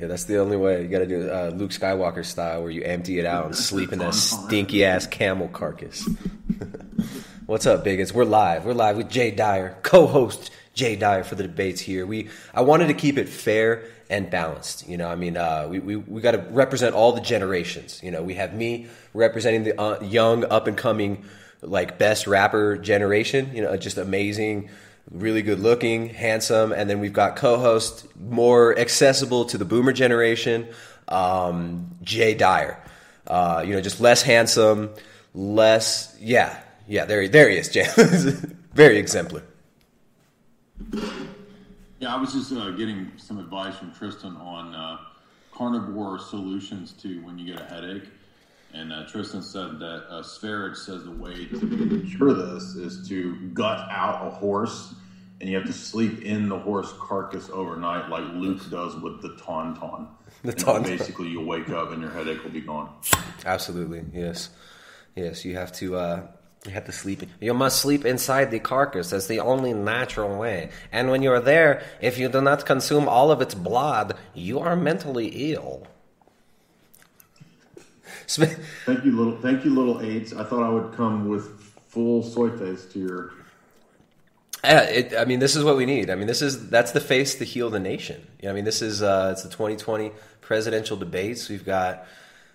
Yeah, that's the only way. You got to do uh, Luke Skywalker style, where you empty it out and sleep in that stinky ass camel carcass. What's up, bigots? We're live. We're live with Jay Dyer, co-host Jay Dyer for the debates here. We I wanted to keep it fair and balanced. You know, I mean, uh, we we, we got to represent all the generations. You know, we have me representing the uh, young, up and coming, like best rapper generation. You know, just amazing really good looking, handsome, and then we've got co-host more accessible to the boomer generation, um, Jay Dyer. Uh, you know, just less handsome, less yeah, yeah. There, there he is, Jay. Very exemplar. Yeah, I was just uh, getting some advice from Tristan on uh, carnivore solutions to when you get a headache. And uh, Tristan said that uh, Sverich says the way to cure this is to gut out a horse, and you have to sleep in the horse carcass overnight, like Luke does with the tauntaun. The tauntaun. Basically, you'll wake up and your headache will be gone. Absolutely, yes, yes. You have to. Uh, you have to sleep. You must sleep inside the carcass. That's the only natural way. And when you're there, if you do not consume all of its blood, you are mentally ill. Thank you, little. Thank you, little aids. I thought I would come with full soy face to your. Yeah, it, I mean, this is what we need. I mean, this is that's the face to heal the nation. You know, I mean, this is uh, it's the 2020 presidential debates. We've got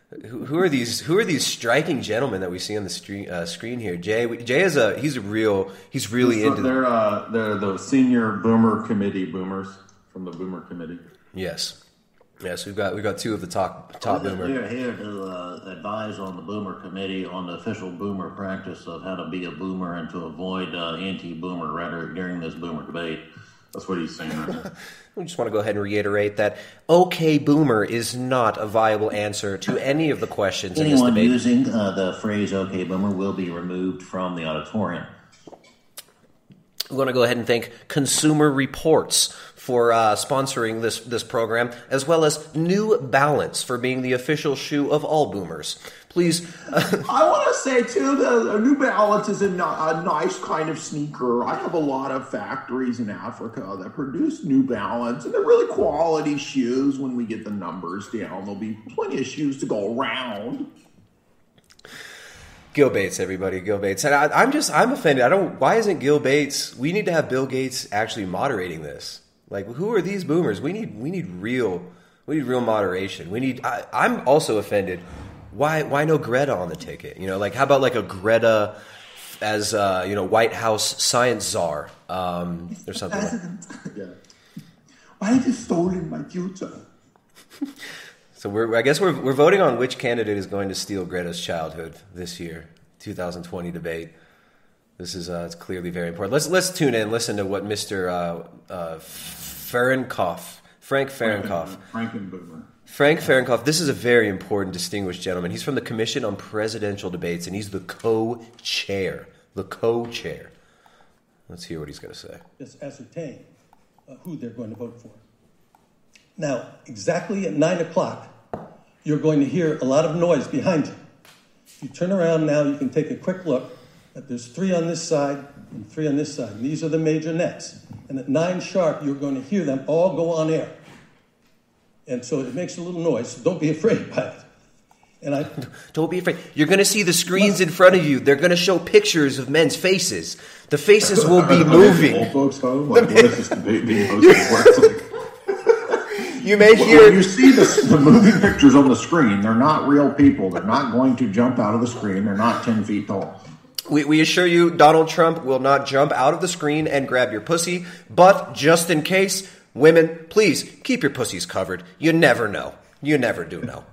who, who are these who are these striking gentlemen that we see on the screen, uh, screen here? Jay Jay is a he's a real he's really into They're uh, they're the senior boomer committee boomers from the boomer committee. yes yes we've got we've got two of the top top boomer. We're here to uh, advise on the Boomer Committee on the official Boomer practice of how to be a boomer and to avoid uh, anti-boomer rhetoric during this Boomer debate. That's what he's saying. Right. I just want to go ahead and reiterate that okay boomer is not a viable answer to any of the questions in this Anyone debate. using uh, the phrase "Okay, Boomer" will be removed from the auditorium. We want to go ahead and thank Consumer Reports for uh, sponsoring this this program, as well as New Balance for being the official shoe of all boomers. Please, uh, I want to say too, the, the New Balance is a, a nice kind of sneaker. I have a lot of factories in Africa that produce New Balance, and they're really quality shoes. When we get the numbers down, there'll be plenty of shoes to go around. Gil Bates, everybody, Gil Bates, and I, I'm just I'm offended. I don't. Why isn't Gil Bates? We need to have Bill Gates actually moderating this. Like, who are these boomers? We need we need real we need real moderation. We need. I, I'm also offended. Why why no Greta on the ticket? You know, like how about like a Greta as uh, you know White House science czar um, or something. like- yeah. why have you stolen my future? So we're, I guess we're, we're voting on which candidate is going to steal Greta's childhood this year, 2020 debate. This is uh, it's clearly very important. Let's let's tune in, listen to what Mr. Uh, uh, Fahrenkopf, Frank Fahrenkopf, Frankenboomer. Frank Fahrenkopf. This is a very important, distinguished gentleman. He's from the Commission on Presidential Debates, and he's the co-chair. The co-chair. Let's hear what he's going to say. just ascertain uh, who they're going to vote for. Now, exactly at 9 o'clock, you're going to hear a lot of noise behind you. If you turn around now, you can take a quick look. That there's three on this side and three on this side. And these are the major nets. And at 9 sharp, you're going to hear them all go on air. And so it makes a little noise. So don't be afraid by it. And I, Don't be afraid. You're going to see the screens in front of you. They're going to show pictures of men's faces. The faces will be moving. Old folks oh, home. Like, what is this debate being hosted for? You may when hear you see the, the moving pictures on the screen, they're not real people. They're not going to jump out of the screen. They're not ten feet tall. We, we assure you, Donald Trump will not jump out of the screen and grab your pussy. But just in case, women, please keep your pussies covered. You never know. You never do know.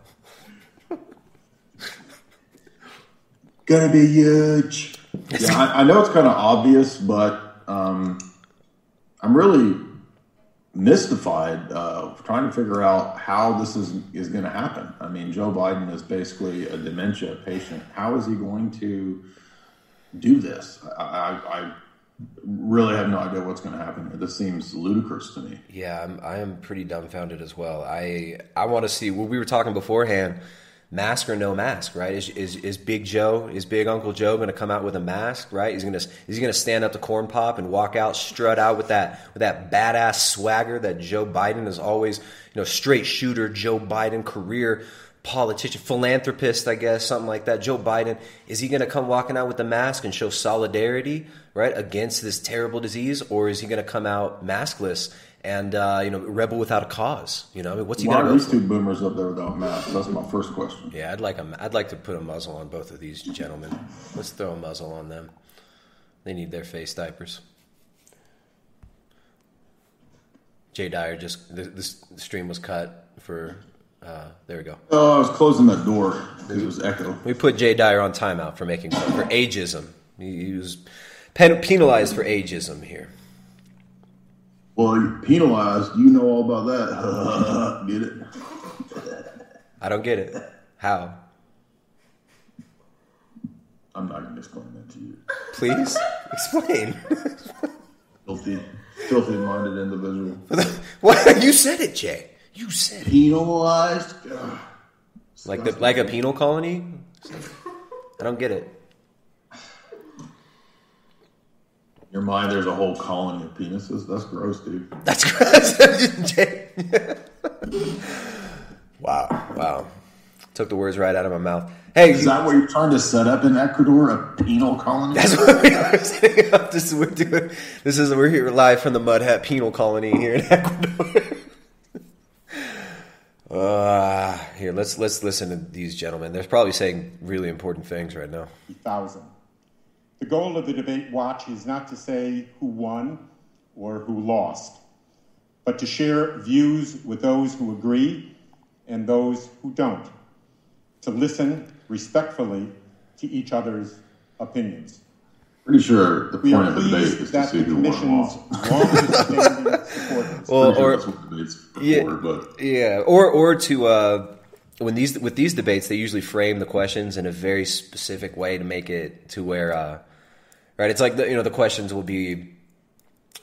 Gonna be huge. Yeah, I, I know it's kind of obvious, but um, I'm really mystified uh, trying to figure out how this is is going to happen. I mean, Joe Biden is basically a dementia patient. How is he going to do this? I, I, I really have no idea what's going to happen. This seems ludicrous to me. Yeah, I'm, I am pretty dumbfounded as well. I I want to see. Well, we were talking beforehand. mask or no mask, right? Is is, is Big Joe, is Big Uncle Joe going to come out with a mask, right? He's gonna is he going to stand up to Corn Pop and walk out, strut out with that with that badass swagger that Joe Biden is always, you know, straight shooter Joe Biden career politician, philanthropist, I guess, something like that. Joe Biden, is he going to come walking out with a mask and show solidarity, right, against this terrible disease, or is he going to come out maskless and uh, you know rebel without a cause? You know, I mean, what's he Why going are to these two boomers up there without masks? That's my first question. Yeah, I'd like a, I'd like to put a muzzle on both of these gentlemen. Let's throw a muzzle on them. They need their face diapers. Jay Dyer just the, this stream was cut for. Uh, there we go. Oh, I was closing that door because it was echo. We put Jay Dyer on timeout for making for ageism. He, he was pen, penalized for ageism here. Well, penalized. You know all about that. Get it? I don't get it. How? I'm not going to explain that to you. Please explain. Filthy, filthy minded individual. what you said it, Jay. You said it. Penalized? Ugh. Like the like a penal colony. I don't get it. In your mind, there's a whole colony of penises. That's gross, dude. That's gross. Wow, wow. Took the words right out of my mouth. Hey, Is you, that what you're trying to set up in Ecuador? A penal colony? that's what we are setting up. This is we're doing. This is we're here live from the Mud Hat Penal Colony here in Ecuador. Uh, here, let's let's listen to these gentlemen. They're probably saying really important things right now. thousand. The goal of the debate watch is not to say who won or who lost, but to share views with those who agree and those who don't, to listen respectfully to each other's opinions. Pretty sure the We point of the debate is to see who won and Commission's lost. longest-standing supporters Well, Pretty sure or that's what debates are yeah, for, yeah, or or to uh, when these with these debates, they usually frame the questions in a very specific way to make it to where, uh, right? It's like the, you know the questions will be.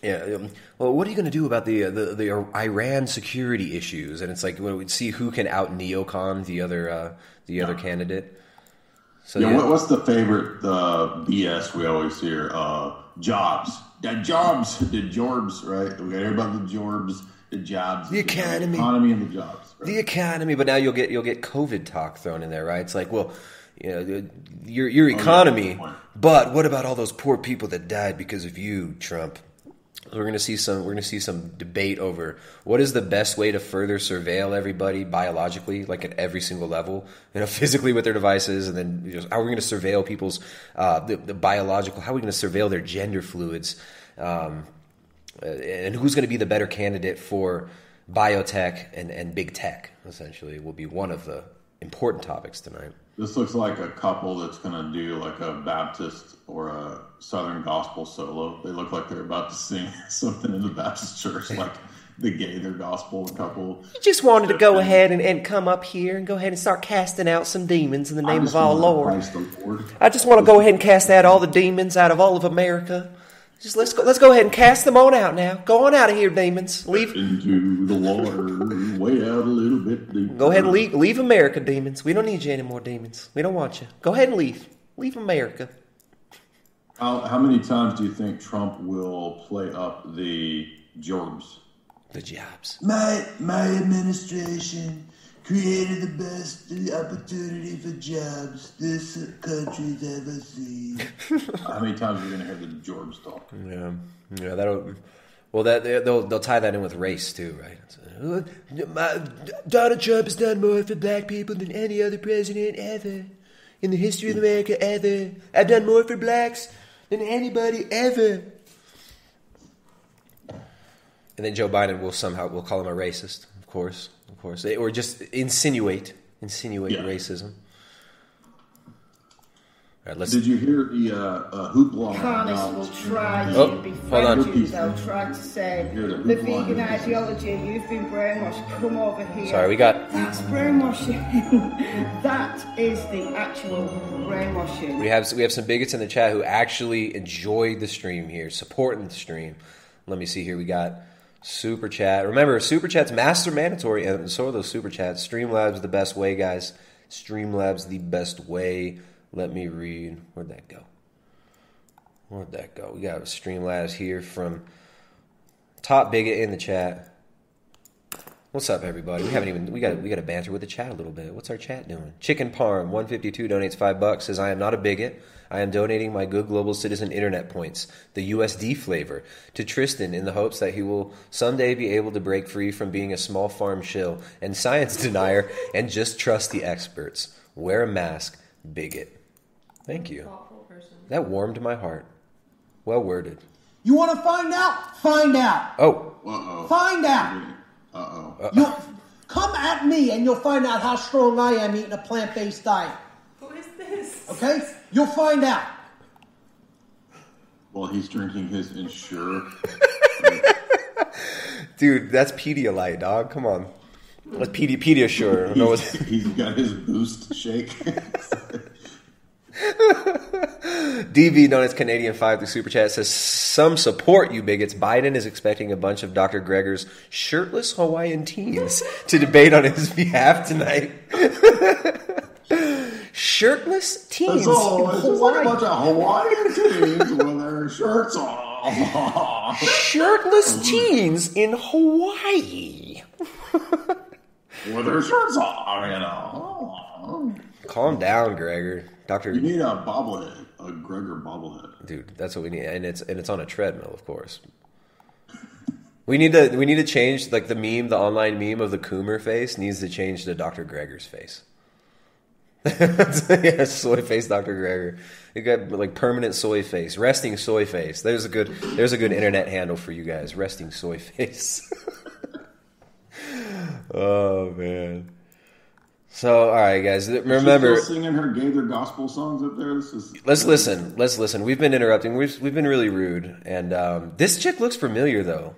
Yeah. um, Well, what are you going to do about the, uh, the the Iran security issues? And it's like when we see who can out neocon the other uh, the other candidate. So yeah, yeah, What, what's the favorite uh, BS we always hear? Uh, jobs. The jobs. The jobs, right? We hear about the jobs, the jobs. The economy. the economy and the jobs. Right? the economy, but now you'll get you'll get COVID talk thrown in there, right? It's like, well, you know, your your economy, good point. but what about all those poor people that died because of you, Trump? We're going to see some we're going to see some debate over what is the best way to further surveil everybody biologically, like at every single level, you know, physically with their devices, and then you know, how are we going to surveil people's uh, the, the biological? How are we going to surveil their gender fluids? Um, uh, and who's going to be the better candidate for biotech and, and big tech essentially will be one of the important topics tonight This looks like a couple that's going to do like a Baptist or a Southern gospel solo. They look like they're about to sing something in the Baptist church, like the gay their gospel couple. You just wanted to go ahead and, and come up here and go ahead and start casting out some demons in the name of our lord Lord. i just want to go ahead and cast out all the demons out of all of america just let's go let's go ahead and cast them on out now. Go on out of here demons. Leave into the water, way out a little bit deeper. go ahead and leave leave america demons. We don't need you anymore demons. We don't want you. Go ahead and leave. Leave america. How, how many times do you think Trump will play up the Jorbs? the jobs My my administration created the best opportunity for jobs this country's ever seen. How many times are you going to hear the Jorbs talk? Yeah, yeah, that'll. Well, that they'll they'll tie that in with race too, right? Uh, my- Donald Trump has done more for black people than any other president ever in the history of America ever. I've done more for blacks than anybody ever. And then Joe Biden will somehow will call him a racist, of course, of course, or just insinuate insinuate Yeah. racism. All right, let's. Did you hear the uh, uh, hoopla? Carnists about- will try Oh, to hold befriend on. you. They'll try to say the the vegan ideology. You've been brainwashed. Come over here. Sorry, we got That's brainwashing. that is the actual brainwashing. We have we have some bigots in the chat who actually enjoyed the stream here, supporting the stream. Let me see here. We got super chat. Remember, super chats master mandatory, and so are those super chats. Streamlabs the best way, guys. Streamlabs the best way. Let me read. Where'd that go? Where'd that go? We got a Streamlabs here from Top Bigot in the chat. What's up, everybody? We haven't even we got we got to banter with the chat a little bit. What's our chat doing? Chicken Parm one fifty two donates five bucks. Says I am not a bigot. I am donating my good global citizen internet points, the USD flavor, to Tristan in the hopes that he will someday be able to break free from being a small farm shill and science denier and just trust the experts. Wear a mask, bigot. Thank you. Thoughtful person. That warmed my heart. Well worded. You want to find out? Find out. Oh, Uh-oh. Find out. Uh-oh. You'll come at me and you'll find out how strong I am eating a plant-based diet. Who is? Okay? You'll find out. Well, he's drinking his Ensure. dude, that's Pedialyte, dog. Come on. That's Pedi- Pediasure. I don't know what- He's, he's got his boost shake. DV known as Canadian Five through Super Chat says some support you bigots. Biden is expecting a bunch of Dr. Greger's shirtless Hawaiian teens to debate on his behalf tonight. shirtless teens. In It's just like a Hawaii. bunch of Hawaiian teens with their shirts off. Shirtless teens in Hawaii. with their shirts off, you know. Calm down, Greger. Doctor You need a bobblehead, a Greger bobblehead. dude that's what we need and it's and it's on a treadmill of course we need to we need to change like the meme the online meme of the coomer face needs to change to dr greger's face yeah, soy face dr greger you got like permanent soy face resting soy face there's a good there's a good internet handle for you guys resting soy face oh man so all right guys remember still singing her Gaither gospel songs up there. This is Let's listen. Let's listen. We've been interrupting. We've we've been really rude, and um, this chick looks familiar though.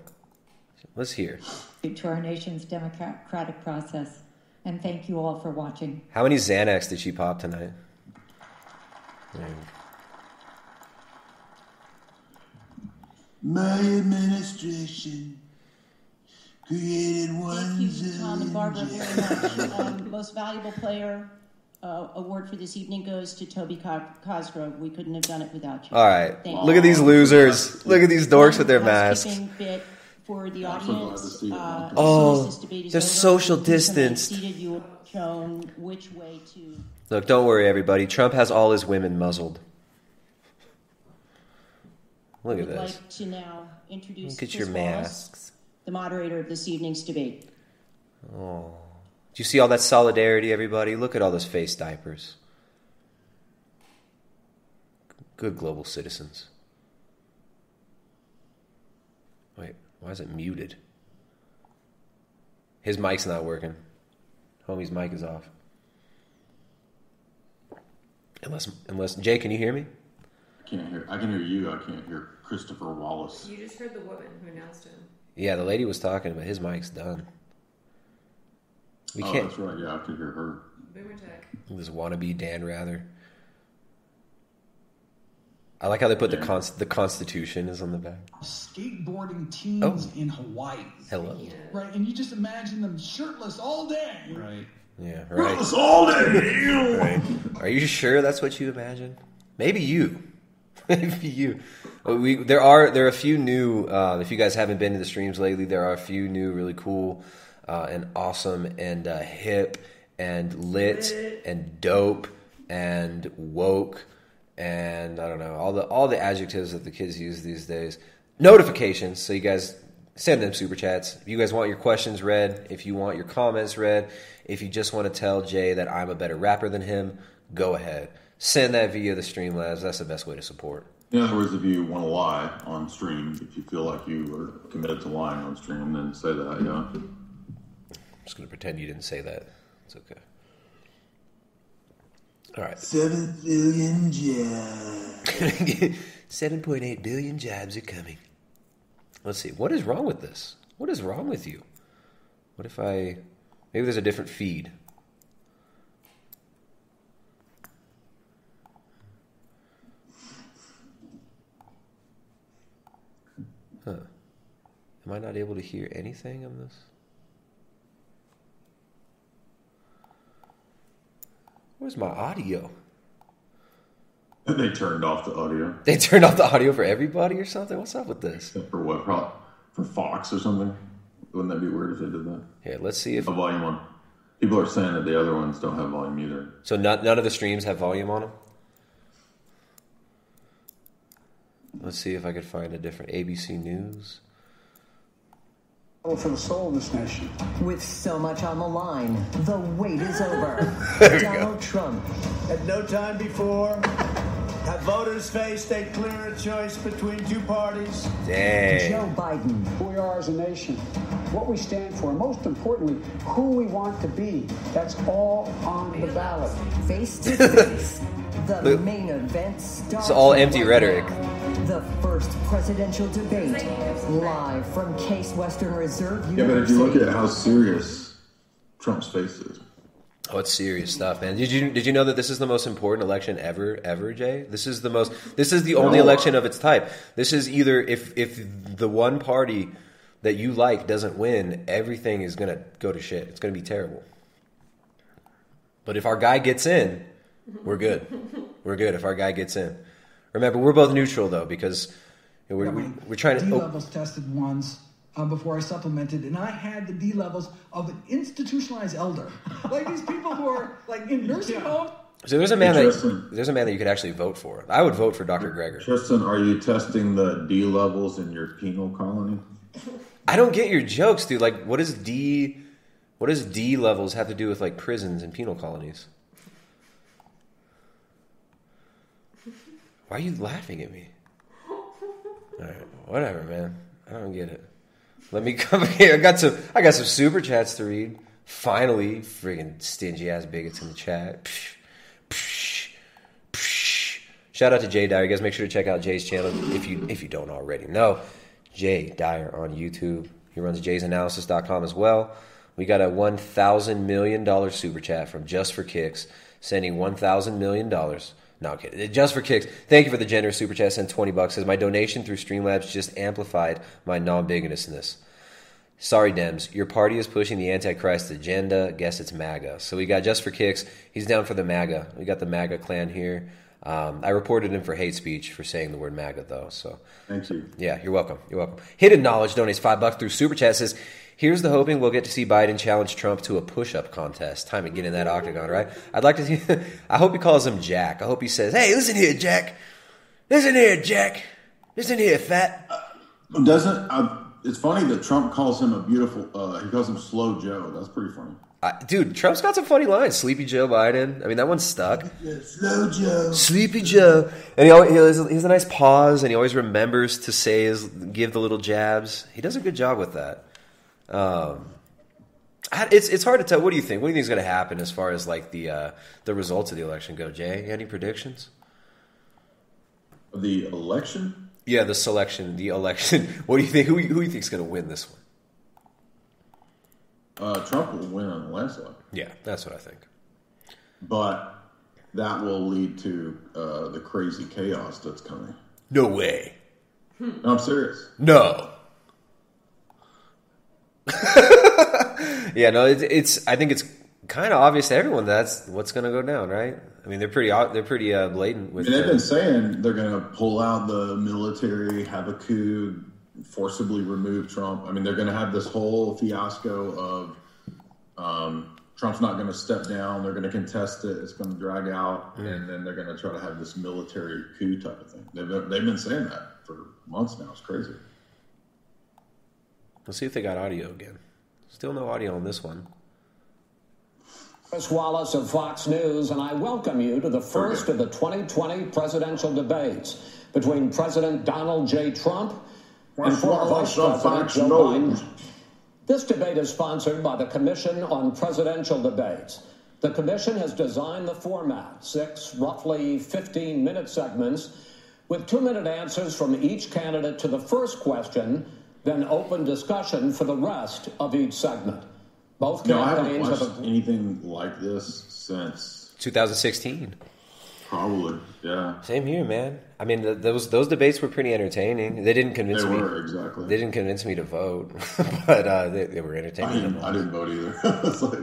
Let's hear. to our nation's democratic process. And thank you all for watching. How many Xanax did she pop tonight? My administration created one Thank you, Tom and Barbara, very much. Um, most valuable player uh, award for this evening goes to Toby Co- Cosgrove. We couldn't have done it without you. All right. Thank Look you. at these losers. Look at these dorks with their masks. housekeeping bit for the I'm so glad to audience. Uh, Oh, soon as this debate is they're social please remain distanced. Seated, you have shown which way to. Look, don't worry, everybody. Trump has all his women muzzled. Look at would this. like to now introduce Look at Chris your Wallace, masks. the moderator of this evening's debate. Oh, do you see all that solidarity, everybody? Look at all those face diapers. Good global citizens. Wait, why is it muted? His mic's not working. Homie's mic is off. Unless, unless Jay, can you hear me? I can't hear. I can hear you. I can't hear Christopher Wallace. You just heard the woman who announced him. Yeah, the lady was talking, but his mic's done. We oh, can't. that's right. Yeah, I could hear her. Boomer tech. This wannabe Dan Rather. I like how they put the Yeah. const- the Constitution is on the back. skateboarding teens Oh. in Hawaii. Hello. Right, and you just imagine them shirtless all day. Right. Yeah, right. It's all day. right. Are you sure that's what you imagine? Maybe you. Maybe you. Uh, We there are there are a few new. Uh, if you guys haven't been to the streams lately, there are a few new, really cool uh, and awesome and uh, hip and lit, and dope and woke and I don't know all the all the adjectives that the kids use these days. Notifications, so you guys send them super chats. If you guys want your questions read, if you want your comments read, if you just want to tell Jay that I'm a better rapper than him, go ahead. Send that via the Streamlabs. That's the best way to support. In other words, if you want to lie on stream, if you feel like you are committed to lying on stream, then say that. Yeah. I'm just gonna pretend you didn't say that. It's okay. All right. Seven billion jobs. 7.8 billion jobs are coming. Let's see. What is wrong with this? What is wrong with you? What if I. Maybe there's a different feed. Huh. Am I not able to hear anything on this? Where's my audio? They turned off the audio. They turned off the audio for everybody or something. What's up with this? For what? Probably for Fox or something. Wouldn't that be weird if they did that? Here, let's see if A volume on. People are saying that the other ones don't have volume either. so. Not, none of the streams have volume on them. Let's see if I could find a different ABC News. For the soul of this nation. With so much on the line, the wait is over. There we go. Donald Trump. At no time before have voters faced a clearer choice between two parties. Dang. Joe Biden. Who we are as a nation, what we stand for, and most importantly, who we want to be. That's all on the ballot. Face to face. The Look. main event starts. It's all empty rhetoric. now. The first presidential debate, live from Case Western Reserve University. Yeah, but if you look at how serious Trump's face is, Oh, it's serious stuff, man. Did you did you know that this is the most important election ever, ever, Jay? This is the most. This is the only No. election of its type. This is either if if the one party that you like doesn't win, everything is gonna go to shit. It's gonna be terrible. But if our guy gets in, we're good. We're good if our guy gets in. Remember, we're both neutral though because you know, we're, we're, we're trying D to. Oh, levels tested once uh, before I supplemented, and I had the D levels of an institutionalized elder, like these people who are like in nursing home. so there's a man that there's a man that you could actually vote for. I would vote for Dr. Greger. Tristan, are you testing the D levels in your penal colony? I don't get your jokes, dude. Like, what does D, what does D levels have to do with like prisons and penal colonies? Why are you laughing at me? All right, whatever, man. I don't get it. Let me come here. I got some. I got some super chats to read. Finally, friggin' stingy ass bigots in the chat. Psh, psh, psh. Shout out to Jay Dyer. You guys make sure to check out Jay's channel if you if you don't already know. Jay Dyer on YouTube. He runs jaysanalysis.com as well. We got a one thousand million dollar super chat from Just for Kicks, sending one thousand million dollars. No I'm kidding. Just for kicks. Thank you for the generous super chat. Sent twenty bucks. Says my donation through Streamlabs just amplified my non-bigotousness. Sorry, Dems. Your party is pushing the Antichrist agenda. Guess it's MAGA. So we got just for kicks. He's down for the MAGA. We got the MAGA clan here. Um, I reported him for hate speech for saying the word MAGA, though. So Thank you. yeah, you're welcome. You're welcome. Hidden Knowledge donates five bucks through Super Chat. Says, "Here's the hoping we'll get to see Biden challenge Trump to a push-up contest. Time to get in that octagon, right? I'd like to see. I hope he calls him Jack. I hope he says, "Hey, listen here, Jack. Listen here, Jack. Listen here, fat." Doesn't uh, it's funny that Trump calls him a beautiful? Uh, he calls him Slow Joe. That's pretty funny. I, dude, Trump's got some funny lines. Sleepy Joe Biden. I mean, that one's stuck. Slow Joe. Sleepy Joe, and he always, he, has, he has a nice pause, and he always remembers to say his give the little jabs. He does a good job with that. Um, it's it's hard to tell. What do you think? What do you think is going to happen as far as like the uh, the results of the election go? Jay, any predictions? The election? Yeah, the selection, the election. What do you think? Who who do you think is going to win this one? Uh, Trump will win on the landslide, Yeah, that's what I think. but that will lead to uh, the crazy chaos that's coming. No way. No, I'm serious. No. yeah, no, it's, it's. I think it's kind of obvious to everyone that's what's going to go down, right? I mean, they're pretty. They're pretty uh, blatant I with. mean, they've been saying they're going to pull out the military, have a coup, forcibly remove Trump. I mean, they're going to have this whole fiasco of um, Trump's not going to step down. They're going to contest it. It's going to drag out, and then they're going to try to have this military coup type of thing. They've been, they've been saying that for months now. It's crazy. Let's see if they got audio again. Still no audio on this one. Chris Wallace of Fox News, and I welcome you to the first of the 2020 presidential debates between President Donald J. Trump and Chris former Wallace Vice President Fox Joe News. Biden. This debate is sponsored by the Commission on Presidential Debates. The Commission has designed the format, six roughly 15 minute segments, with two minute answers from each candidate to the first question, then open discussion for the rest of each segment. Both No, I haven't campaigns watched have anything like this since 2016. Probably, yeah. Same here, man. I mean, th those those debates were pretty entertaining. They didn't convince They me. were, exactly. They didn't convince me to vote, but uh, they, they were I entertaining. didn't, I didn't vote either. It's like-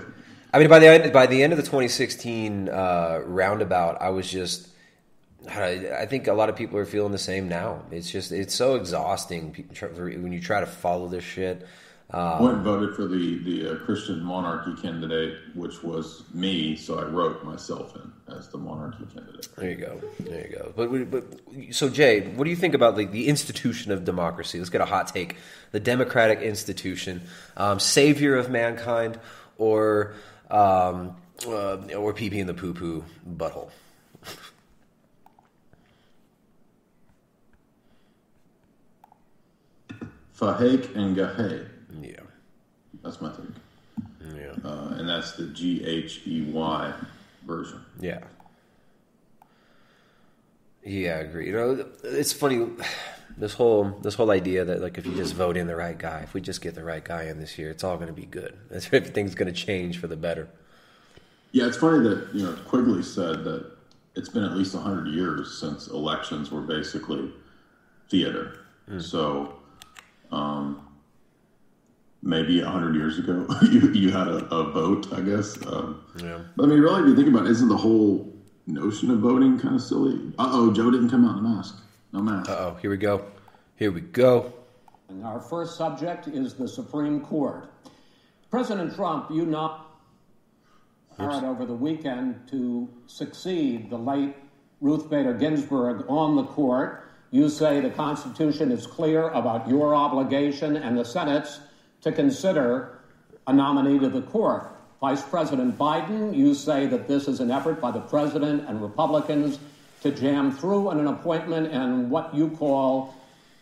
I mean, by the end, by the end of the 2016 uh, roundabout, I was just. I I think a lot of people are feeling the same now. It's just it's so exhausting when you try to follow this shit. I went and voted for the the uh, Christian monarchy candidate, which was me. So I wrote myself in as the monarchy candidate. There you go. There you go. But we- but so Jay, what do you think about like the institution of democracy? Let's get a hot take. The democratic institution, um, savior of mankind, or um, uh, or pee pee in the poo poo butthole. Fahake and Gahe. Yeah, that's my take. Yeah, uh, and that's the G H E Y version. Yeah. Yeah, I agree. You know, it's funny this whole this whole idea that like if you just vote in the right guy, if we just get the right guy in this year, it's all going to be good. Everything's going to change for the better. Yeah, it's funny that you know Quigley said that it's been at least hundred years since elections were basically theater. So, um, maybe a hundred years ago, you you had a, a vote, I guess. Um, Yeah. But I mean, really, if you think about it, isn't the whole notion of voting kind of silly? Uh oh, Joe didn't come out in a mask. No mask. Uh oh, here we go. Here we go. And Our first subject is the Supreme Court. President Trump, you not hard over the weekend to succeed the late Ruth Bader Ginsburg on the court. You say the Constitution is clear about your obligation and the Senate's to consider a nominee to the court. Vice President Biden, you say that this is an effort by the president and Republicans to jam through an appointment and what you call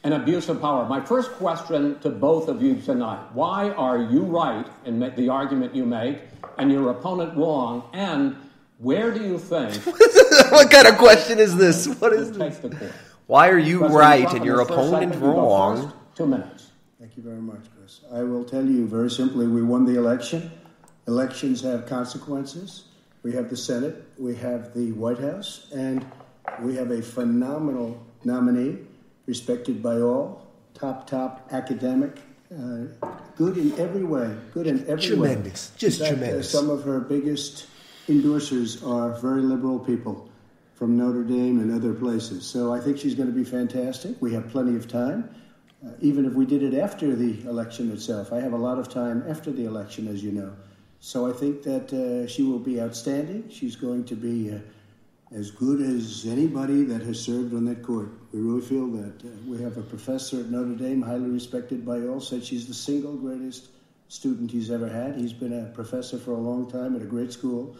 an abuse of power. My first question to both of you tonight why are you right in the argument you make and your opponent wrong? And where do you think. what kind of question is this? What is this? The court? Why are you President right Trump and your opponent segment, you go wrong? Two minutes. Thank you very much, Chris. I will tell you very simply we won the election. Elections have consequences. We have the Senate, we have the White House, and we have a phenomenal nominee, respected by all, top, top academic, uh, good in every way, good in every way. Tremendous. Just In fact, uh, tremendous. some of her biggest endorsers are very liberal people from Notre Dame and other places. So I think she's going to be fantastic. We have plenty of time, uh, even if we did it after the election itself. I have a lot of time after the election, as you know. So I think that uh, she will be outstanding. She's going to be uh, as good as anybody that has served on that court. We really feel that. Uh, we have a professor at Notre Dame, highly respected by all, said she's the single greatest student he's ever had. He's been a professor for a long time at a great school.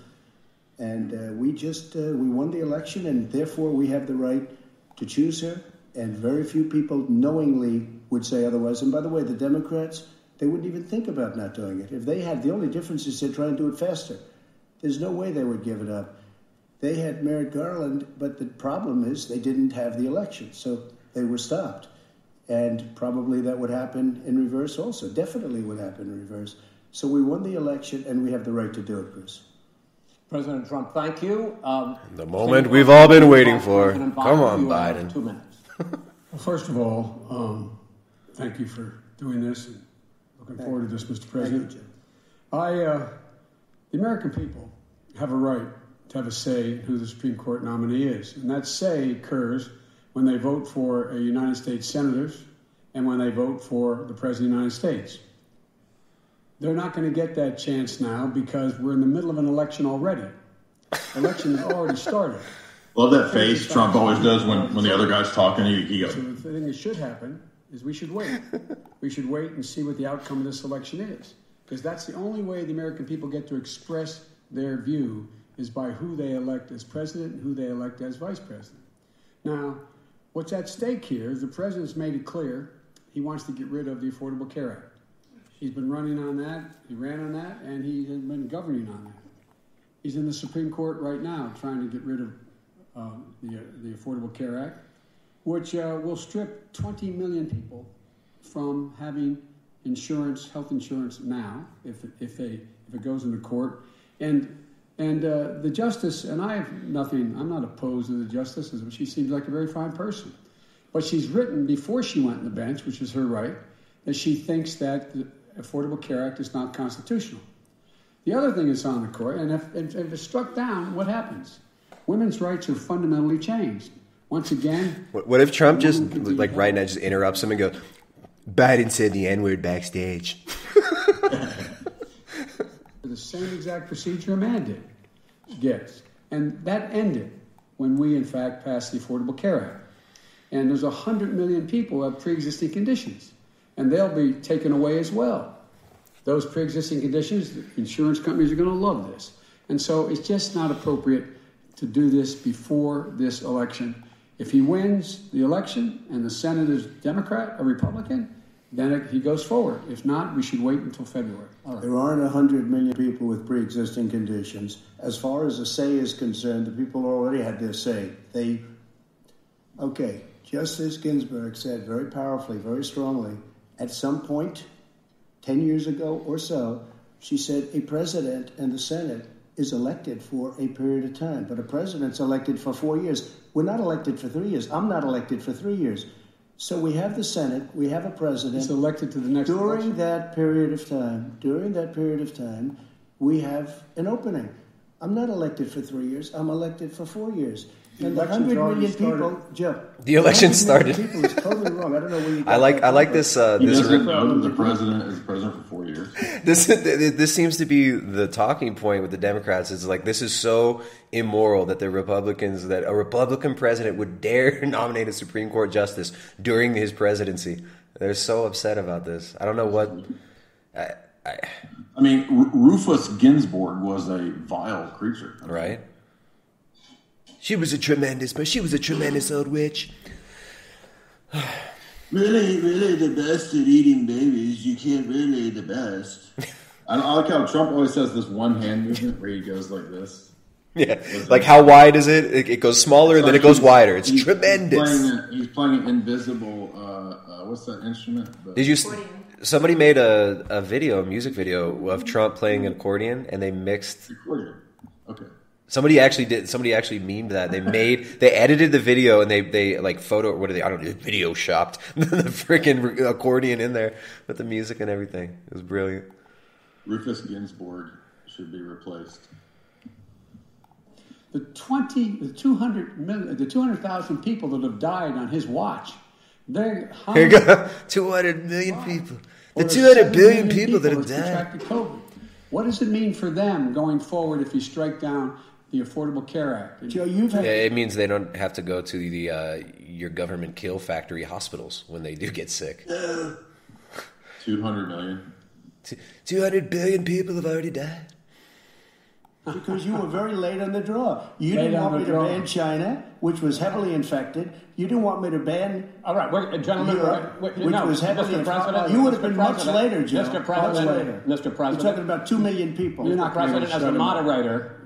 And uh, we just uh, we won the election, and therefore we have the right to choose her. And very few people knowingly would say otherwise. And by the way, the Democrats they wouldn't even think about not doing it if they had. The only difference is they're trying to do it faster. There's no way they would give it up. They had Merrick Garland, but the problem is they didn't have the election, so they were stopped. And probably that would happen in reverse also. Definitely would happen in reverse. So we won the election, and we have the right to do it, Chris. President Trump, thank you. Um, The moment we've all been waiting for. Come on, Biden. Two minutes. Well, first of all, um, thank you for doing this and looking Thank forward to this, Mr. Thank you, President. I, uh, the American people have a right to have a say in who the Supreme Court nominee is. And that say occurs when they vote for a United States senators and when they vote for the President of the United States. They're not going to get that chance now because we're in the middle of an election already. Election has already started. Love that face Trump always does when, when the other guy's talking. He, he goes, So the thing that should happen is we should wait. we should wait and see what the outcome of this election is. Because that's the only way the American people get to express their view is by who they elect as president and who they elect as vice president. Now, what's at stake here is the president's made it clear he wants to get rid of the Affordable Care Act. He's been running on that, he ran on that, and he has been governing on that. He's in the Supreme Court right now trying to get rid of uh, the, uh, the Affordable Care Act, which uh, will strip 20 million people from having insurance, health insurance now, if, if, they, if it goes into court. And, and uh, the justice, and I have nothing, I'm not opposed to the justice, she seems like a very fine person. But she's written before she went on the bench, which is her right, that she thinks that Affordable Care Act is not constitutional. The other thing that's on the court, and if, if, if it's struck down, what happens? Women's rights are fundamentally changed. Once again, What, what if Trump just like right now just interrupts him and goes, "Biden said the N word backstage." the same exact procedure a man did gets. And that ended when we, in fact, passed the Affordable Care Act. And there's 100 million people who have pre existing conditions, and they'll be taken away as well. Those pre existing conditions, insurance companies are going to love this. And so it's just not appropriate to do this before this election. If he wins the election and the Senate is Democrat or Republican, then it, he goes forward. If not, we should wait until February. There aren't 100 million people with pre existing conditions. As far as the say is concerned, the people already had their say. They, okay, Justice Ginsburg said very powerfully, very strongly, at some point, 10 years ago or so, she said a president and the Senate is elected for a period of time, but a president's elected for four years. We're not elected for three years. I'm not elected for three years. So we have the Senate, we have a president. He's elected to the next During election. that period of time, during that period of time, we have an opening. I'm not elected for three years. I'm elected for four years. The and the election's hundred already million people, started. The election 100 million started. People is totally wrong. I don't know where you. I like I like this uh, He this doesn't that the president is president for four years. this this seems to be the talking point with the Democrats. Is like this is so immoral that the Republicans that a Republican president would dare nominate a Supreme Court justice during his presidency. They're so upset about this. I don't know what. I, I, I mean, R- Rufus Ginsburg was a vile creature. right? She was a tremendous, but she was a tremendous old witch. Really, really the best at eating babies. You can't really the best. I, I like how Trump always has this one hand movement where he goes like this. Yeah, like how wide is it? It, it goes smaller and then it goes wider. It's He's- tremendous. He's playing, a, he's playing an invisible. Uh, uh, what's that instrument? The- Did you? Somebody made a, a video, a music video of Trump playing an accordion, and they mixed. Accordion. Okay. Somebody actually did. Somebody actually memed that. They made. They edited the video and they they like photo. What are they? I don't know. Video shopped the freaking accordion in there with the music and everything. It was brilliant. Rufus Ginsburg should be replaced. The 20, the 200 million, the 200,000 people that have died on his watch, they're Here you go. Two hundred million people. The two hundred billion two hundred 7 billion million people that have died. COVID. What does it mean for them going forward if you strike down the Affordable Care Act? Joe, you've Yeah, it means they don't have to go to the uh, your government kill factory hospitals when they do get sick. Two hundred million. Two hundred billion people have already died. Because you were very late on the draw. You Late didn't on want me the to draw. ban China, which was heavily infected. You didn't want me to ban. All right, wait, gentlemen, Europe, wait, wait, which no, was heavily Mr. infected. President, You would have Mr. been much President, later, Joe. Mr. Much later. Mr. You're talking about two million people. You're not President as a moderator.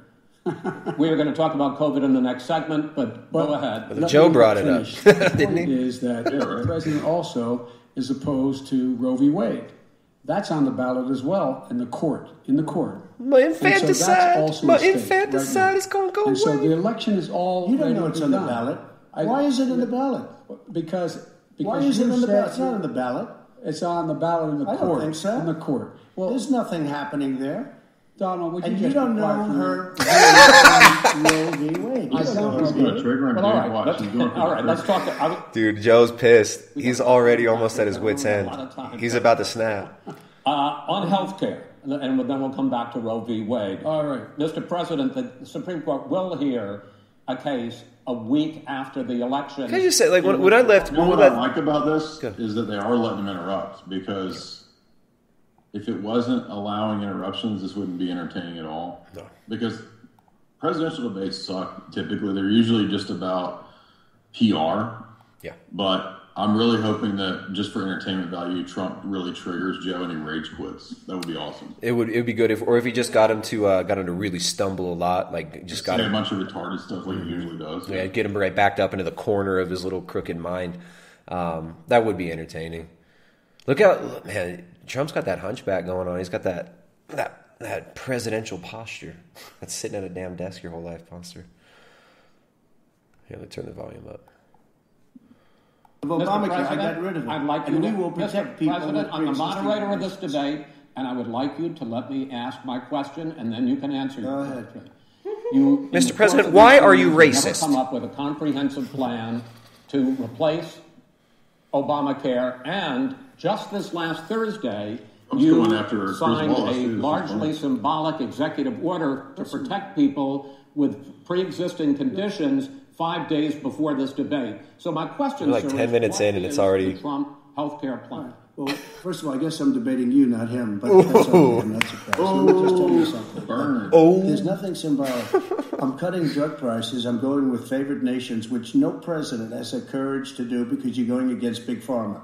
we are going to talk about COVID in the next segment, but go ahead. Let Joe brought it up. The didn't point he? is that the president also is opposed to Roe v. Wade. That's on the ballot as well in the court. In the court. My And so that's infanticide, also my infanticide right is gonna go And so the election is all. You don't know it's on the done. ballot. I- Why is it in the ballot? Because because Why is it you on the ballot? It's not on the ballot. It's on the ballot in the I don't court. think so. In the court. Well, There's nothing happening there. Donald, would you And you just don't know quiet for a her minute? view on Roe v. Wade. You I don't don't know know. her He's gonna trigger him. Well, all Watch. let's, He's going for all the right, let's trigger. talk. I, Dude, Joe's pissed. He's already almost at his wits' end. lot of time. He's about to snap. Uh, on health care, and then we'll come back to Roe v. Wade. All right. Mr. President, the Supreme Court will hear a case a week after the election. Can I just say, like, when, when I left, You know what I left, like about this Go. is that they are letting them interrupt because if it wasn't allowing interruptions, this wouldn't be entertaining at all. No. Because presidential debates suck. Typically, they're usually just about PR. Yeah. But I'm really hoping that just for entertainment value, Trump really triggers Joe and he rage quits. That would be awesome. it would it would be good if, or if he just got him to uh, got him to really stumble a lot, like just got Say a him, bunch of retarded stuff like he usually does. yeah, get him right backed up into the corner of his little crooked mind. Um, that would be entertaining. Look out, man! Trump's got that hunchback going on. He's got that that that presidential posture. That's sitting at a damn desk your whole life posture. Here, let me turn the volume up. Of Mr. Obamacare, I President, got rid of it. I'd like and you we to, will protect Mr. people President, I'm the moderator of this debate. and I would like you to let me ask my question, and then you can answer Go your ahead. question. You, Mr. President, why are you years, racist? Never come up with a comprehensive plan to replace Obamacare, and just this last Thursday, I'm you going after signed Wallace, a too. This is largely funny. symbolic executive order to protect people with pre-existing conditions five days before this debate. So my question, We're like sir, 10 is minutes what in and it's already- the Trump health care plan. Well, first of all, I guess I'm debating you, not him, but that's okay. I'm not surprised. Let me just tell you something. Oh. There's nothing symbolic. I'm cutting drug prices. I'm going with favored nations, which no president has the courage to do because you're going against big pharma.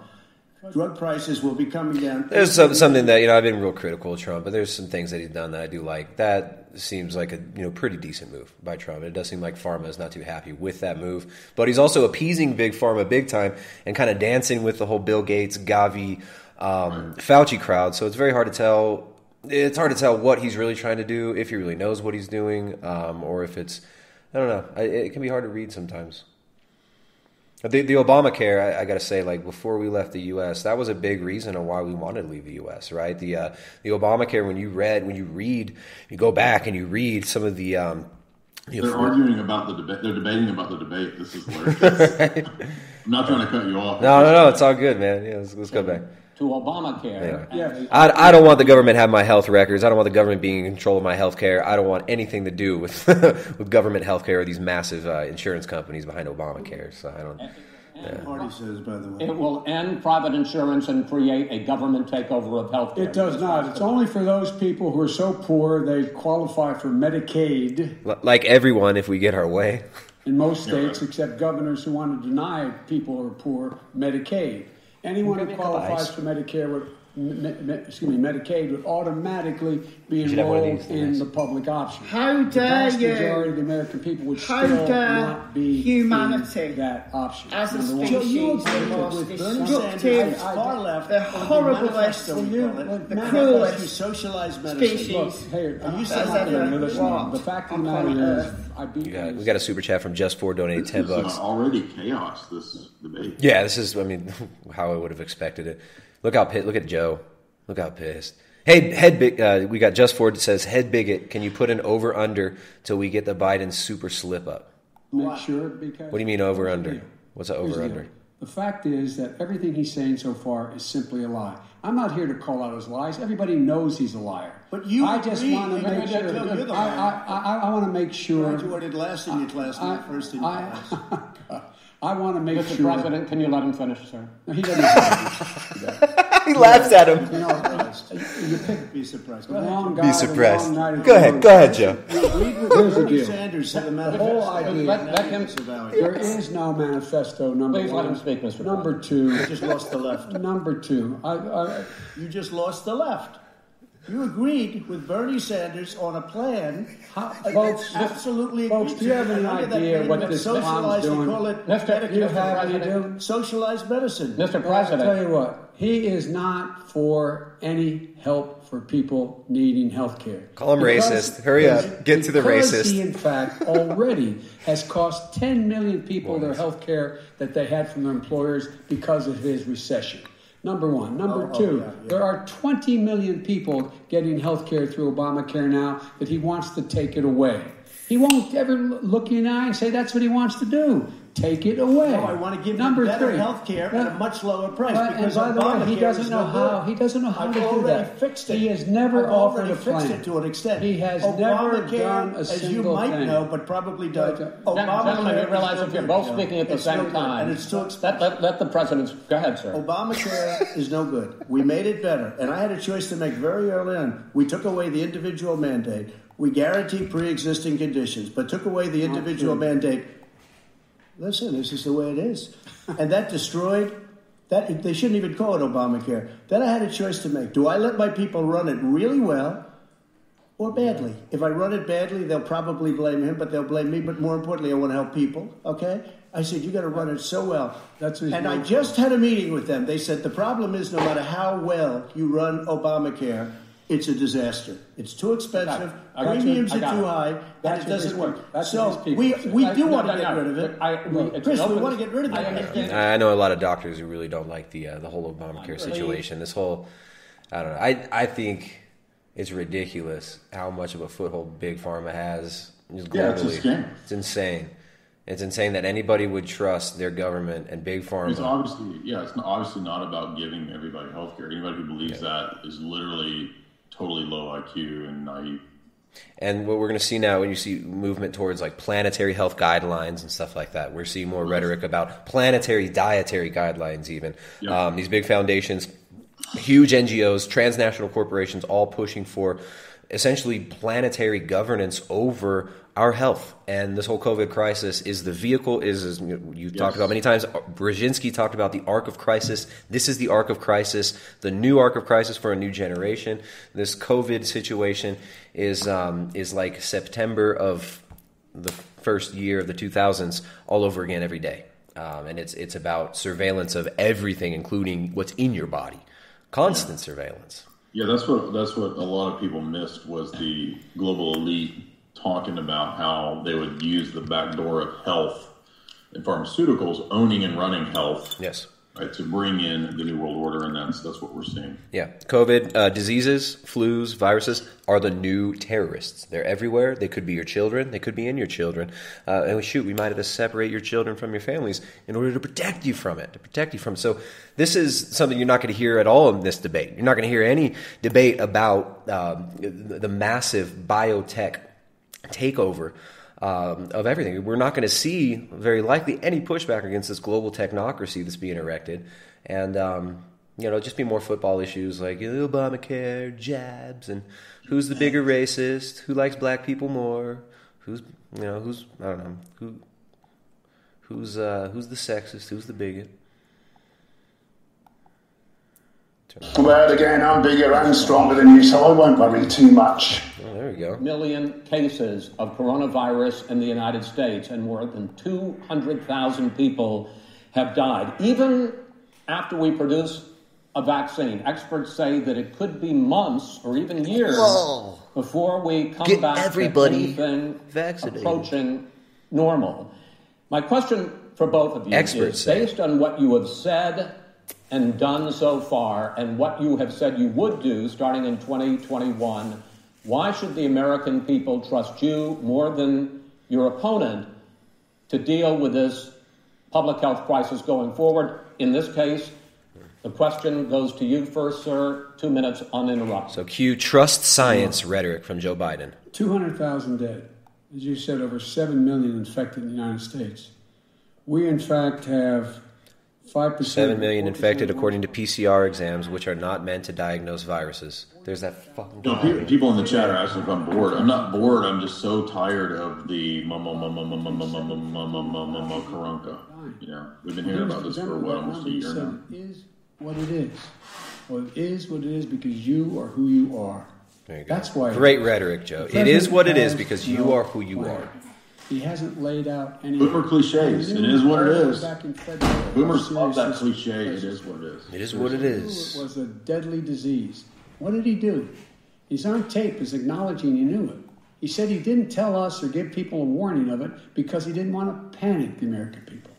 Drug prices will be coming down. There's some, something that you know I've been real critical of Trump, but there's some things that he's done that I do like. That seems like a you know pretty decent move by Trump. It does seem like Pharma is not too happy with that move, but he's also appeasing big pharma big time and kind of dancing with the whole Bill Gates, Gavi, um, Fauci crowd. So it's very hard to tell. It's hard to tell what he's really trying to do, if he really knows what he's doing, um, or if it's I don't know. It can be hard to read sometimes. The, the Obamacare, I, I got to say, like before we left the U.S., that was a big reason of why we wanted to leave the U.S. Right? The uh, the Obamacare, when you read, when you read, you go back and you read some of the. Um, know, They're for- arguing about the debate. They're debating about the debate. This is hilarious. I'm not trying to cut you off. No, no, no, it's all good, man. Yeah, let's, let's go back. To Obamacare. Yeah. I, I don't want the government to have my health records. I don't want the government being in control of my health care. I don't want anything to do with with government health care or these massive uh, insurance companies behind Obamacare. So I don't. The party says, by the way. It will end private insurance and create a government takeover of health care. It does not. It's only for those people who are so poor they qualify for Medicaid L- Like everyone, if we get our way. in most states, except governors who want to deny people who are poor Medicaid. Anyone who qualifies for Medicare would, excuse me, Medicaid would automatically be You should have one of enrolled in nice. the public option. How the dare vast you? majority of the American people would How still dare not be humanity in that option. as a Number one. species you the agree most with Bernie destructive, Sanders, far left, the or the horriblest, manifesto, we the call it, the manifesto cruelest socialized medicine. species Look, hey, Are you that's saying ever Now, listen, walked the fact of the matter is, I beat We got, you. we got a super chat from Just Four donating ten is bucks. already chaos. This debate. Yeah, this is. I mean, how I would have expected it. Look how pissed. Look at Joe. Look how pissed. Hey, head big. Uh, we got Just Ford that says head bigot. Can you put an over under till we get the Biden super slip up? Make sure because. What do you mean over under? What's an over under? The fact is that everything he's saying so far is simply a lie. I'm not here to call out his lies. Everybody knows he's a liar. But you I just want to make sure. know you're the I. I, I, I want to make sure. Graduated last in your class, not first in your class. I want to make Mr. sure. President, can you let him finish, sir? No, he doesn't. he laughs at him. You know, you pick Be surprised. the Go ahead. wrong guy. Be the surprised. wrong night at Go ahead. Go ahead, Joe. You agreed with Here's the deal. Sanders to the The manifesto. whole idea. Let, let him. There is no manifesto. Number Please one. let him speak, Mr. Number two. You just lost the left. Number two. I, I, You just lost the left. You agreed with Bernie Sanders on a plan. How, folks, absolutely. folks, do you have any And under that idea what this plan's socialized, doing? They call it Mr. you have any President. do? Socialized medicine. Mr. President. I'll tell you what. He is not for any help for people needing health care. Call him racist. Hurry up. Get to the because racist. He, in fact, already has cost 10 million people their health care that they had from their employers because of his recession. Number one. Number Oh, oh, two, yeah, yeah. there are 20 million people getting health care through Obamacare now that he wants to take it away. He won't ever look you in the eye and say that's what he wants to do. Take it away. No, I want to give Number them better three. health care at a much lower price But- because and by the way, he doesn't know no how. He doesn't know how I've to do already that. fixed it. He has never I've offered already a fixed plan. it to an extent. He has Obamacare, never done a as you might thing. know, but probably does. Uh, gentlemen, you realize if you're both good. speaking at the It's no same time, and it's too expensive. let, let, let the president go ahead, sir. Obamacare is no good. We made it better. And I had a choice to make very early on. We took away the individual mandate. We guaranteed pre existing conditions, but took away the individual mandate. Listen, this is the way it is. And that destroyed that they shouldn't even call it Obamacare. Then I had a choice to make. Do I let my people run it really well or badly? If I run it badly, they'll probably blame him, but they'll blame me. But more importantly, I want to help people. Okay? I said, you got to run it so well. That's and I just had a meeting with them. They said the problem is no matter how well you run Obamacare, it's a disaster. It's too expensive. I got you. Premiums I are too it. high, and That's it doesn't work. that's so what we say. we I- do no, want to get no. rid of it. I- we- Chris, we want to get rid of it. I. I know a lot of doctors who really don't like the uh, the whole Obamacare situation. This whole I don't know. I I think it's ridiculous how much of a foothold Big Pharma has just globally. Yeah, it's a. It's insane. It's insane that anybody would trust their government and Big Pharma. It's obviously, yeah, it's obviously not about giving everybody health care. Anybody who believes that is literally totally low IQ and naive. And what we're going to see now, when you see movement towards like planetary health guidelines and stuff like that, we're seeing more rhetoric about planetary dietary guidelines. Even um, these big foundations, huge NGOs, transnational corporations, all pushing for essentially planetary governance over our health. And this whole COVID crisis is the vehicle. Is, is you, know, you talked about many times. Brzezinski talked about the arc of crisis. This is the arc of crisis, the new arc of crisis for a new generation. This COVID situation is um, is like September of the first year of the 2000s all over again every day. Um, and it's it's about surveillance of everything, including what's in your body, constant surveillance. Yeah, that's what that's what a lot of people missed was the global elite talking about how they would use the back door of health and pharmaceuticals, owning and running health. Yes. Right, to bring in the new world order, and that's that's what we're seeing. Yeah, COVID uh, diseases, flus, viruses are the new terrorists. They're everywhere. They could be your children. They could be in your children. Uh, and shoot, we might have to separate your children from your families in order to protect you from it. To protect you from. It. So this is something you're not going to hear at all in this debate. You're not going to hear any debate about um, the massive biotech takeover um, of everything. We're not going to see, very likely, any pushback against this global technocracy that's being erected. And, um, you know, just be more football issues like Obamacare, jabs, and who's the bigger racist, who likes black people more, who's, you know, who's, I don't know, who, who's, uh, who's the sexist, who's the bigot. Well, again, I'm bigger and stronger than you, so I won't worry too much. Oh, there we go. Million cases of coronavirus in the United States, and more than 200,000 people have died. Even after we produce a vaccine, experts say that it could be months or even years Whoa. before we come Get back everybody to anything vaccinated. approaching normal. My question for both of you Experts is say. based on what you have said and done so far and what you have said you would do starting in 2021, why should the American people trust you more than your opponent to deal with this public health crisis going forward? In this case, the question goes to you first, sir. Two minutes uninterrupted. So cue trust science rhetoric from Joe Biden. 200,000 dead. As you said, over 7 million infected in the United States. We, in fact, have 5%. 7 million infected according to PCR exams, which are not meant to diagnose viruses. There's that fucking. No, people, people in the chat are asking if I'm bored. I'm not bored. I'm just so tired of the mama, mama, mama, mama, mama, mama, mama, karanka. You we've been hearing about this for what, almost a year now. Is what it is. Well, it is what it is because you are who you are. There you go. That's why. Great rhetoric, Joe. It is what it is because you are who you are. He hasn't laid out any. Boomer cliches. It is what it is. Back in February, Boomers love that cliche. It is what it is. It is what it is. It was a deadly disease. What did he do? He's on tape as acknowledging he knew it. He said he didn't tell us or give people a warning of it because he didn't want to panic the American people.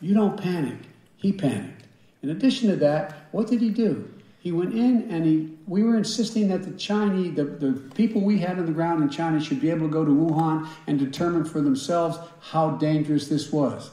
You don't panic. He panicked. In addition to that, what did he do? He went in and he we were insisting that the Chinese the, the people we had on the ground in China should be able to go to Wuhan and determine for themselves how dangerous this was.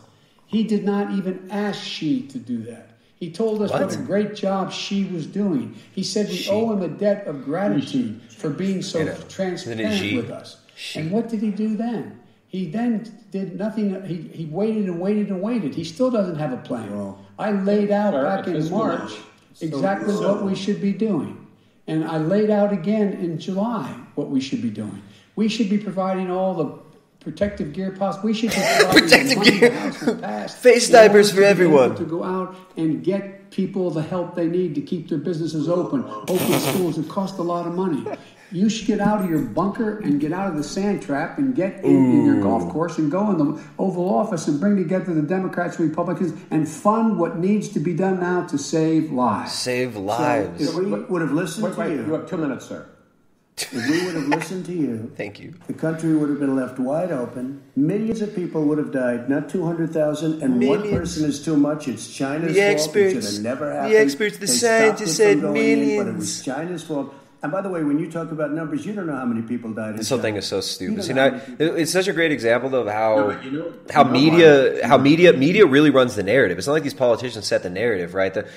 He did not even ask Xi to do that. He told us what, What? a great job Xi was doing. He said we owe him a debt of gratitude for being so You know, transparent with us. And what did he do then? He then did nothing. He, he waited and waited and waited. He still doesn't have a plan. I laid out back in March so- exactly so- what we should be doing. And I laid out again in July what we should be doing. We should be providing all the protective gear possible. We should be providing Protective gear. Face diapers for everyone. To go out and get people the help they need to keep their businesses open, open schools. It costs a lot of money. You should get out of your bunker and get out of the sand trap and get in, in your golf course and go in the Oval Office and bring together the Democrats and Republicans and fund what needs to be done now to save lives. Save lives. If we would have listened Wait, to wait, you, you have two minutes, sir. if we would have have listened to you, thank you. The country would have been left wide open. Millions of people would have died, not 200,000, and one Millions. person is too much. It's China's The fault. experts- it should have never the experts, the They scientists said going in, but it millions. was China's fault. And by the way, when you talk about numbers, you don't know how many people died. This whole thing is so stupid. See, know now, it's such a great example of how No, you know- how you know media why- how media media really runs the narrative. It's not like these politicians set the narrative, right? The,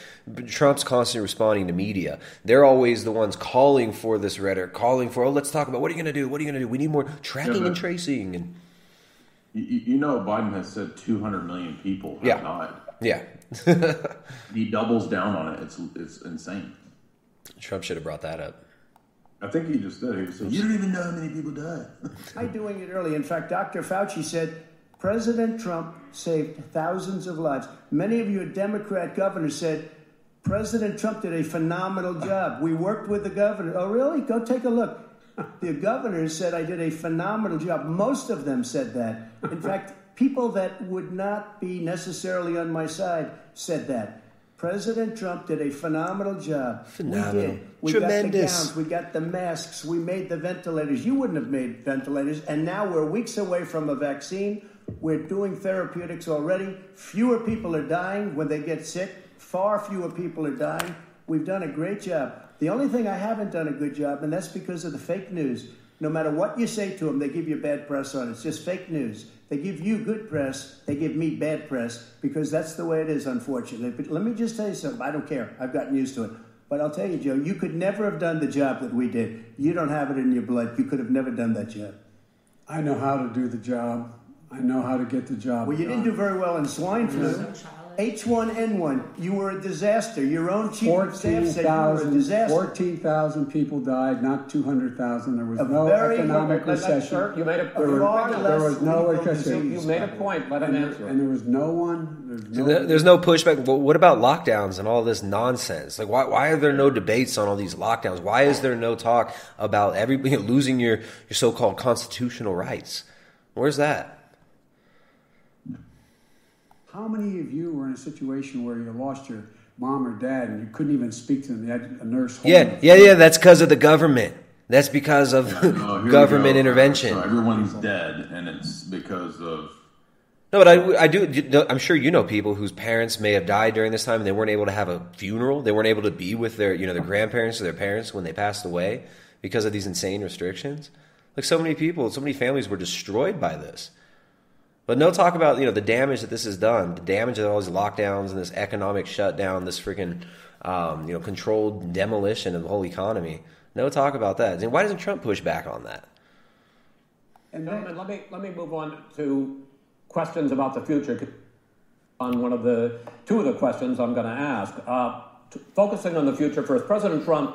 Trump's constantly responding to media. They're always the ones calling for this rhetoric, calling for oh, let's talk about what are you going to do? What are you going to do? We need more tracking but- and tracing and You, you know, Biden has said 200 million people have Yeah. died. yeah. He doubles down on it. It's it's insane. Trump should have brought that up. I think he just did. He said, You don't even know how many people died. By doing it early. In fact, Dr. Fauci said President Trump saved thousands of lives. Many of you Democrat governors said President Trump did a phenomenal job. We worked with the governor. Oh, really? Go take a look. The governors said I did a phenomenal job. Most of them said that. In fact, people that would not be necessarily on my side said that. President Trump did a phenomenal job. Phenomenal. We did. We got the gowns, we got the masks, we made the ventilators. You wouldn't have made ventilators, and now we're weeks away from a vaccine. We're doing therapeutics already. Fewer people are dying when they get sick. Far fewer people are dying. We've done a great job. The only thing I haven't done a good job, and that's because of the fake news. No matter what you say to them, they give you bad press on it. It's just fake news. They give you good press, they give me bad press because that's the way it is, unfortunately. But let me just tell you something. I don't care. I've gotten used to it. But I'll tell you, Joe, you could never have done the job that we did. You don't have it in your blood. You could have never done that job. I know how to do the job. I know how to get the job. Well, you didn't do very well in swine flu. H1N1, you were a disaster. Your own chief of staff said you were a 14,000 disaster. 14,000 people died, not 200,000. There was A no very- economic Let- let- recession. Sir, you made a There was, far there was no recession. You made a point. Let him and, answer. there, and there was no one. There's no. there- There's no pushback. But what about lockdowns and all this nonsense? Like, why, why are there no debates on all these lockdowns? Why is there no talk about everybody losing your, your so-called constitutional rights? Where's that? How many of you were in a situation where you lost your mom or dad and you couldn't even speak to them? You had a nurse. Yeah, them. yeah, yeah. That's because of the government. That's because of Oh, here government go. intervention. So everyone's dead, and it's because of. No, but I, I do. I'm sure you know people whose parents may have died during this time, and they weren't able to have a funeral. They weren't able to be with their, you know, their grandparents or their parents when they passed away because of these insane restrictions. Like so many people, so many families were destroyed by this. But no talk about you know the damage that this has done, the damage of all these lockdowns and this economic shutdown, this freaking um, you know controlled demolition of the whole economy. No talk about that. And why doesn't Trump push back on that? And Gentlemen, let me let me move on to questions about the future. On one of the two of the questions I'm going to ask, uh, focusing on the future first, President Trump,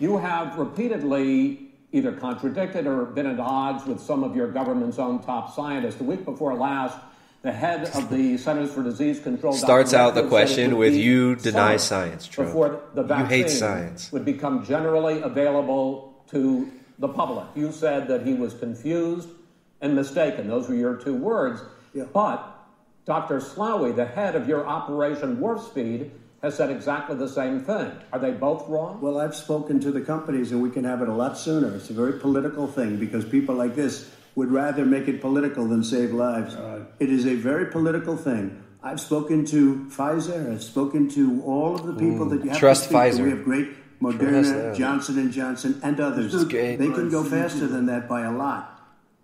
you have repeatedly either contradicted or been at odds with some of your government's own top scientists. The week before last, the head of the Centers for Disease Control Starts out the Redfield, said it question with you deny science, Trump. Before the You hate science. would become generally available to the public. You said that he was confused and mistaken. Those were your two words. But Dr. Slaoui, the head of your Operation Warp Speed, has said exactly the same thing. Are they both wrong? Well, I've spoken to the companies, and we can have it a lot sooner. It's a very political thing because people like this would rather make it political than save lives. It is a very political thing. I've spoken to Pfizer. I've spoken to all of the people Mm, that you have trust to speak Pfizer. to. We have great Moderna. Johnson and Johnson, and others. They can go faster than that by a lot.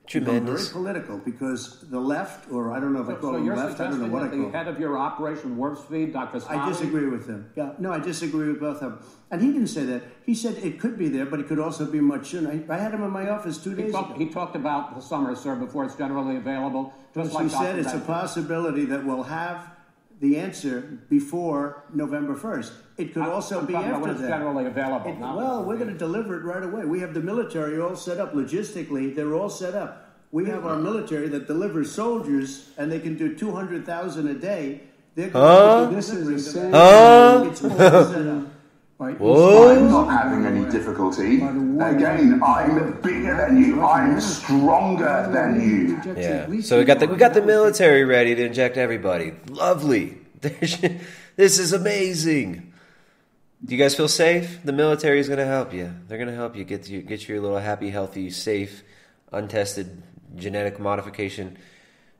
Become Tremendous. Very political because the left, or I don't know if I call so them you're left. I don't know what I that call the head of your Operation Warp Speed, Dr. Slaoui, I disagree with him. Yeah, no, I disagree with both of them. And he didn't say that. He said it could be there, but it could also be much sooner. I, I had him in my office two He days talked, ago. he talked about the summer, sir, before it's generally available. Just As like we said, Dr. it's a possibility that we'll have the answer before November 1st. It could I'm- also I'm be talking about after when it's that. generally available, It- not well, we're going to deliver it right away. We have the military all set up logistically. They're all set up. We have our military that delivers soldiers, and they can do 200,000 a day. They're Huh? going This is the same. Huh? It's all set up. By I'm not having any difficulty. Again, I'm bigger than you. I'm stronger than you. Yeah. So we got the we got the military ready to inject everybody. Lovely. this is amazing. Do you guys feel safe? The military is going to help you. They're going to help you get you get your little happy, healthy, safe, untested genetic modification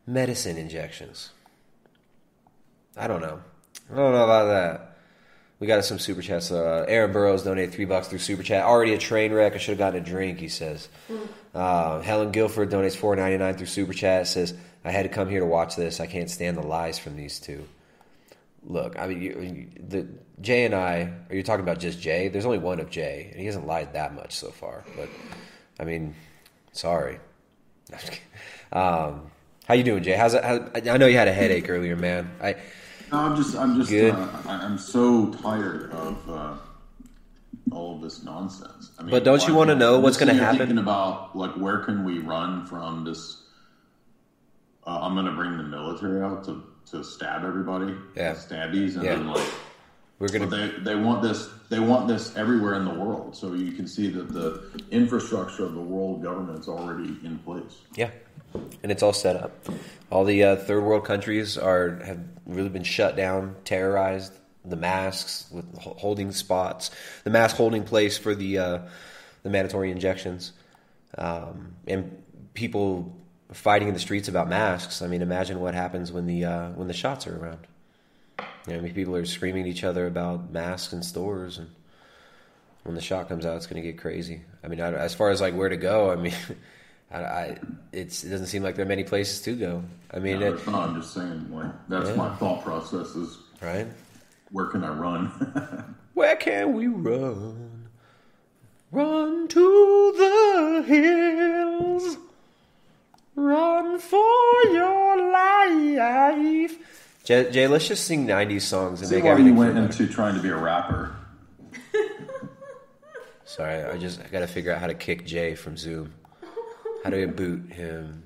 medicine injections. I don't know. I don't know about that. We got some super chats. Uh, Aaron Burrows donated three bucks through super chat. Already a train wreck. I should have gotten a drink. He says. Uh, Helen Guilford donates four ninety nine through super chat. Says I had to come here to watch this. I can't stand the lies from these two. Look, I mean, you, you- the Jay and I. Are you talking about just Jay? There's only one of Jay, and he hasn't lied that much so far. But I mean, sorry. um, how you doing, Jay? How's it? How, I know you had a headache earlier, man. I. No, I'm just, I'm just, Good. uh, I'm so tired of uh, all of this nonsense. I mean, But don't you wanna know what's gonna happen? Thinking about like where can we run from this? Uh, I'm going to bring the military out to, to stab everybody, Yeah. stabbies, and Yeah. then like we're gonna. they they want this they want this everywhere in the world. So you can see that the infrastructure of the world government's already in place. Yeah, and it's all set up. All the uh, third world countries are have really been shut down, terrorized. The masks with holding spots, the mask holding place for the uh, the mandatory injections, um, and people fighting in the streets about masks. I mean, imagine what happens when the uh, when the shots are around. You know, I mean, people are screaming at each other about masks in stores, and when the shot comes out, it's going to get crazy. I mean, I, as far as like where to go, I mean, I, I it's it doesn't seem like there are many places to go. I mean, no, it, not. I'm just saying like that's Yeah. my thought process is right. Where can I run? Where can we run? Run to the hills. Run for your life. Jay, Jay let's just sing '90s songs and See make why everything you went feel better. into trying to be a rapper. Sorry, I just I got to figure out how to kick Jay from Zoom. How do I boot him?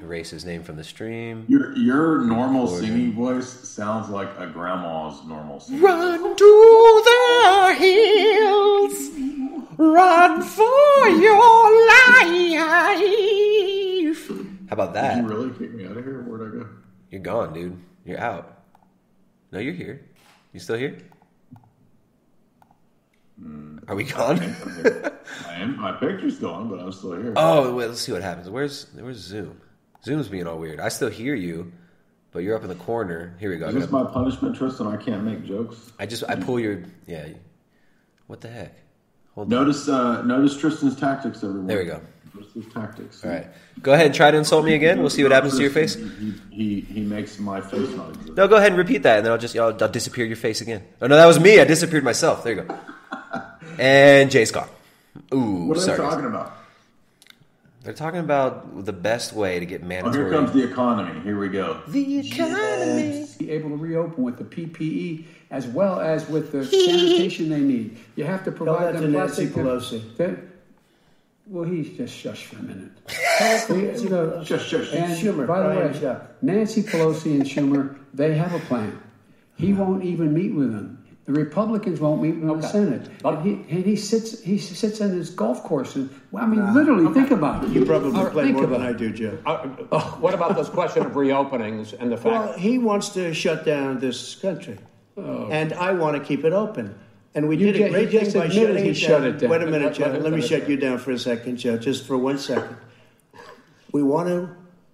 Erase his name from the stream. Your your normal Or- singing voice sounds like a grandma's normal singing. Run to the hills. Run for your life. How about that? Did you really kick me out of here? Where'd I go? You're gone, dude. You're out. No, you're here. You still here? Are we gone? I am. My picture's gone, but I'm still here. oh, wait, let's see what happens. Where's Where's Zoom? Zoom's being all weird. I still hear you, but you're up in the corner. Here we go. Is this my punishment, Tristan? I can't make jokes. I just I pull your yeah. What the heck? Hold on. Notice, uh, notice Tristan's tactics, everyone. There we go. Notice tactics. All right, go ahead and try to insult me again. We'll see what happens to your face. He, he he makes my face not exist. No, go ahead and repeat that, and then I'll just I'll, I'll disappear your face again. Oh no, that was me. I disappeared myself. There you go. And Jay's gone. Ooh, What are they sorry. talking about? They're talking about the best way to get Oh, mandatory. here comes the economy. Here we go. The economy. Be able to reopen with the PPE as well as with the sanitation they need. You have to provide that them to Nancy plastic. Pelosi. That- well, he's just shush for a minute. You know, Shush, shush. and Schumer, by the Brian way, Chuck. Nancy Pelosi and Schumer, they have a plan. He won't even meet with them. The Republicans won't meet with the Senate. And he, and he sits he sits on his golf course and well, I mean, literally, think about it. You probably Uh, play more than about I do, Joe. Uh, what about this question of reopenings and the fact? Well, he wants to shut down this country, and I want to keep it open. And we You did ju- a great he thing just by admitted shutting he it shut down. it down. Wait a minute, Let- Joe. let him Let me shut that. you down for a second, Joe, just for one second. We want to.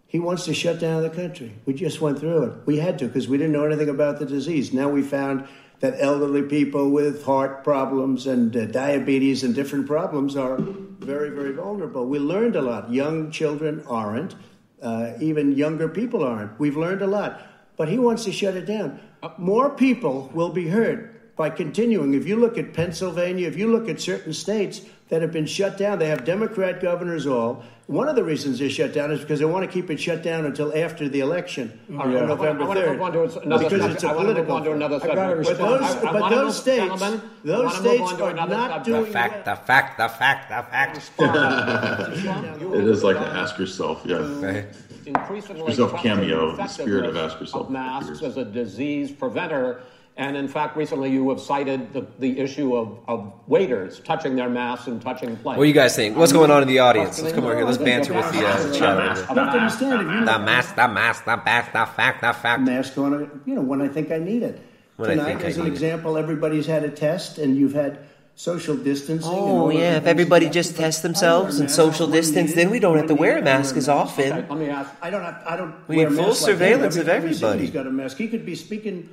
He wants to shut down the country. We just went through it. We had to because we didn't know anything about the disease. Now we found that elderly people with heart problems and uh, diabetes and different problems are very, very vulnerable. We learned a lot. Young children aren't. Uh, even younger people aren't. We've learned a lot. But he wants to shut it down. More people will be hurt by continuing. If you look at Pennsylvania, if you look at certain states that have been shut down, they have Democrat governors all. One of the reasons they're shut down is because they want to keep it shut down until after the election All on right, I November wanna- I wanna move on to 3rd. another because subject. it's a I wanna move political on to another subject. But those, I- I but wanna those move- states, gentlemen, I those wanna move states on to are another not subject. doing The fact, the fact, the fact, the fact. It is like an ask yourself. Yeah. increasingly Yourself question cameo, the the spirit of ask yourself of masks as a disease preventer. And in fact, recently you have cited the, the issue of, of waiters touching their masks and touching plates. What do you guys think? What's going on in the audience? Let's come over here. Let's banter with the uh, chat. over here. You have to understand if The mask, the mask, the mask, the fact, the fact. mask on, you know, when I think I need it. When I tonight, think I as an need it. example, everybody's had a test, and you've had social distancing. Oh yeah, if everybody just tests themselves and social distance, then we don't have to wear a mask as often. Let me ask. I don't have. I don't. We wear need a full mask like surveillance of Every- every second everybody. He's got a mask. He could be speaking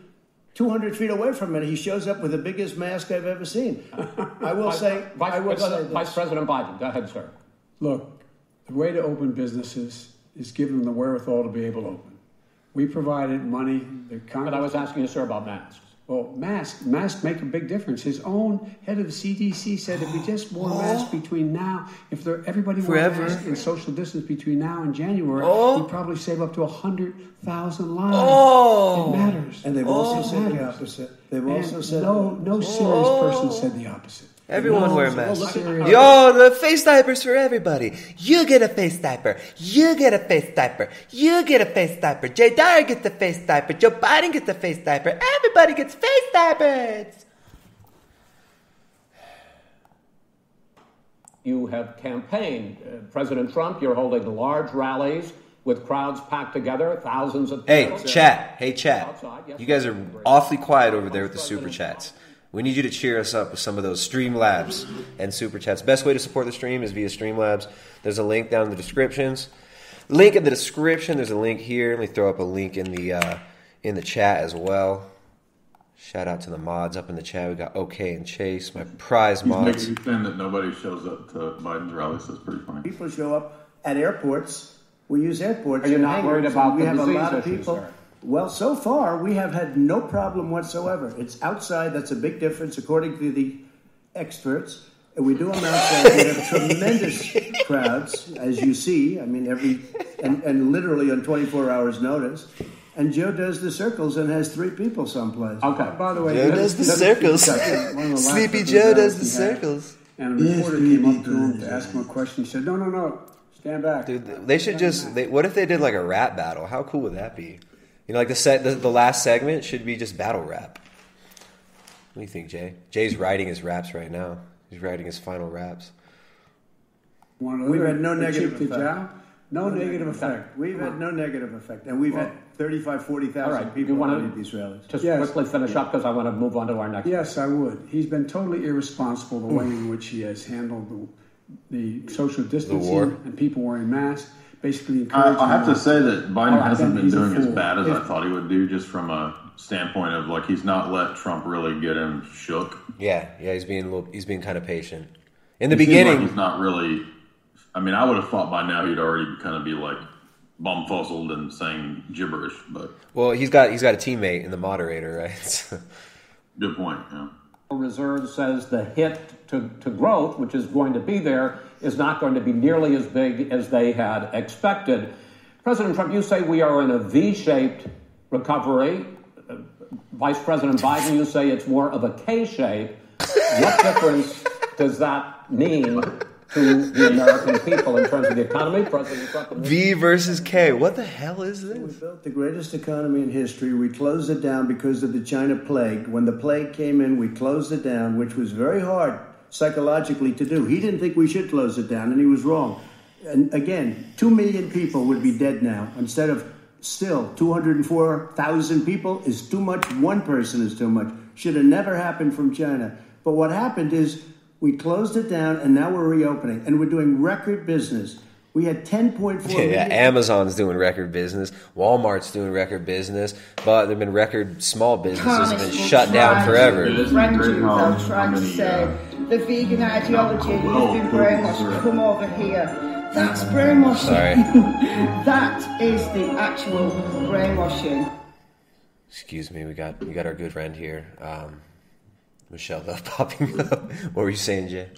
200 feet away from it. He shows up with the biggest mask I've ever seen. I will Vice- say. Vice, I will say President, this. Vice President Biden, go ahead, sir. Look, the way to open businesses is give them the wherewithal to be able to open. We provided money. The Congress, But I was asking you, sir, about masks. Well, masks masks make a big difference. His own head of the CDC said if we just wore oh. masks between now, if there, everybody wore masks and social distance between now and January, Oh. we'd probably save up to hundred thousand lives. Oh. it matters. And they've It also oh. said the opposite. They've And also said no, no oh. serious person said the opposite. Everyone No wear masks. serious- Yo, the face diapers for everybody. You get a face diaper. You get a face diaper. You get a face diaper. Jay Dyer gets the face diaper. Joe Biden gets the face diaper. Everybody gets face diapers. You have campaigned. Uh, President Trump, you're holding large rallies with crowds packed together, thousands of Hey, chat. Hey, chat. Yes, You guys are awfully quiet over there with the super chats. We need you to cheer us up with some of those Streamlabs and super chats. Best way to support the stream is via Streamlabs. There's a link down in the descriptions. Link in the description. There's a link here. Let me throw up a link in the uh, in the chat as well. Shout out to the mods up in the chat. We got OK and Chase, my prize He's mods. making saying that nobody shows up to Biden's rallies. That's pretty funny. People show up at airports. We use airports. Are you and not hangars, worried and about we the have a lot of people. sir? Well, so far we have had no problem whatsoever. It's outside. That's a big difference, according to the experts. And we do them outside. we have tremendous crowds, as you see. I mean, every and, and literally on 24 hours notice. And Joe does the circles and has three people someplace. Okay. By the way, Joe does the this- circles. one of the last Sleepy Joe does the circles. And a reporter came up to him to ask him a question. He said, "No, no, no, stand back." Dude, they should just. They, what if they did like a rap battle? How cool would that be? You know, like the set, the, the last segment should be just battle rap. What do you think, Jay? Jay's writing his raps right now. He's writing his final raps. One We've had no negative cheap to effect. jowl. No negative effect. We've had no negative effect. And we've had 35, 40,000 All right. people You wanna at these rallies. Just Yes. quickly finish up because I want to move on to our next. Yes, I would. He's been totally irresponsible the way hmm. in which he has handled the, the social distancing war. and people wearing masks. Basically, I, encouraging I have to say that Biden All right, hasn't then been doing as bad as I thought he would do, just from a standpoint of like he's not let Trump really get him shook. Yeah, yeah, he's being a little, he's being kind of patient. In the It seems like beginning, he's not really. I mean, I would have thought by now he'd already kind of be like bumfuzzled and saying gibberish. But well, he's got he's got a teammate in the moderator, right? good point. Yeah. Reserve says the hit to, to growth, which is going to be there, is not going to be nearly as big as they had expected. President Trump, you say we are in a V shaped recovery. Uh, Vice President Biden, you say it's more of a K shape. What difference does that mean to the American people in terms of the economy? President Trump. V versus K. What the hell is this? We built the greatest economy in history. We closed it down because of the China plague. When the plague came in, we closed it down, which was very hard psychologically to do. He didn't think we should close it down, and he was wrong. And again, two million people would be dead now instead of still 204,000 people is too much. One person is too much. Should have never happened from China. But what happened is we closed it down, and now we're reopening, and we're doing record business. We had 10.4 Yeah, million Amazon's doing record business. Walmart's doing record business, but there've been record small businesses that have been shut down forever. To friend you, they'll try to say the vegan ideology, you've been brainwashed, come over here. That's brainwashing. Sorry. that is the actual brainwashing. Excuse me, we got we got our good friend here, um, Michelle Love popping up. what were you saying, Jay?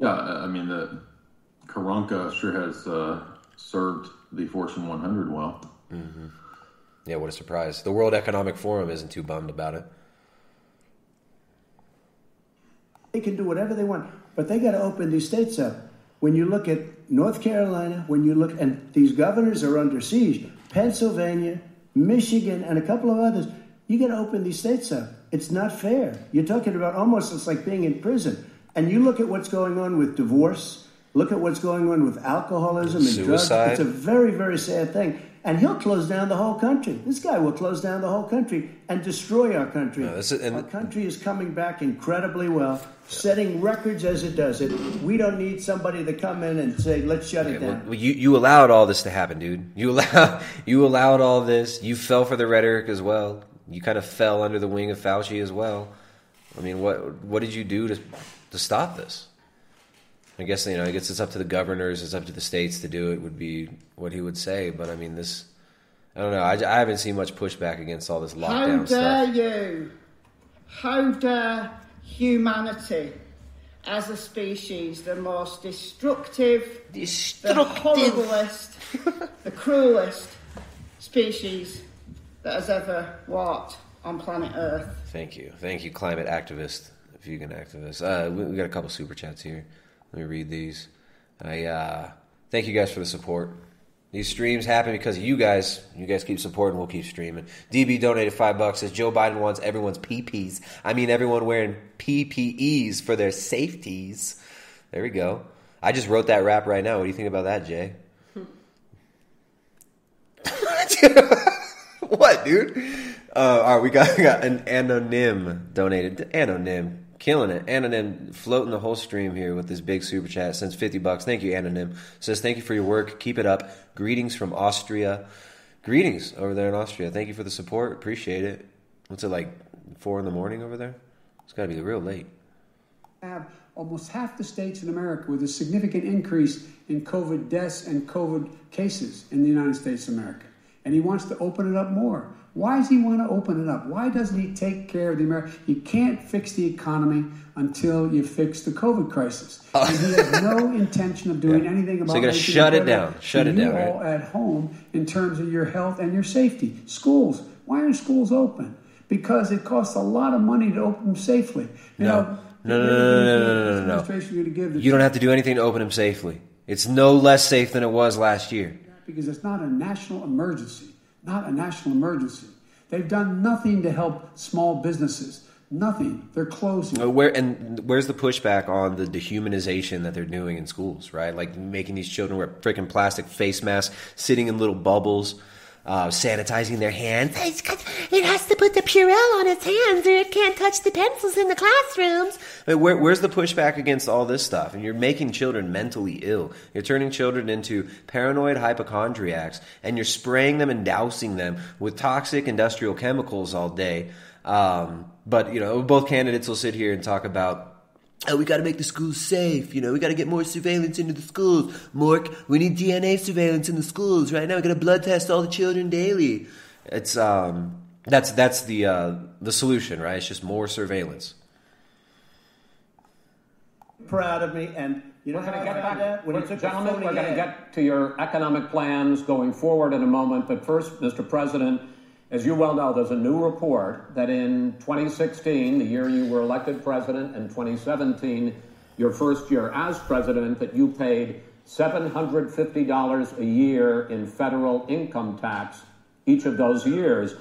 Yeah, I I mean the Karanka sure has uh, served the Fortune 100 well. Mm-hmm. Yeah, what a surprise! The World Economic Forum isn't too bummed about it. They can do whatever they want, but they got to open these states up. When you look at North Carolina, when you look, and these governors are under siege, Pennsylvania, Michigan, and a couple of others, you got to open these states up. It's not fair. You're talking about almost it's like being in prison. And you look at what's going on with divorce, look at what's going on with alcoholism and drugs. It's a very, very sad thing. and he'll close down the whole country. This guy will close down the whole country and destroy our country. No, is- and- our country is coming back incredibly well, setting records as it does it. We don't need somebody to come in and say, "Let's shut it down." Well, you you allowed all this to happen, dude. You allow you allowed all this. You fell for the rhetoric as well. You kind of fell under the wing of Fauci as well. I mean, what what did you do to to stop this? I guess you know. I guess it's up to the governors. It's up to the states to do it. Would be what he would say. But I mean, this. I don't know. I, I haven't seen much pushback against all this lockdown How dare stuff. you? How dare humanity, as a species, the most destructive, the horriblest, the cruelest species that has ever walked on planet Earth? Thank you, thank you, climate activist, vegan activist. Uh, we, we got a couple super chats here. Let me read these. I uh, thank you guys for the support. These streams happen because you guys. You guys keep supporting, we'll keep streaming. DB donated five bucks. Says Joe Biden wants everyone's PPs. I mean, everyone wearing PPEs for their safeties. There we go. I just wrote that rap right now. What do you think about that, Jay? what, dude? Uh, all right, we got, we got an anonym donated. Anonym. Killing it. Anonym floating the whole stream here with this big super chat. Sends 50 bucks. Thank you, Anonym. Says, thank you for your work. Keep it up. Greetings from Austria. Greetings over there in Austria. Thank you for the support. Appreciate it. What's it like? Four in the morning over there? It's got to be real late. have almost half the states in America with a significant increase in COVID deaths and COVID cases in the United States of America. And he wants to open it up more. Why does he want to open it up? Why doesn't he take care of the American? You can't fix the economy until you fix the COVID crisis. Uh. And he has no intention of doing Yeah. anything So about you're gonna shut it down. Shut it down, You all at home in terms of your health and your safety. Schools. Why aren't schools open? Because it costs a lot of money to open them safely. You No. know, No, no, no, no, no, no, no, no, no. administration going to give You don't have to do anything to open them safely. It's no less safe than it was last year. because it's not a national emergency. Not a national emergency. They've done nothing to help small businesses. Nothing. They're closing. Uh, Where and where's the pushback on the dehumanization that they're doing in schools, right? Like making these children wear freaking plastic face masks, sitting in little bubbles, uh, sanitizing their hands. It has to put the Purell on its hands or it can't touch the pencils in the classrooms. Where, where's the pushback against all this stuff? And you're making children mentally ill. You're turning children into paranoid hypochondriacs, and you're spraying them and dousing them with toxic industrial chemicals all day. Um, but you know, both candidates will sit here and talk about. Oh, we got to make the schools safe. You know, we got to get more surveillance into the schools. Mork, we need DNA surveillance in the schools right now. We got to blood test all the children daily. It's um, that's that's the uh, the solution, right? It's just more surveillance. Proud of me, and you know We're how going I to get back, out when he took the gentlemen. We're going to get to your economic plans going forward in a moment. But first, Mr. President, as you well know, there's a new report that in 2016, the year you were elected president, and 2017, your first year as president, that you paid $750 a year in federal income tax each of those years.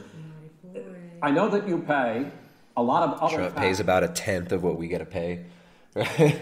I know that you pay a lot of other Trump tax- pays about a tenth of what we got to pay.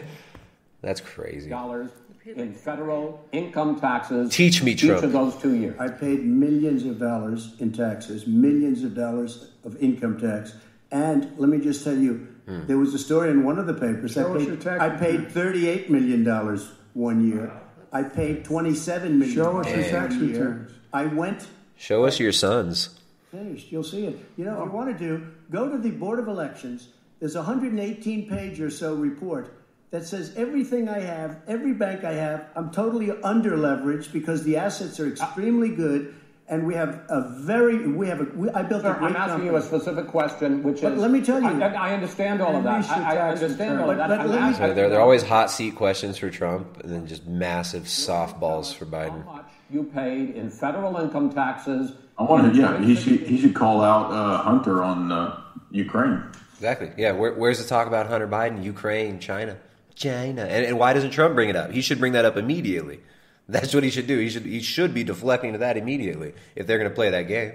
That's crazy. dollars in federal income taxes. Teach me, each of those two years. I paid millions of dollars in taxes, millions of dollars of income tax, and let me just tell you, Hmm. there was a story in one of the papers. Show I us paid, your I paid thirty-eight million dollars one year. I paid twenty-seven million. Show us your tax returns. I went Show us your sons. finished. You'll see it. You know, if you want to do, go to the Board of Elections. There's a 118 page or so report that says everything I have, every bank I have, I'm totally under leveraged because the assets are extremely good, and we have a very, we have a, we, I built Sir, a great I'm asking company. you a specific question, which But is. let me tell you- I, I understand all of that. I, I understand all of that. But- but let me- They're, they're always hot seat questions for Trump, and then just massive softballs for Biden. How much you paid in federal income taxes. I want to. Yeah, he should. He should call out uh, Hunter on uh, Ukraine. Exactly. Yeah. Where, where's the talk about Hunter Biden, Ukraine, China, China, and, and why doesn't Trump bring it up? He should bring that up immediately. That's what he should do. He should he should be deflecting to that immediately if they're going to play that game.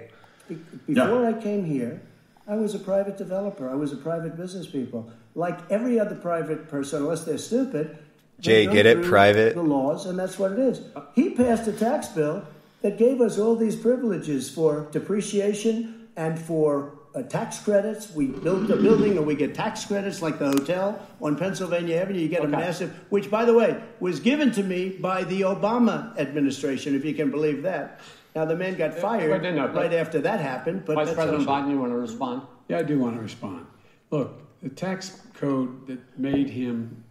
Before I came here, I was a private developer. I was a private business people. Like every other private person, unless they're stupid. they Jay, get it? Private. The laws, and that's what it is. He passed a tax bill that gave us all these privileges for depreciation and for uh, tax credits. We built a building and we get tax credits like the hotel on Pennsylvania Avenue. You get a massive, which, by the way, was given to me by the Obama administration, if you can believe that. Now, the man got fired Wait, no, no, right after that happened. But Vice President Biden, you want to respond? Yeah, I do want to respond. Look, the tax code that made him,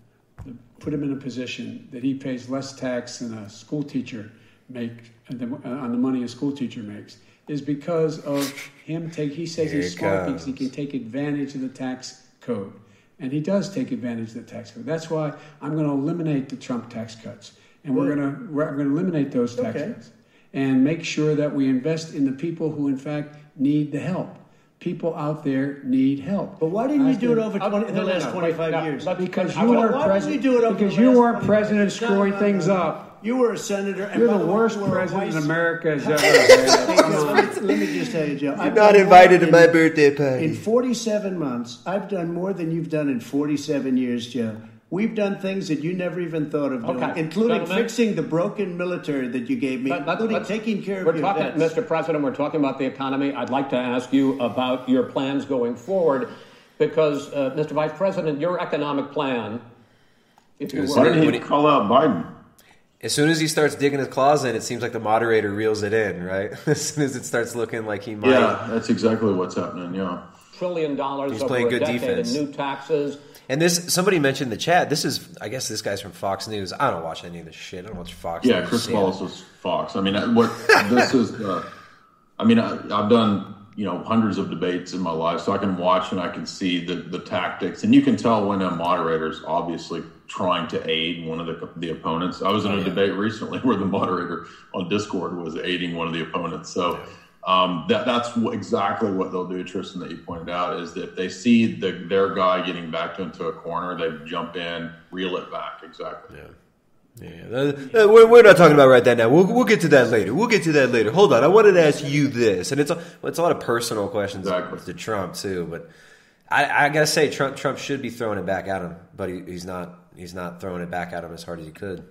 put him in a position that he pays less tax than a school teacher make uh, uh, on the money a school teacher makes is because of him take. He says Here he's smart because he can take advantage of the tax code, and he does take advantage of the tax code. That's why I'm going to eliminate the Trump tax cuts, and we're going to we're going to eliminate those tax Okay. cuts and make sure that we invest in the people who, in fact, need the help. People out there need help. But why didn't you do it over Oh, 20, the no, no, last no, 25 wait, years? Because you didn't president. you do it over because you president screwing things up. You were a senator. And You're by the worst you were president vice- America has ever Hey, had. let, me, just tell you, Joe. I've not invited more to my birthday party. In 47 months, I've done more than you've done in 47 years, Joe. We've done things that you never even thought of doing, Okay. including Gentlemen. fixing the broken military that you gave me, Let- let- including let's- taking care of we're your talking, vets. Mr. President, we're talking about the economy. I'd like to ask you about your plans going forward because, uh, Mr. Vice President, your economic plan, if you were, Why didn't he call out Biden? As soon as he starts digging his claws in, it seems like the moderator reels it in, right? as soon as it starts looking like he might. Yeah, that's exactly what's happening. Yeah. trillion dollars He's playing a good decade defense. in new taxes. And this, somebody mentioned in the chat. This is, I guess, this guy's from Fox News. I don't watch any of this shit. I don't watch Fox. Yeah, News. Chris CNN. Wallace was Fox. I mean, what this is. Uh, I mean, I, I've done you know hundreds of debates in my life, so I can watch and I can see the the tactics, and you can tell when a moderator's obviously trying to aid one of the the opponents. I was in Oh, a yeah. debate recently where the moderator on Discord was aiding one of the opponents. So. Um, that that's exactly what they'll do, Tristan. That you pointed out is that if they see the, their guy getting backed into a corner, they jump in, reel it back. Exactly. Yeah. Uh, we're, we're not talking about right that now. We'll, we'll get to that later. We'll get to that later. Hold on. I wanted to ask you this, and it's a, well, it's a lot of personal questions to Trump too. But I, I gotta say, Trump Trump should be throwing it back at him, but he, he's not. He's not throwing it back at him as hard as he could.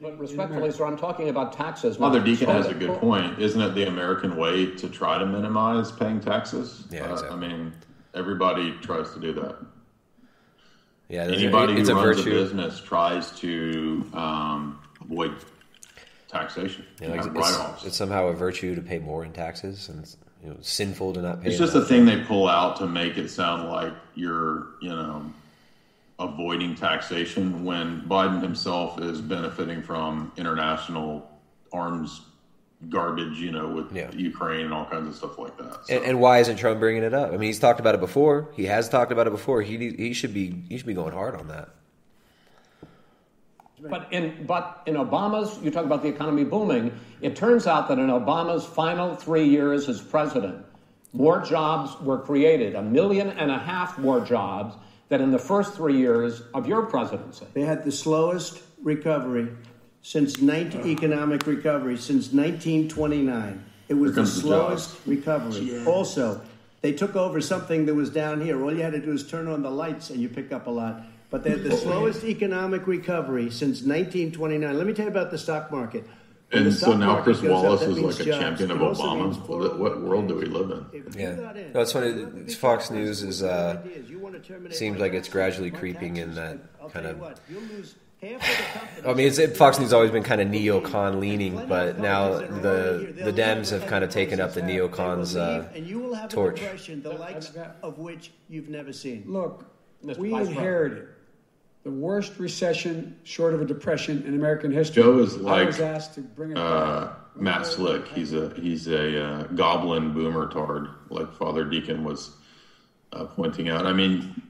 But respectfully, sir, I'm talking about taxes. Mother not- Deacon so has a good point. Isn't it the American way to try to minimize paying taxes? Yeah, Uh, I mean, everybody tries to do that. Yeah, there's a- Anybody it's who a runs virtue. a business tries to um, avoid taxation. Yeah, like it's, it's somehow a virtue to pay more in taxes, and it's, you know, sinful to not pay. It's just enough. a thing they pull out to make it sound like you're, you know, avoiding taxation when Biden himself is benefiting from international arms garbage, you know, with Ukraine and all kinds of stuff like that. And, and why isn't Trump bringing it up? I mean, he's talked about it before. He has talked about it before. He he should be he should be going hard on that. But in but in Obama's, you talk about the economy booming. It turns out that in Obama's final three years as president, more jobs were created, a million and a half more jobs than in the first three years of your presidency. They had the slowest recovery since 19, economic recovery since 1929. It was the comes the slowest recovery. Yeah. Also, they took over something that was down here. All you had to do is turn on the lights and you pick up a lot. But they had the slowest economic recovery since 1929. Let me tell you about the stock market. When And so now Chris goes up, Wallace that is means like a jobs. champion of It Obama. What, what world do we live in? Yeah, no, it's funny. Fox News is uh, seems like it's gradually creeping in that kind of. I mean, it's, it, Fox News has always been kind of neocon leaning, but now the the Dems have kind of taken up the neocons uh, and you will have a torch. the likes of which you've never seen. Look, we inherited the worst recession short of a depression in American history. Joe is I like was asked to bring it uh. Matt Slick. He's a he's a uh, goblin boomer tard, like Father Deacon was uh, pointing out. I mean,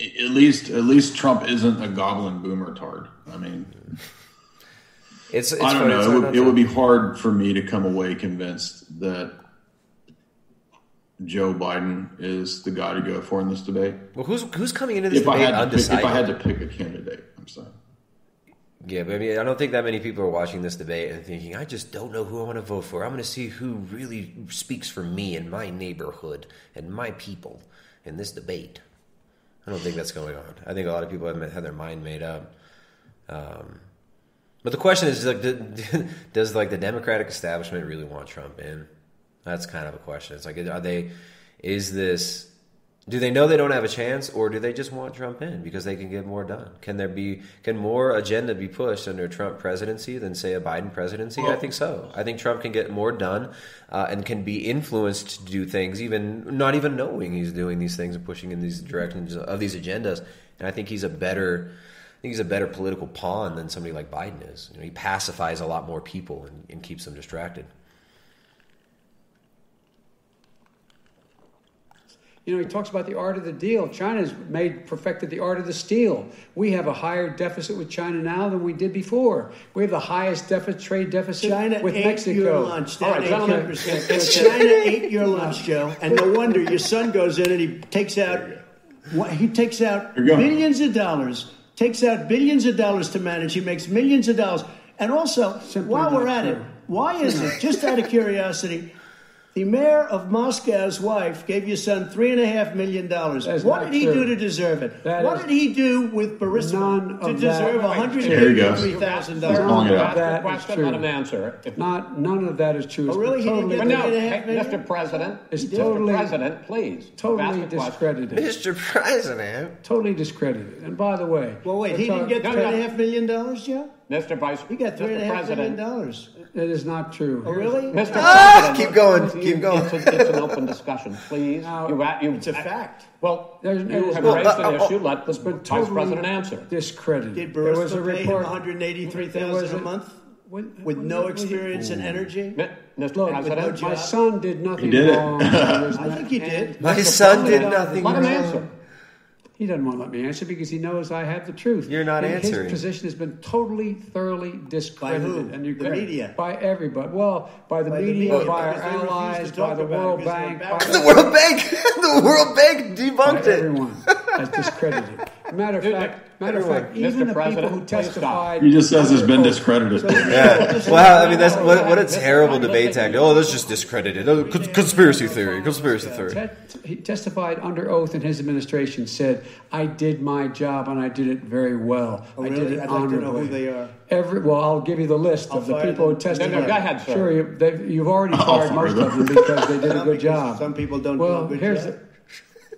at least at least Trump isn't a goblin boomer tard. I mean, It's, it's I don't funny, it's know. It would, it would be hard for me to come away convinced that Joe Biden is the guy to go for in this debate. Well, who's who's coming into this if debate undecided? Pick, if I had to pick a candidate, I'm sorry. Yeah, but I mean, I don't think that many people are watching this debate and thinking, "I just don't know who I want to vote for. I'm going to see who really speaks for me and my neighborhood and my people in this debate." I don't think that's going on. I think a lot of people have had their mind made up. Um, but the question is, like, does like the Democratic establishment really want Trump in? That's kind of a question. It's like, are they? Is this? Do they know they don't have a chance, or do they just want Trump in because they can get more done? Can there be can more agenda be pushed under a Trump presidency than say a Biden presidency? Well, I think so. I think Trump can get more done uh, and can be influenced to do things, even not even knowing he's doing these things and pushing in these directions of these agendas. And I think he's a better I think he's a better political pawn than somebody like Biden is. You know, he pacifies a lot more people and, and keeps them distracted. You know, he talks about the art of the deal. China's made perfected the art of the steal. We have a higher deficit with China now than we did before. We have the highest deficit, trade deficit China with ate Mexico. Your lunch. That All right, gentlemen. It's China ate your lunch, Joe. And no wonder your son goes in and he takes out he takes out millions of dollars, takes out billions of dollars to manage. He makes millions of dollars. And also, Simply while we're at true. it, why is it, just out of curiosity, the mayor of Moscow's wife gave your son three and a half million dollars. What did he true. do to deserve it? That what did he do with Burisma to deserve one hundred eighty-three thousand dollars? None of that question, not an answer. If not, none of that is true. Oh, really? Totally, no, Mr. President, it's totally, Mr. President, please, totally discredited. Mr. President, totally discredited. And by the way, well, wait, he didn't get three and a half million dollars yet. Mr. Vice, he get three and a half million dollars. It is not true. Oh, really? Mr. Ah, President, keep going, keep going. It's, it's, an open discussion, please. Now, you, you, it's a fact. Well, there's, you there's, have well, raised an uh, issue. Let the totally President answer. Discredited. Did there was a report, 183000 a, month? When, with when, no when, experience and energy? Mr. Look, no my son did nothing did wrong. I think he did. My son did nothing wrong. Let him answer. He doesn't want to let me answer because he knows I have the truth. You're not and answering. His position has been totally, thoroughly discredited. By and you the media. By everybody. Well, by the, by media, the media, by our allies, by the World Bank. By the World Bank! the World Bank debunked it. Everyone has discredited. Matter of fact, matter of fact, even Mr. the President, people who testified. He just says it's been discredited. yeah. Well, I mean, that's what, what a terrible debate tactic. Oh, that's just discredited. Oh, conspiracy theory. Conspiracy theory. He testified under oath in his administration. Said, "I did my job and I did it very well. Oh, really? I did it I'd honorably." Like to know who they are. Every well, I'll give you the list I'll of the people them. who testified. No, no, go ahead, sir. Sure, you, have already fired most of them because they did a good job. Some people don't. Well, do a good here's. Job. The,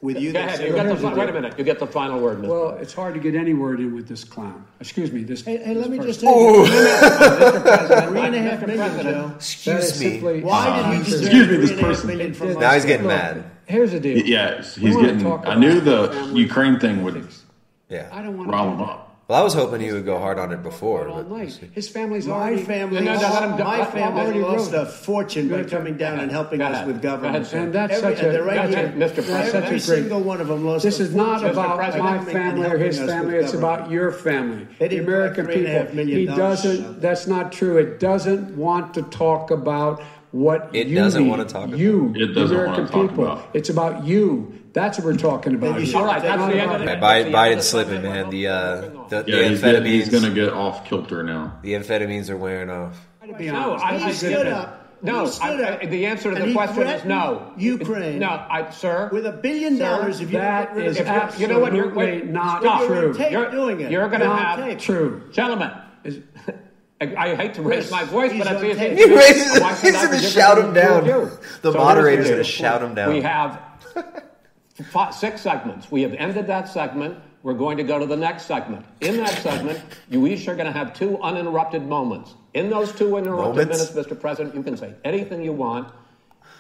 with you. Go ahead. You got the, fi- wait a minute. You get the final word, Mr. Well, it's hard to get any word in with this clown. Excuse me, this. Hey, hey, let me just oh. tell you. Mr. Three and a half million, Excuse me. Why did he Excuse me, this person. Now he's getting mad. Here's the deal. Yes, he's getting. I knew the Ukraine thing would Yeah, I don't want to. roll him up. Well, I was hoping he would go hard on it before. All night. His family's my already. Family, no, no, no, my family already lost a fortune by coming down and helping us with government. And that's such a, right here, Mr. President. Every single one of them lost. This is not about my family or his family. It's about your family, the American people. He doesn't. That's not true. It doesn't want to talk about what it you doesn't need. want to talk about. You, it doesn't American want to talk people. About. It's about you that's what we're talking about. All right, that's the end of it. Biden, Biden's slipping, man. The uh, the, yeah, the he's amphetamines. Gonna, he's gonna get off kilter now. The amphetamines are wearing off. No, I, I stood up. No, I, I, the answer to the question is no. Ukraine. No, I, sir. With a billion dollars, if you that is if absolutely you know what, you're, wait, not stop. true. You're doing it. You're going to have tape. true, gentlemen. Is, I hate to raise my voice, he's but I see it. He's going to shout him down. The so moderator's going to shout him down. We have five, six segments. We have ended that segment. We're going to go to the next segment. In that segment, you each are going to have two uninterrupted moments. In those two uninterrupted moments. minutes, Mr. President, you can say anything you want.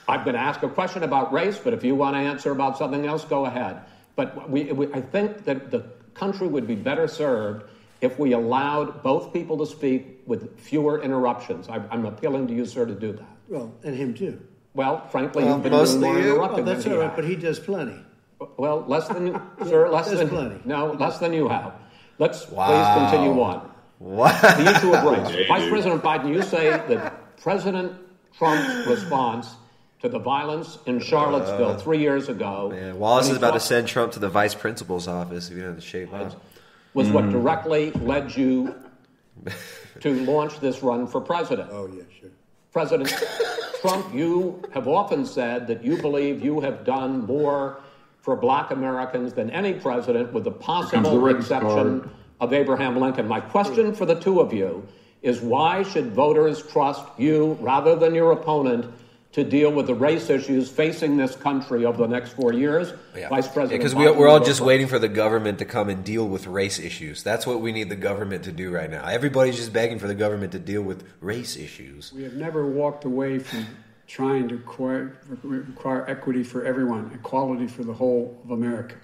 I'm going to ask a question about race, but if you want to answer about something else, go ahead. But we, we, I think that the country would be better served if we allowed both people to speak with fewer interruptions. I, I'm appealing to you, sir, to do that. Well, and him too. Well, frankly, well, you've been mostly more interruptive. Oh, that's all right, but he does plenty. Well, less than sir, less There's than plenty. no, less than you have. Let's wow. please continue on. What? The issue of race. Hey, Vice dude. President Biden, you say that President Trump's response to the violence in Charlottesville uh, three years ago. Man, Wallace is about talked, to send Trump to the vice principal's office if you know the shape was, was mm. what hmm. directly led you to launch this run for president. Oh, yeah, sure. President Trump, you have often said that you believe you have done more for black Americans than any president, with the possible the exception card. of Abraham Lincoln. My question for the two of you is why should voters trust you rather than your opponent to deal with the race issues facing this country over the next four years? Vice President Because we, we're all just vote. waiting for the government to come and deal with race issues. That's what we need the government to do right now. Everybody's just begging for the government to deal with race issues. We have never walked away from trying to acquire, require equity for everyone, equality for the whole of America.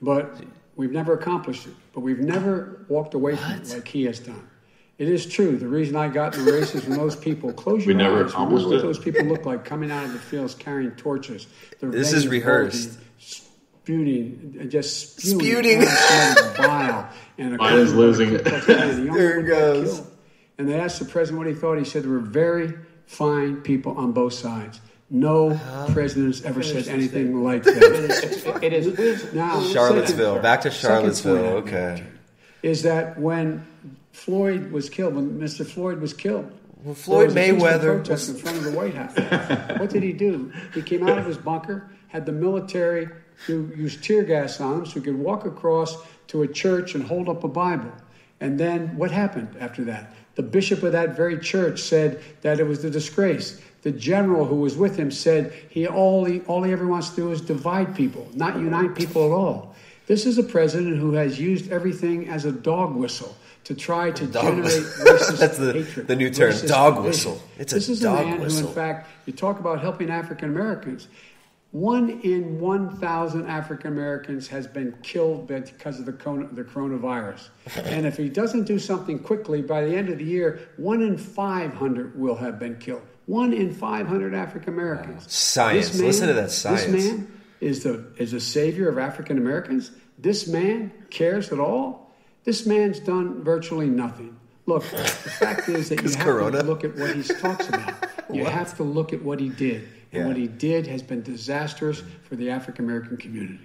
But we've never accomplished it. But we've never walked away from it like he has done. It is true. The reason I got in the race is when those people close We your never eyes. Remember what those people look like coming out of the fields carrying torches. They're This is rehearsed. bulging, Spewing, uh, just spewing, Spewing. and bile. And a Biden's couple of losing it. The There it goes. And they asked the president what he thought. He said there were very fine people on both sides. No Uh-huh. president has ever said anything like that. It is his now, Charlottesville. second- Back to Charlottesville. Okay. Is that when Floyd was killed, when Mr. Floyd was killed, Well, Floyd there was a peaceful Mayweather protest in front of the White House. what did he do? He came out of his bunker, had the military do, use tear gas on him so he could walk across to a church and hold up a Bible. And then what happened after that? The bishop of that very church said that it was a disgrace. The general who was with him said he all he all he ever wants to do is divide people, not unite people at all. This is a president who has used everything as a dog whistle to try to Dog generate whistle. racist That's the- hatred. the new term, dog whistle. It's a this is dog a man who, in fact, you talk about helping African Americans. One in 1,000 African Americans has been killed because of the, the coronavirus. and if he doesn't do something quickly, by the end of the year, one in 500 will have been killed. One in 500 African Americans. Science. Listen to that science. This man is the, is the savior of African Americans. This man cares at all. This man's done virtually nothing. Look, the fact is that you have Corona? to look at what he talks about. You have to look at what he did. And Yeah. what he did has been disastrous for the African American community.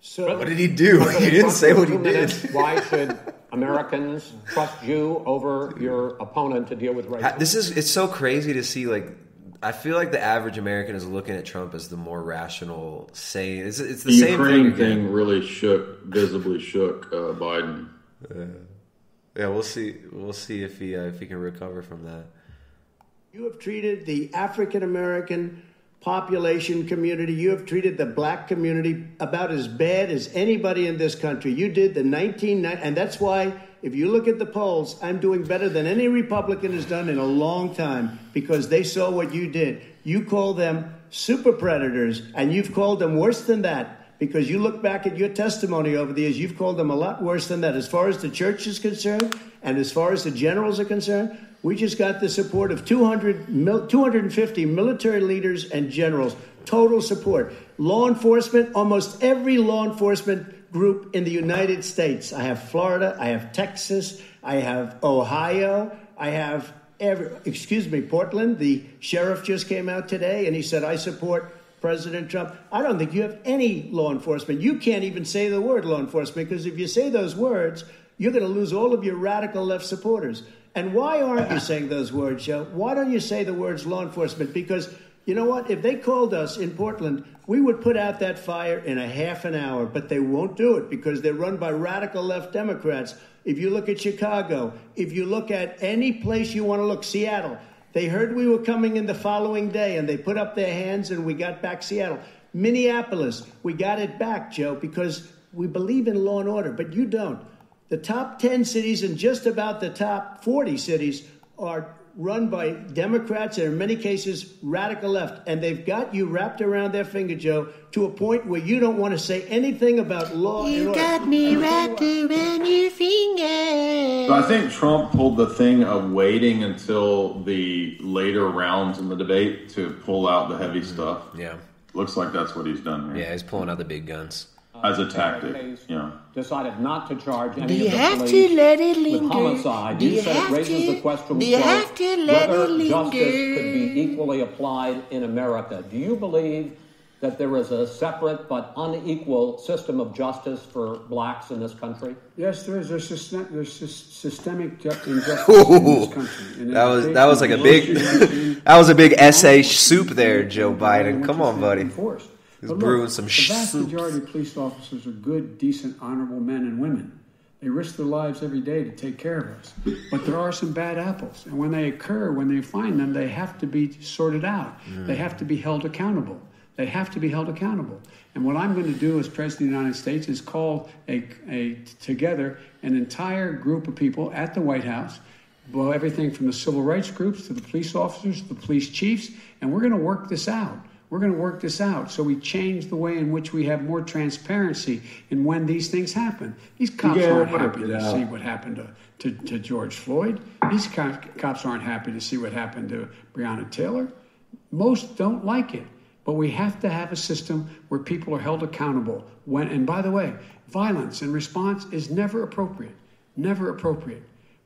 So, What did he do? He didn't say what he did. Why should Americans trust you over your opponent to deal with race? Ha- This is it's so crazy to see like I feel like the average American is looking at Trump as the more rational, sane. It's, it's the, The same Ukraine thing. thing, really shook, visibly shook uh, Biden. Yeah, we'll see. We'll see if he uh, if he can recover from that. You have treated the African American population community, you have treated the black community about as bad as anybody in this country. You did the 19, and that's why, if you look at the polls, I'm doing better than any Republican has done in a long time because they saw what you did. You call them super predators, and you've called them worse than that because you look back at your testimony over the years, you've called them a lot worse than that. As far as the church is concerned, and as far as the generals are concerned, we just got the support of 200, 250 military leaders and generals, total support. Law enforcement, almost every law enforcement group in the United States. I have Florida, I have Texas, I have Ohio, I have every, excuse me, Portland. The sheriff just came out today and he said, I support President Trump. I don't think you have any law enforcement. You can't even say the word law enforcement because if you say those words, you're going to lose all of your radical left supporters. And why aren't you saying those words, Joe? Why don't you say the words law enforcement? Because you know what? If they called us in Portland, we would put out that fire in a half an hour, but they won't do it because they're run by radical left Democrats. If you look at Chicago, if you look at any place you want to look, Seattle, they heard we were coming in the following day and they put up their hands and we got back Seattle. Minneapolis, we got it back, Joe, because we believe in law and order, but you don't. The top 10 cities and just about the top 40 cities are run by Democrats and in many cases radical left. And they've got you wrapped around their finger, Joe, to a point where you don't want to say anything about law and You order. got me wrapped around your finger. So I think Trump pulled the thing of waiting until the later rounds in the debate to pull out the heavy mm-hmm. stuff. Yeah. Looks like that's what he's done here. Yeah, he's pulling out the big guns. As a tactic. Yeah. decided not to charge any Do you of the have police to let it with linger? homicide. Do you you said have it raises to? the question Do you quote, have to let whether it linger? justice could be equally applied in America. Do you believe that there is a separate but unequal system of justice for blacks in this country? Yes, there is. There's, system, there's systemic ju- injustice in this country. In That was that was like a big that was a big essay soup there, Joe Biden. Come on, buddy. enforced. He's But brewing look, some The vast soup. majority of police officers are good, decent, honorable men and women. They risk their lives every day to take care of us. But there are some bad apples. And when they occur, when they find them, they have to be sorted out. Mm. They have to be held accountable. They have to be held accountable. And what I'm going to do as President of the United States is call a, a, together an entire group of people at the White House, well, everything from the civil rights groups to the police officers, to the police chiefs, and we're going to work this out. We're going to work this out so we change the way in which we have more transparency in when these things happen. These cops Yeah, aren't happy to out. see what happened to, to, to George Floyd. These co- cops aren't happy to see what happened to Breonna Taylor. Most don't like it, but we have to have a system where people are held accountable. When, and by the way, violence in response is never appropriate. Never appropriate.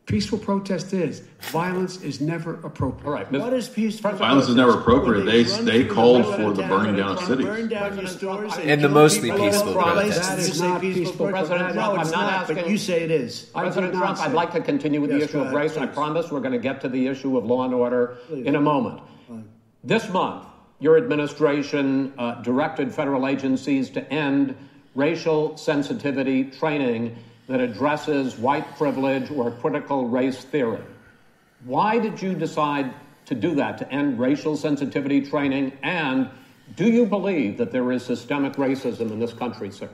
Peaceful protest is. Violence is never appropriate. All right. What is peaceful? Violence is never appropriate. They run they called the for the burning down of cities. Burn down your stores And the mostly peaceful over the place. protest. That is not peaceful peaceful protest. President No, Trump, it's I'm not not, but asking- you say it is. President did not Trump, say I'd like to continue with the issue of race, and I promise we're going to get to the issue of law and order in a moment. This month, your administration uh, directed federal agencies to end racial sensitivity training that addresses white privilege or critical race theory. Why did you decide to do that, to end racial sensitivity training? And do you believe that there is systemic racism in this country, sir?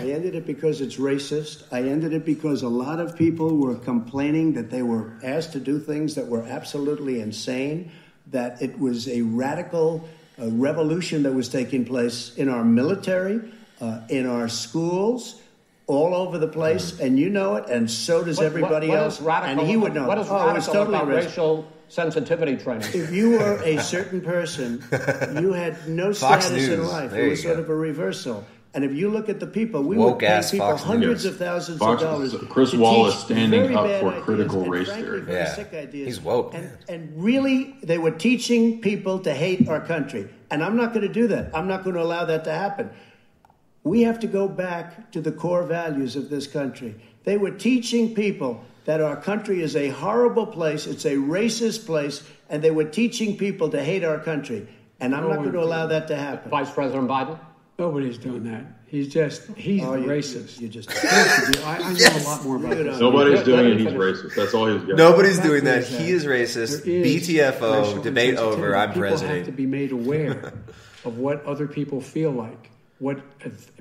I ended it because it's racist. I ended it because a lot of people were complaining that they were asked to do things that were absolutely insane, that it was a radical uh, revolution that was taking place in our military, uh, in our schools, all over the place, mm. and you know it, and so does What- everybody what- what else. radical, and he would know. What is oh, radical it's totally about racist. racial sensitivity training? If you were a certain person, you had no Fox status in life. There It was sort go. of a reversal. And if you look at the people, we Woke would pay people Fox hundreds News. of thousands Fox- of dollars. Chris to Wallace teach standing very up bad for critical and race theory. Yeah. sick ideas. He's woke, And, man. and really, they were teaching people to hate our country. And I'm not going to do that. I'm not going to allow that to happen. We have to go back to the core values of this country. They were teaching people that our country is a horrible place, it's a racist place, and they were teaching people to hate our country. And I'm No not going to allow that to happen. Vice President Biden? Nobody's doing that. He's just, he's Oh, you- racist. You just. I, I know a lot more about You this. don't. Nobody's Let- doing it. He's racist. That's all he's got. Nobody's fact doing that. is that He is racist. There is BTFO, debate over. I'm people president. have to be made aware of what other people feel like, what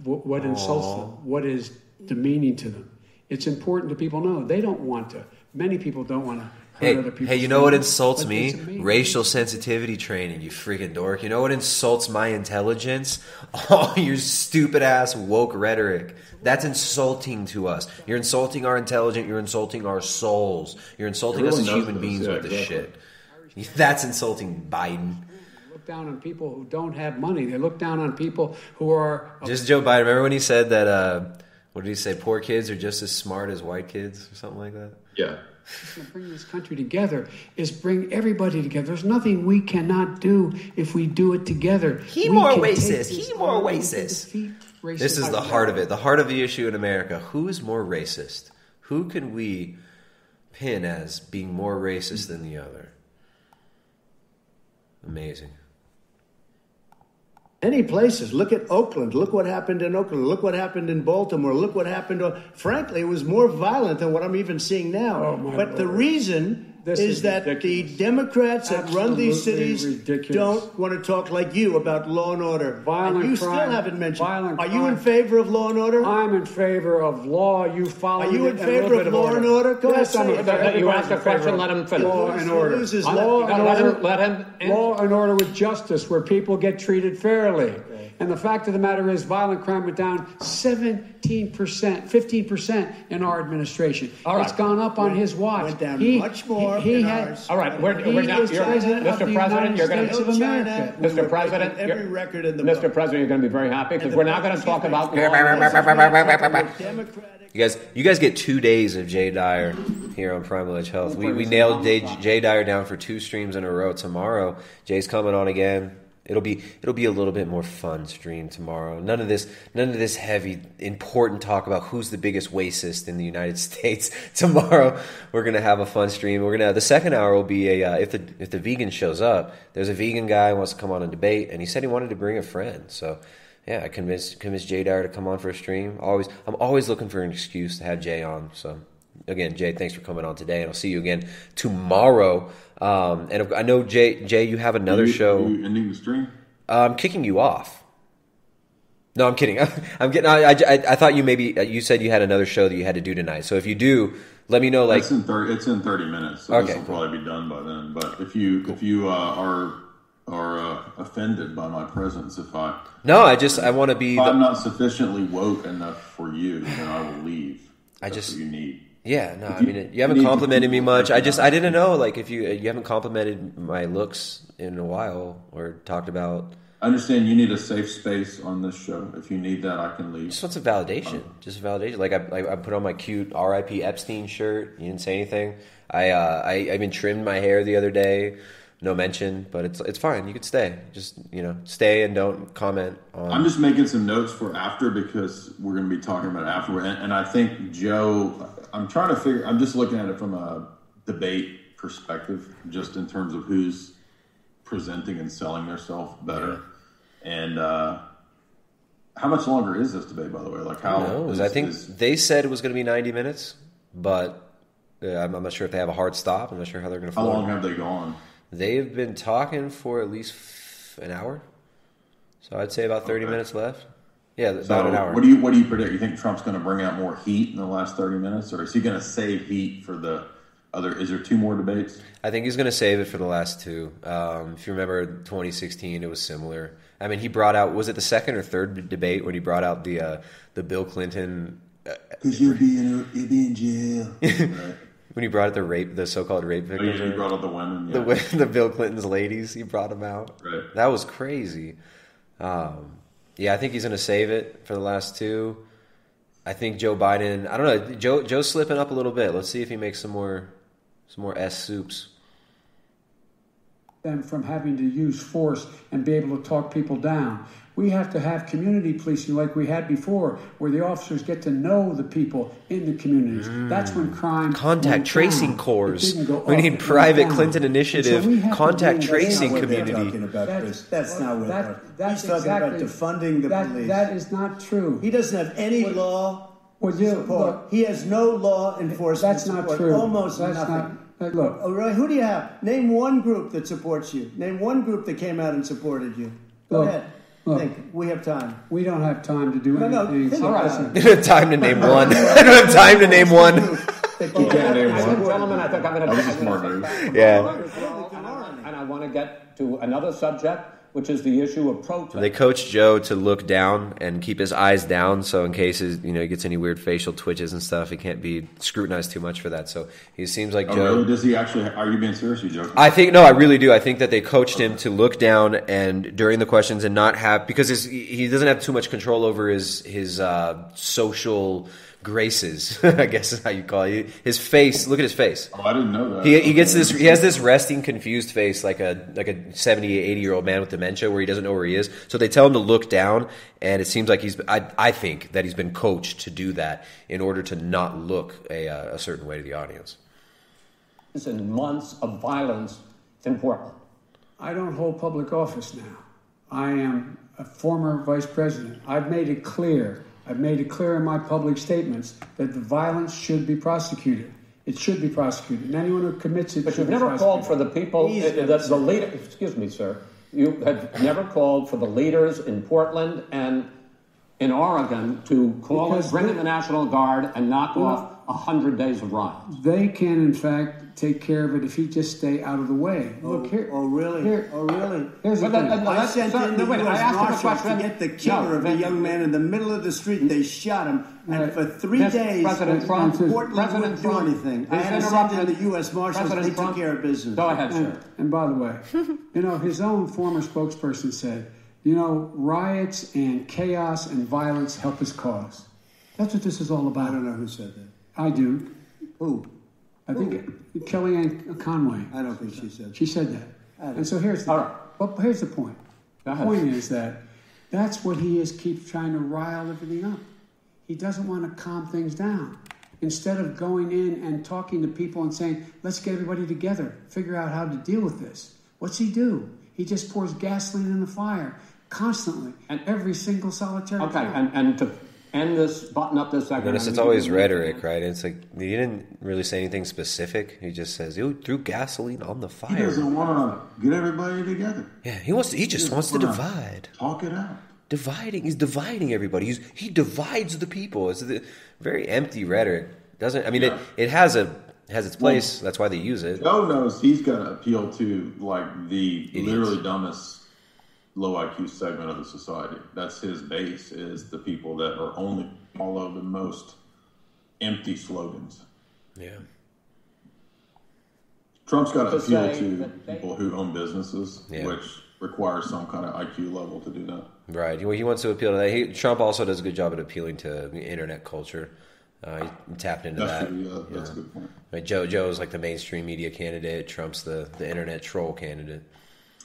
what insults them, what is demeaning to them. It's important to people know. They don't want to. Many people don't want to hurt Hey, other people. hey, you know what insults me? Racial sensitivity training, you freaking dork. You know what insults my intelligence? All your stupid ass woke rhetoric. That's insulting to us. You're insulting our intelligence. You're insulting our souls. You're insulting us as human this, beings yeah, with this exactly. shit. That's insulting Biden. Look down on people who don't have money. They look down on people who are Just Joe Biden. Remember when he said that? Uh, what did he say? Poor kids are just as smart as white kids, or something like that. Yeah. bring this country together is bring everybody together. There's nothing we cannot do if we do it together. He We more can racist. He more on. Racist. This is the heart of it. The heart of the issue in America. Who is more racist? Who can we pin as being more racist than the other? Amazing. Any places. Look at Oakland. Look what happened in Oakland. Look what happened in Baltimore. Look what happened. To, frankly, it was more violent than what I'm even seeing now. Oh, but the reason This is, is that the Democrats that run these cities ridiculous. don't want to talk like you about law and order. Violent and you crime, still haven't mentioned. violent Are you in favor of law and order? I'm in favor of law. You follow. Are you in and a little favor bit of law and order? Go yes, ahead, I'm say it. You ask asked a question, let him finish. Law and order. Loses law I'm and Let him, let him. Law and order with justice, where people get treated fairly. And the fact of the matter is, violent crime went down 17%, 15% in our administration. All right. It's gone up on his watch. went down He- much more He, he in had. ours. All right, we're, He we're now. You're, president Mr. President, you're going to. of America. We Mr. President, every you're- record in the Mr. book. President, you're going to be very happy because we're the- now going to talk about. You guys, you guys get two days of Jay Dyer here on Primal Edge Health. We, we nailed Jay, Jay Dyer down for two streams in a row. Tomorrow, Jay's coming on again. It'll be it'll be a little bit more fun stream tomorrow. None of this none of this heavy important talk about who's the biggest racist in the United States. Tomorrow we're gonna have a fun stream. We're gonna the second hour will be a uh, if the if the vegan shows up. There's a vegan guy who wants to come on and debate, and he said he wanted to bring a friend. So yeah, I convinced convinced Jay Dyer to come on for a stream. Always, I'm always looking for an excuse to have Jay on. So again, Jay, thanks for coming on today, and I'll see you again tomorrow. Um, and I know Jay, Jay, you have another you, show. Are you ending the stream? Uh, I'm kicking you off. No, I'm kidding. I'm getting. I, I, I thought you maybe you said you had another show that you had to do tonight. So if you do, let me know. Like it's in thirty. It's in thirty minutes. So Okay, this will probably be done by then. But if you if you uh, are are uh, offended by my presence, if I no, I just I want to be. if The, I'm not sufficiently woke enough for you, then I will leave. I That's just you need. Yeah, no, I mean, you you haven't complimented me much. I just, I didn't know, like, if you you haven't complimented my looks in a while or talked about. I understand you need a safe space on this show. If you need that, I can leave. Just want some validation, just validation. Like I, I, I put on my cute R.I.P. Epstein shirt. You didn't say anything. I, uh, I, I even trimmed my hair the other day. No mention, but it's it's fine. You could stay. Just you know, stay and don't comment on. I'm just making some notes for after because we're going to be talking about it afterward. And, and I think Joe, I'm trying to figure. I'm just looking at it from a debate perspective, just in terms of who's presenting and selling themselves better. And uh, how much longer is this debate, by the way? Like how? Is- I think is- they said it was going to be 90 minutes, but uh, I'm, I'm not sure if they have a hard stop. I'm not sure how they're going to. How long have they gone? They've been talking for at least f- an hour, so I'd say about 30 Okay. minutes left. Yeah, about an hour. What do you What do you predict? You think Trump's going to bring out more heat in the last 30 minutes, or is he going to save heat for the other? Is there two more debates? I think he's going to save it for the last two. Um, if you remember 2016, it was similar. I mean, he brought out was it the second or third debate when he brought out the uh, the Bill Clinton uh, Because you'll be in a, you'll be in jail. when he brought out the rape, the so-called rape Oh, victims. yeah, he brought out the women. the Yeah. wo- the Bill Clinton's ladies. He brought them out. Right. That was crazy. Um, yeah, I think he's going to save it for the last two. I think Joe Biden. I don't know. Joe Joe's slipping up a little bit. Let's see if he makes some more some more S soups. them from having to use force and be able to talk people down. We have to have community policing like we had before, where the officers get to know the people in the communities. That's when crime Mm. Contact went tracing down. corps. It didn't go We need private. Clinton And so initiative, we contact do- tracing That's not what they're community. talking about, That- Chris. That's not what that- that's He's talking about defunding the that- police. That is not true. He doesn't have any law Would you support. look? he has no law enforcement. That's not support. true. Almost That's nothing. not- look. Oh, right. Who do you have? Name one group that supports you. Name one group that came out and supported you. Go Look, ahead. Look. Think. We have time. We don't have time to do No, no, anything. think So about listen. I don't have time to name one. I don't have time to name one. Thank You can't name one. Gentlemen, I think I'm going to. That was a smart move. Yeah. And I want to get to another subject, which is the issue of protest. They coach Joe to look down and keep his eyes down, so in case his, you know he gets any weird facial twitches and stuff, he can't be scrutinized too much for that. So he seems like Oh, Joe. really? Does he actually? Are you being serious? Or you joking? I think no, I really do. I think that they coached him to look down and during the questions and not have because his, he doesn't have too much control over his his uh, social graces. I guess is how you call it. His face. Look at his face. Oh, I didn't know that. He, he gets this. He has this resting, confused face, like a like a 70, 80 year old man with dementia, where he doesn't know where he is. So they tell him to look down, and it seems like he's. I, I think that he's been coached to do that in order to not look a, uh, a certain way to the audience. in months of violence in Portland. I don't hold public office now. I am a former vice president. I've made it clear, I've made it clear in my public statements that the violence should be prosecuted. It should be prosecuted. And anyone who commits it But should you've be never prosecuted. called for the people, He's uh, never the, the leader. Excuse me, sir. You have never called for the leaders in Portland and in Oregon to call Because it, bring in the National Guard and knock Well- off a hundred days of riots. They can, in fact, take care of it if you just stay out of the way. Oh, Look here. Oh, really? Here, Oh, really? Here's the But thing. that- no, I sent sir, in no, the wait, U.S. asked him a Marshals to get the killer No, of a then- young man in the middle of the street. and They shot him, and for three Yes, days, President Trump- Portland President wouldn't do anything. I had to send in the U.S. Marshals. President they took care of business. Go ahead, And, sir. and by the way, you know, his own former spokesperson said, you know, riots and chaos and violence help his cause. That's what this is all about. I don't know who said that. I do. Who? I think Kellyanne Conway. I don't think she said. She said that. And so here's the, All right. well, here's the point. The point is that that's what he is keeps trying to rile everything up. He doesn't want to calm things down. Instead of going in and talking to people and saying, let's get everybody together, figure out how to deal with this. What's he do? He just pours gasoline in the fire. constantly, and every single solitary. Okay, count. and, and to end this, button up this segment. Notice it's always rhetoric, right? It's like he didn't really say anything specific. He just says, "You threw gasoline on the fire. He fire." doesn't want to get everybody together. Yeah, he wants. To, he just wants to divide. Talk it out. Dividing. He's dividing everybody. He's, he divides the people. It's the very empty rhetoric. Doesn't I mean it? It has a has its place. That's why they use it. Joe knows he's going to appeal to like the literally dumbest low IQ segment of the society. That's his base is the people that are only follow the most empty slogans. Yeah. Trump's got to To appeal to people who own businesses, Yeah. which requires some kind of IQ level to do that. Right. Well, he wants to appeal to that. He, Trump also does a good job at appealing to internet culture. Uh, he tapped into That's that. true, yeah, that's a good point. Right, Joe Joe's like the mainstream media candidate. Trump's the, the internet troll candidate.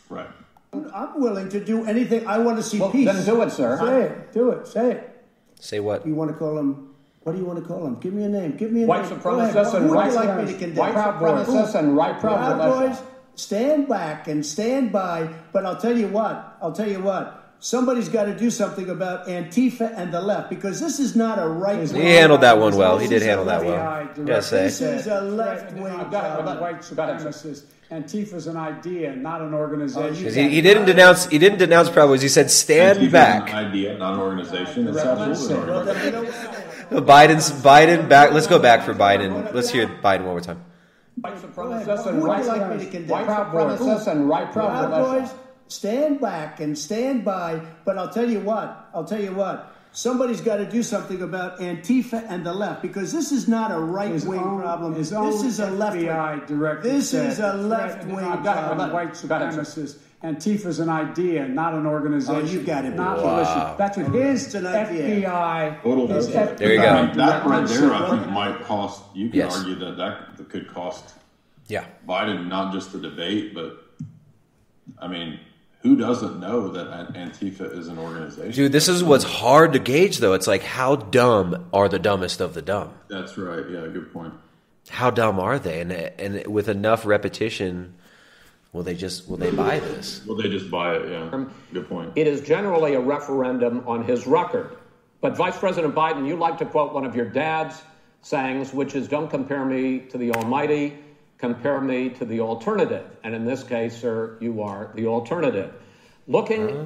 Right. I'm willing to do anything. I want to see Well, peace. then do it, sir. Say it. Do it. Say it. Say what? You want to call him? What do you want to call him? Give me a name. Give me a White name. Supremacists and Who would you like me to condemn? white supremacists and right Proud boys, stand back and stand by. But I'll tell you what. I'll tell you what. Somebody's got to do something about Antifa and the left because this is not a right. He handled that one well. He did handle that well. Eh? Gotta say. This is a left wing. About white supremacists. is an idea, not an organization. 'Cause He, he didn't denounce. He didn't denounce Proud Boys. He said, "Stand Antifa's back." An idea, not an organization. It's absolutely an organization. Biden's Biden back. Let's go back for Biden. Let's hear Biden one more time. White Who supremacists and right you like me to condemn? white supremacists and right Proud boys, stand back and stand by. But I'll tell you what. I'll tell you what. Somebody's got to do something about Antifa and the left because this is not a right His wing own- problem. his This own is a left FBI wing. director This is a left wing on problem. Uh, white supremacists. Antifa's an idea, not an oh, organization. Oh, you got it. Not Wow. militia. That's what his It's an. FBI. Total his bullshit. There you go. That, that right there, I think, might cost. You can Yes. argue that that could cost Yeah. Biden not just the debate, but I mean, who doesn't know that Antifa is an organization? Dude, this is what's hard to gauge, though. It's like, how dumb are the dumbest of the dumb? That's right. Yeah, good point. How dumb are they? And and with enough repetition, will they just will they buy this? Will they just buy it? Yeah, good point. It is generally a referendum on his record. But Vice President Biden, you like to quote one of your dad's sayings, which is don't compare me to the Almighty, compare me to the alternative. And in this case, sir, you are the alternative. Looking uh-huh.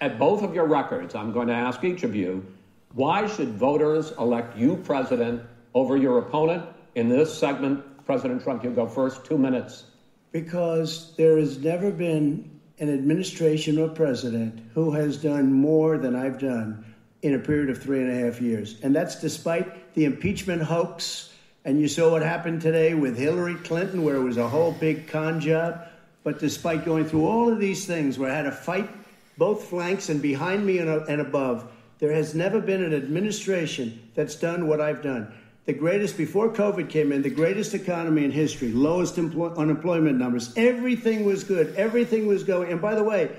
at both of your records, I'm going to ask each of you why should voters elect you president over your opponent? In this segment, President Trump, you go first, two minutes. Because there has never been an administration or president who has done more than I've done in a period of three and a half years. And that's despite the impeachment hoax. And you saw what happened today with Hillary Clinton, where it was a whole big con job. But despite going through all of these things, where I had to fight both flanks and behind me and, uh, and above, there has never been an administration that's done what I've done. The greatest, before COVID came in, the greatest economy in history, lowest employ- unemployment numbers. Everything was good. Everything was going. And by the way,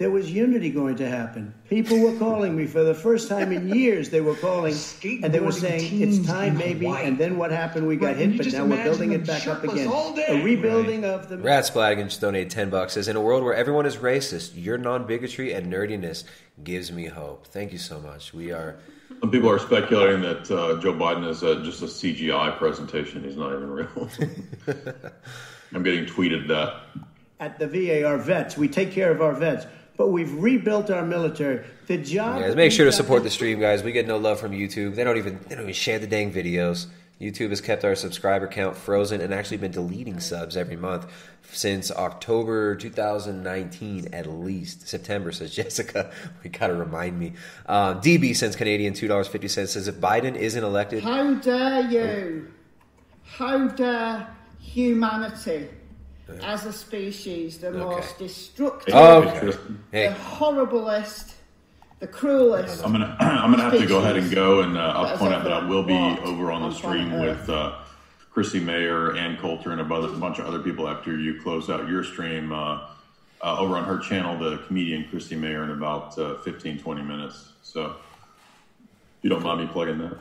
there was unity going to happen. People were calling me for the first time in years. They were calling and they were saying it's time maybe. Hawaii. And then what happened? We got Right, hit, but now we're building it back up again. A rebuilding of the. Rat Splaggen just donated 10 bucks. Says, in a world where everyone is racist, your non bigotry and nerdiness gives me hope. Thank you so much. We are. Some people are speculating that uh, Joe Biden is uh, just a CGI presentation. He's not even real. I'm getting tweeted that. At the VA, our vets, we take care of our vets, but we've rebuilt our military. The job. Guys, make sure to support the stream, guys. We get no love from YouTube. They don't even they don't even share the dang videos. YouTube has kept our subscriber count frozen and actually been deleting subs every month since October 2019 at least. September says Jessica. We gotta remind me. Um, DB sends Canadian two dollars fifty cents. Says if Biden isn't elected, How dare you? How dare humanity as a species, the most destructive, Oh, the horriblest, the cruelest. I'm gonna I'm gonna have to go ahead and go, and uh, I'll point out that I will be over on the stream planet with uh, Chrissie Mayr, Ann Coulter, and a bunch, a bunch of other people after you close out your stream uh, uh, over on her channel, the comedian Chrissie Mayr, in about uh, 15 20 minutes. So, if you don't mind me plugging that.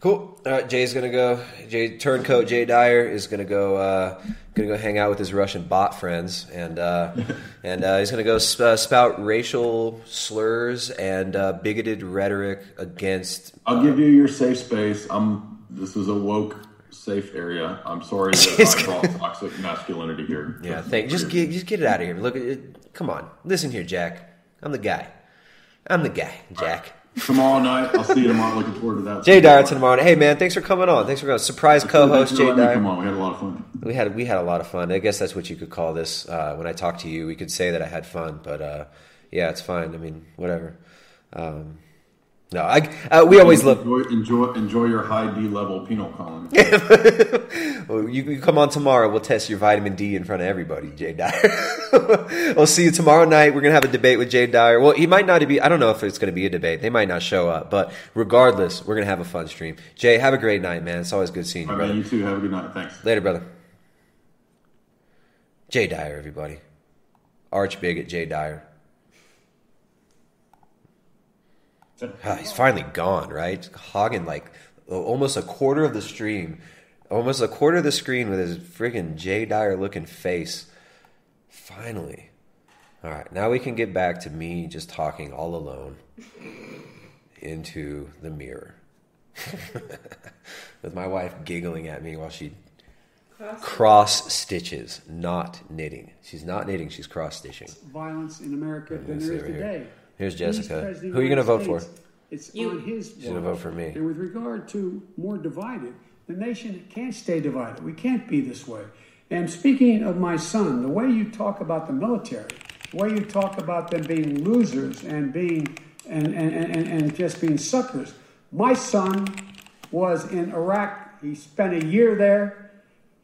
Cool. All right, Jay's gonna go. Jay Turncoat Jay Dyer is gonna go. Uh, gonna go hang out with his Russian bot friends, and uh, and uh, he's gonna go sp- uh, spout racial slurs and uh, bigoted rhetoric against. I'll give you your safe space. I'm. This is a woke, safe area. I'm sorry that I brought toxic masculinity here. Yeah, thank. Just get just get it out of here. Look, it, come on, listen here, Jack. I'm the guy. I'm the guy, Jack. Tomorrow night. I'll see you tomorrow. Looking forward to that. Jay Dyer tomorrow. Hey man, thanks for coming on. Thanks for coming. Surprise co-host Jay for letting me Dyer. Come on, we had a lot of fun. We had we had a lot of fun. I guess that's what you could call this. Uh, when I talk to you, we could say that I had fun, but uh, yeah, it's fine. I mean, whatever. Um, no, I uh, we always love. enjoy, enjoy enjoy your high D level penal colony. Well, you, you come on tomorrow. We'll test your vitamin D in front of everybody, Jay Dyer. we'll see you tomorrow night. We're gonna have a debate with Jay Dyer. Well, he might not be. I don't know if it's gonna be a debate. They might not show up, but regardless, we're gonna have a fun stream. Jay, have a great night, man. It's always good seeing you, All right, brother. man, you too. Have a good night. Thanks. Later, brother. Jay Dyer, everybody. Arch bigot Jay Dyer. Ah, Ah, he's finally gone, right? Hogging like almost a quarter of the stream, almost a quarter of the screen with his freaking Jay Dyer looking face. Finally. All right, now we can get back to me just talking all alone into the mirror. with my wife giggling at me while she cross stitches, not knitting. She's not knitting, she's cross stitching. Violence in America than there here. today. Here's Jessica. president Who are you going to vote for? States. you. on his. She's gonna vote for me. And with regard to more divided, the nation can't stay divided. We can't be this way. And speaking of my son, the way you talk about the military, the way you talk about them being losers and being and and, and, and just being suckers. My son was in Iraq. He spent a year there.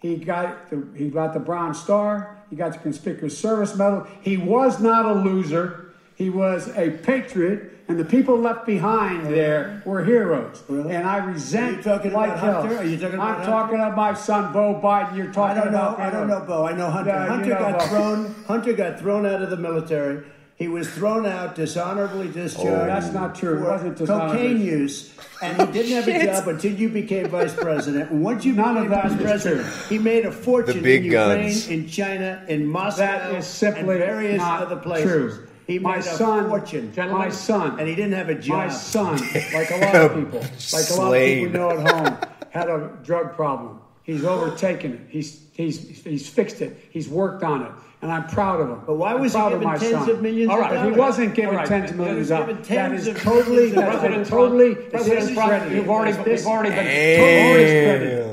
He got the he got the Bronze Star. He got the Conspicuous Service Medal. He was not a loser. He was a patriot, and the people left behind oh, there were heroes. Really? And I resent Are you talking like about hell. Hunter? Are you talking about I'm Hunter? talking about my son, Beau Biden. You're I talking don't know. about. I don't know, Beau. I know Hunter. Yeah, you Hunter know got Beau. thrown. Hunter got thrown out of the military. He was thrown out, dishonorably discharged. Oh, that's not true. It wasn't dishonorably. Cocaine use, and he didn't have a job until you became vice president. And once you None became of vice is president, he made a fortune big in Ukraine, guns. in China, in Moscow, That is simply and various not other places. true. He my made a son, fortune. my son, and he didn't have a job. My son, like a lot of people, like a lot of Slave. people know at home, had a drug problem. He's overtaken it. He's he's he's fixed it. He's worked on it, and I'm proud of him. But why was he proud of given my tens son. of millions All of right, he wasn't given All right, tens of millions of dollars. given That tens is of totally, millions of that's been totally President Trump, discredited. you've already- This we've already is been- discredited.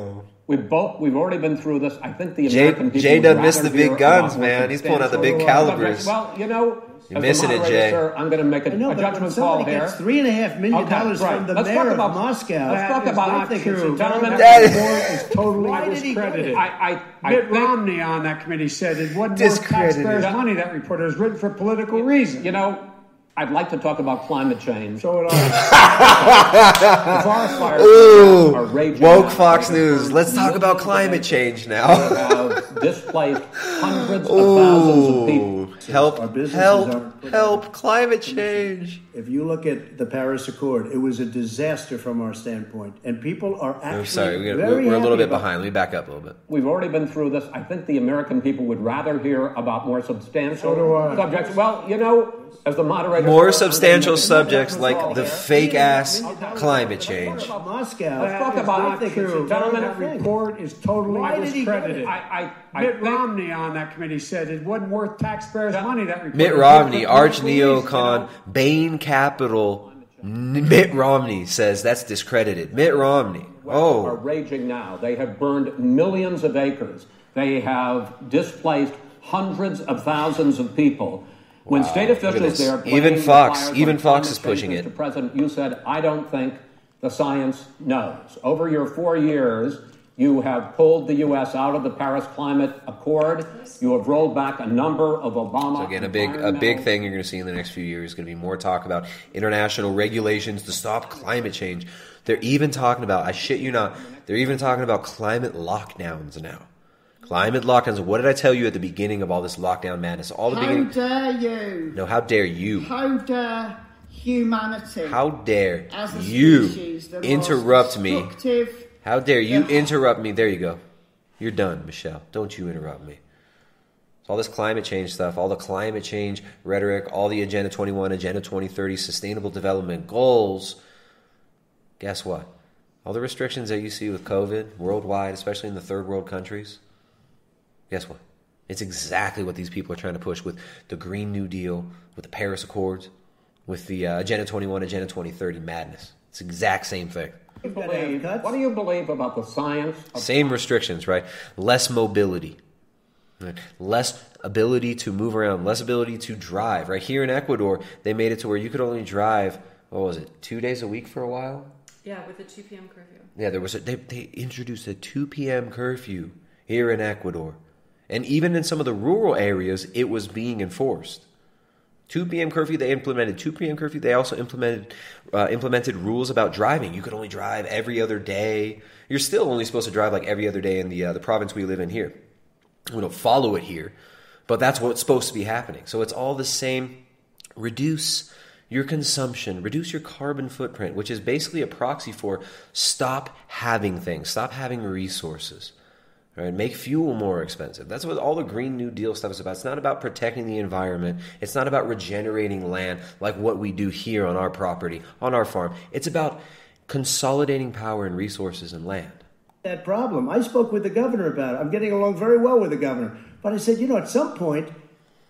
We've both we've already been through this. I think the Jay- American people Jay would done missed the big guns, man. He's pulling out the big calibers. Well, you know, You're as missing it, Jay. Sir, I'm going to make a, I know, a judgment call somebody here. gets three and a half million Okay, dollars right. from the Let's mayor talk of about Moscow, Let's talk about not think true. it's a Gentlemen, That report is totally Why did he get discredited. I, I, I Mitt think- Romney on that committee said it wasn't worth taxpayers' money. That report it was written for political reasons. You know, I'd like to talk about climate change. So would I. The forest fires Ooh, are raging woke now. Fox News. Let's talk about climate change now. have displaced hundreds of thousands of people. Ooh, help, businesses help, are- help! Climate change. If you look at the Paris Accord, it was a disaster from our standpoint, and people are actually I'm sorry, we're, very we're a little happy bit about behind. Let me back up a little bit. We've already been through this. I think the American people would rather hear about more substantial So do I. subjects. Well, you know, as the moderator, More substantial gonna make a subjects like the fake ass climate change. about Moscow. Let's talk about not true. Gentlemen, that report is totally Why did he it? discredited. I, I, I Mitt think- Romney on that committee said it wasn't worth taxpayers' money. That report Mitt Romney, arch neocon, Bain Capital. Mitt Romney says that's discredited. Mitt Romney. Oh, are raging now. They have burned millions of acres. They have displaced hundreds of thousands of people. When Wow, state officials there, Even Fox- even Fox is pushing it. Mr. President, you said, "I don't think the science knows." Over your four years, you have pulled the U.S. out of the Paris Climate Accord. You have rolled back a number of Obama. So again, a big a big thing you're going to see in the next few years is going to be more talk about international regulations to stop climate change. They're even talking about, I shit you not, they're even talking about climate lockdowns now. Climate lockdowns. What did I tell you at the beginning of all this lockdown madness? All the How beginning. dare you? No, how dare you? How dare humanity. How dare you species, interrupt me? How dare you interrupt me? There you go. You're done, Michelle. Don't you interrupt me. So all this climate change stuff, all the climate change rhetoric, all the Agenda 21, Agenda 2030 sustainable development goals. Guess what? All the restrictions that you see with COVID worldwide, especially in the third world countries, guess what? It's exactly what these people are trying to push with the Green New Deal, with the Paris Accords, with the uh, Agenda 21, Agenda 2030 madness. It's the exact same thing. Believe- what do you believe about the science of Same restrictions, right? Less mobility, right? less ability to move around, less ability to drive. Right here in Ecuador, they made it to where you could only drive. What was it? Two days a week for a while. Yeah, with a 2 p.m. curfew. Yeah, there was a, they they introduced a two p.m. curfew here in Ecuador, and even in some of the rural areas, it was being enforced. 2 p.m. curfew. They implemented 2 p.m. curfew. They also implemented uh, implemented rules about driving. You could only drive every other day. You're still only supposed to drive like every other day in the uh, the province we live in here. We don't follow it here, but that's what's supposed to be happening. So it's all the same. Reduce your consumption, reduce your carbon footprint, which is basically a proxy for stop having things, stop having resources. Right? Make fuel more expensive. That's what all the Green New Deal stuff is about. It's not about protecting the environment. It's not about regenerating land like what we do here on our property, on our farm. It's about consolidating power and resources and land. that problem. I spoke with the governor about it. I'm getting along very well with the governor. But I said, you know, at some point,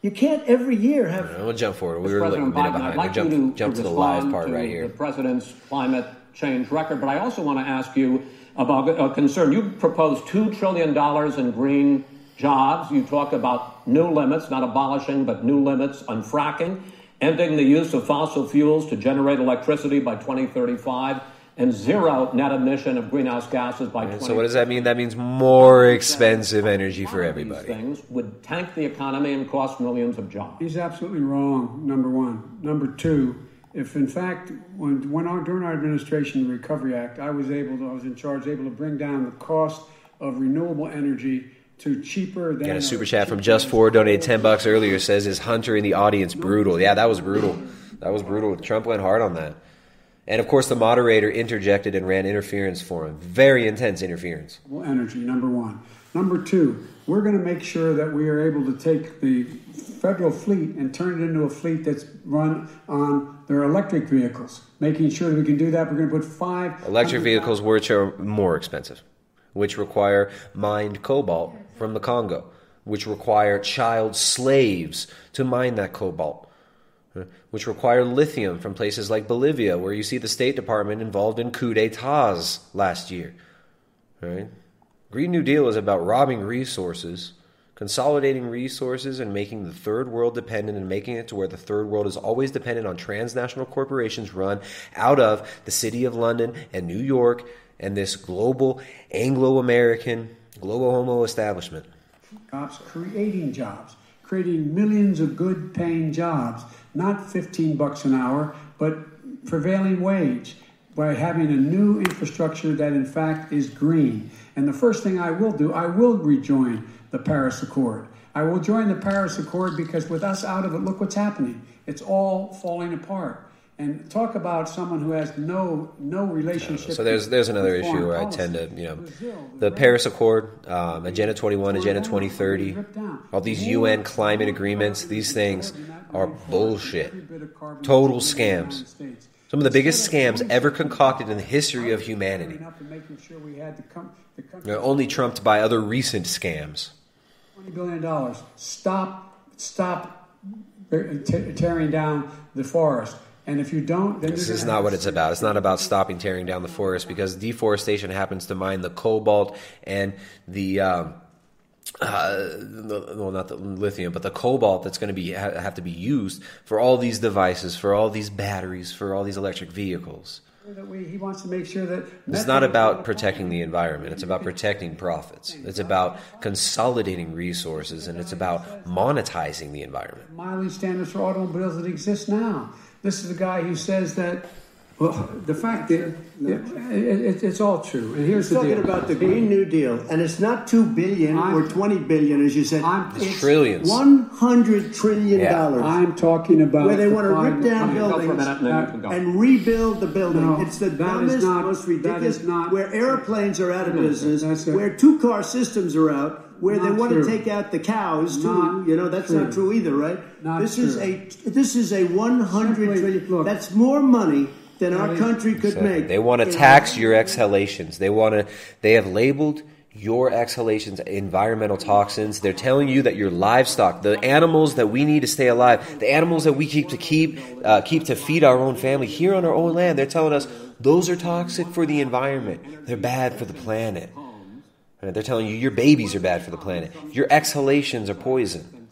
you can't every year have. We'll jump forward. We were like a minute Biden, I'd behind. like we jump, to, jump to to the live part to right here. The president's climate change record, but I also want to ask you about a concern. You proposed two trillion dollars in green jobs. You talk about new limits, not abolishing, but new limits on fracking, ending the use of fossil fuels to generate electricity by 2035, and zero net emission of greenhouse gases by 20. So what does that mean? That means more expensive energy for everybody. Things would tank the economy and cost millions of jobs. He's absolutely wrong, number one. Number two, if in fact, when, when our, during our administration, the Recovery Act, I was able to, I was in charge, able to bring down the cost of renewable energy to cheaper than. Got a super chat from Just Four donated ten bucks earlier. Says is Hunter in the audience brutal? Yeah, that was brutal. That was brutal. Trump went hard on that, and of course the moderator interjected and ran interference for him. Very intense interference. energy, number one. Number two, we're going to make sure that we are able to take the federal fleet and turn it into a fleet that's run on their electric vehicles. Making sure that we can do that, we're going to put five Electric vehicles, which are more expensive, which require mined cobalt from the Congo, which require child slaves to mine that cobalt, which require lithium from places like Bolivia, where you see the State Department involved in coup d'etats last year. Right? Green New Deal is about robbing resources, consolidating resources, and making the third world dependent and making it to where the third world is always dependent on transnational corporations run out of the city of London and New York and this global Anglo American, global homo establishment. jobs, creating jobs, creating millions of good paying jobs, not 15 bucks an hour, but prevailing wage by having a new infrastructure that in fact is green. And the first thing I will do, I will rejoin the Paris Accord. I will join the Paris Accord because with us out of it, look what's happening. It's all falling apart. And talk about someone who has no no relationship. So there's there's another issue where I tend to you know the Paris Accord, um, Agenda 21, Agenda 2030, all these UN climate agreements. These things are bullshit, total scams. Some of the biggest scams ever concocted in the history of humanity. Up and making sure we had the, com- the country. They're only trumped by other recent scams. Twenty billion dollars. Stop, stop te- tearing down the forest. And if you don't, then This is not what it's about. It's not about stopping tearing down the forest because deforestation happens to mine the cobalt and the, um, uh, well, not the lithium, but the cobalt that's going to be ha- have to be used for all these devices, for all these batteries, for all these electric vehicles. That we, he wants to make sure that It's not about protecting the environment. It's about protecting profits. It's about consolidating resources, and it's about monetizing the environment. mileage standards for automobiles that exist now. This is the guy who says that Well, the fact is, it, it, it's all true. And here's He's the talking deal. about the Green New Deal, and it's not two billion or twenty billion, as you said. It's trillions. One hundred trillion dollars. I'm talking about where they the want to rip down Go for a buildings minute and then you can go. and rebuild the building. No, it's the that is dumbest, not- most ridiculous. is not- where airplanes are out of a business, a- where two car systems are out, where they want true. to take out the cows too. Not you know that's not true. true either, right? Not this is a this is a one hundred trillion. That's more money than our country could So make. They want to tax your exhalations. They want to. They have labeled your exhalations environmental toxins. They're telling you that your livestock, the animals that we need to stay alive, the animals that we keep to keep uh, keep to feed our own family here on our own land, they're telling us those are toxic for the environment. They're bad for the planet. And They're telling you your babies are bad for the planet. Your exhalations are poison.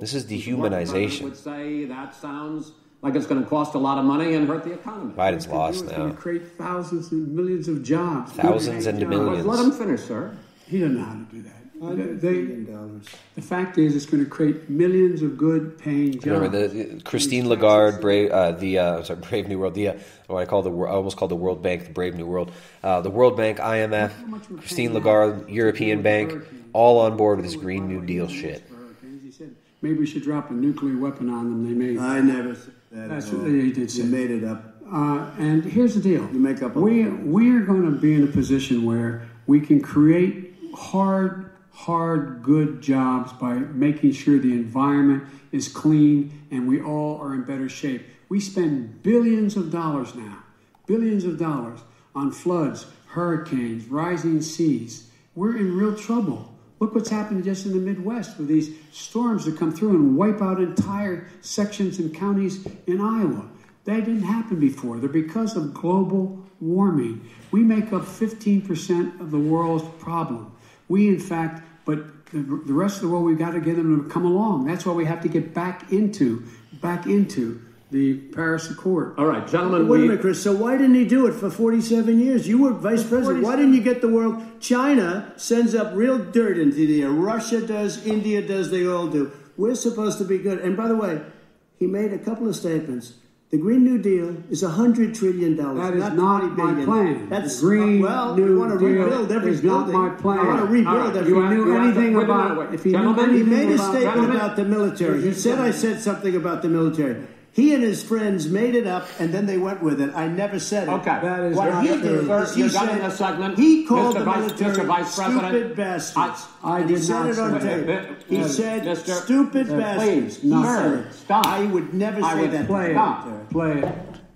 This is dehumanization. Would say that sounds like it's going to cost a lot of money and hurt the economy. Biden's lost It's going now. to create thousands and millions of jobs. Thousands and millions. Let him finish, sir. He doesn't know how to do that. They, the fact is, it's going to create millions of good paying jobs. Remember the, the Christine Lagarde, Brave, uh, the uh, sorry, Brave New World, the uh, what I call the I almost called the World Bank, the Brave New World, uh, the World Bank, IMF, Christine Lagarde, European Bank, all on board with this Green New Deal shit. Said maybe we should drop a nuclear weapon on them. They may. I never said that. That's at what they did say. You made it up. Uh, and here's the deal: You make up. A we we are going to be in a position where we can create hard, hard, good jobs by making sure the environment is clean and we all are in better shape. We spend billions of dollars now, billions of dollars on floods, hurricanes, rising seas. We're in real trouble. Look what's happened just in the Midwest with these storms that come through and wipe out entire sections and counties in Iowa. That didn't happen before. They're because of global warming. We make up 15% of the world's problem. We, in fact, but the, the rest of the world, we've got to get them to come along. That's why we have to get back into, back into the Paris Accord. All right, gentlemen. Wait a minute, Chris. So why didn't he do it for 47 years? You were vice president. Why didn't you get the world? China sends up real dirt into the air. Russia does. India does. They all do. We're supposed to be good. And by the way, he made a couple of statements. The Green New Deal is $100 trillion. That is not, not 20 my billion. plan. That's Green well, New we want to Deal rebuild every is not my plan. We want to rebuild right. every If he knew anything about- if he knew he made a statement Gentlemen. about the military. He said I said something about the military. He and his friends made it up, and then they went with it. I never said it. Okay. That is what not he true. did Sir, is he you're in said segment. he called Mr. the Vice- military Mr. Vice President, stupid bastards. I and he did said not it on say tape. He Mr. said Mr. stupid Sir, bastards. please, no. said it. Stop. I would never I say would that. Play Stop. it. Play it.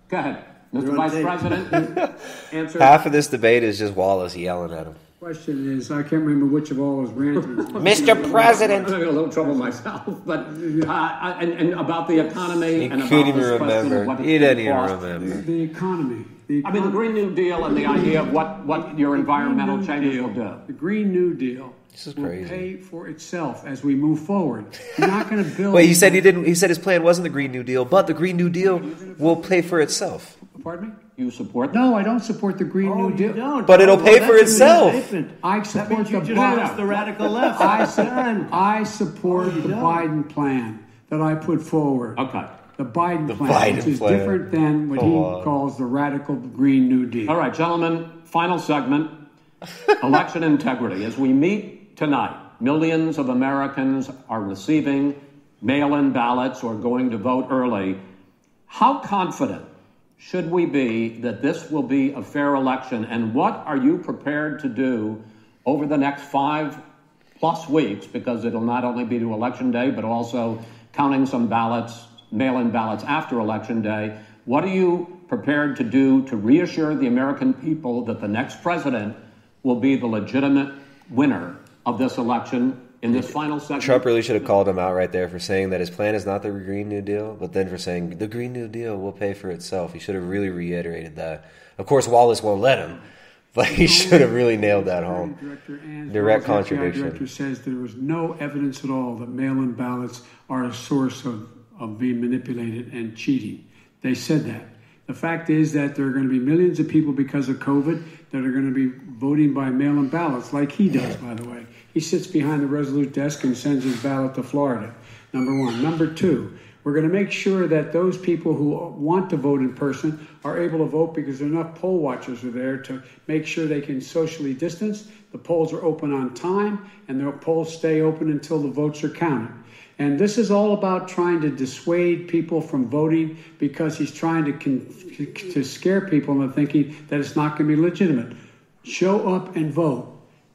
Go ahead. Mr. Vice tape. President, answer. Half of this debate is just Wallace yelling at him. Question is, I can't remember which of all was ranting. Mr. President. I'm having a little trouble myself, but uh, and, and about the economy He and about even this question of remember. what He it's didn't even remember. The economy. The I mean, the Green New Deal and the idea of what, what your environmental New changes Deal- will do. The Green New Deal This is will crazy. pay for itself as we move forward. You're not going to build. Wait, he said he didn't. He said his plan wasn't the Green New Deal, but the Green New Deal will pay for itself. Pardon me? You support No, I don't support the Green oh, New Deal. don't. But it'll Oh, pay well, for itself. statement. I That support means you the just Biden. the radical left. I, Done. su- I support oh, the Biden plan that I put forward. Okay. The Biden The plan, Biden which is plan. different than what Come he on. calls the radical Green New Deal. All right, gentlemen, final segment election integrity. As we meet tonight, millions of Americans are receiving mail in ballots or going to vote early. How confident should we be that this will be a fair election? And what are you prepared to do over the next five plus weeks? Because it'll not only be to election day, but also counting some ballots, mail in ballots after election day. What are you prepared to do to reassure the American people that the next president will be the legitimate winner of this election in this final segment? Trump really should have called him out right there for saying that his plan is not the Green New Deal, but then for saying the Green New Deal will pay for itself. He should have really reiterated that. Of course, Wallace won't let him, but he should have really nailed that home. Director Direct FBI contradiction. Director says there was no evidence at all that mail-in ballots are a source of, of being manipulated and cheating. They said that. The fact is that there are going to be millions of people because of COVID that are going to be voting by mail-in ballots, like he does, by the way. He sits behind the Resolute desk and sends his ballot to Florida. Number one. Number two, We're going to make sure that those people who want to vote in person are able to vote because enough poll watchers are there to make sure they can socially distance. The polls are open on time, and the polls stay open until the votes are counted. And this is all about trying to dissuade people from voting because he's trying to con- to scare people into thinking that it's not going to be legitimate. Show up and vote.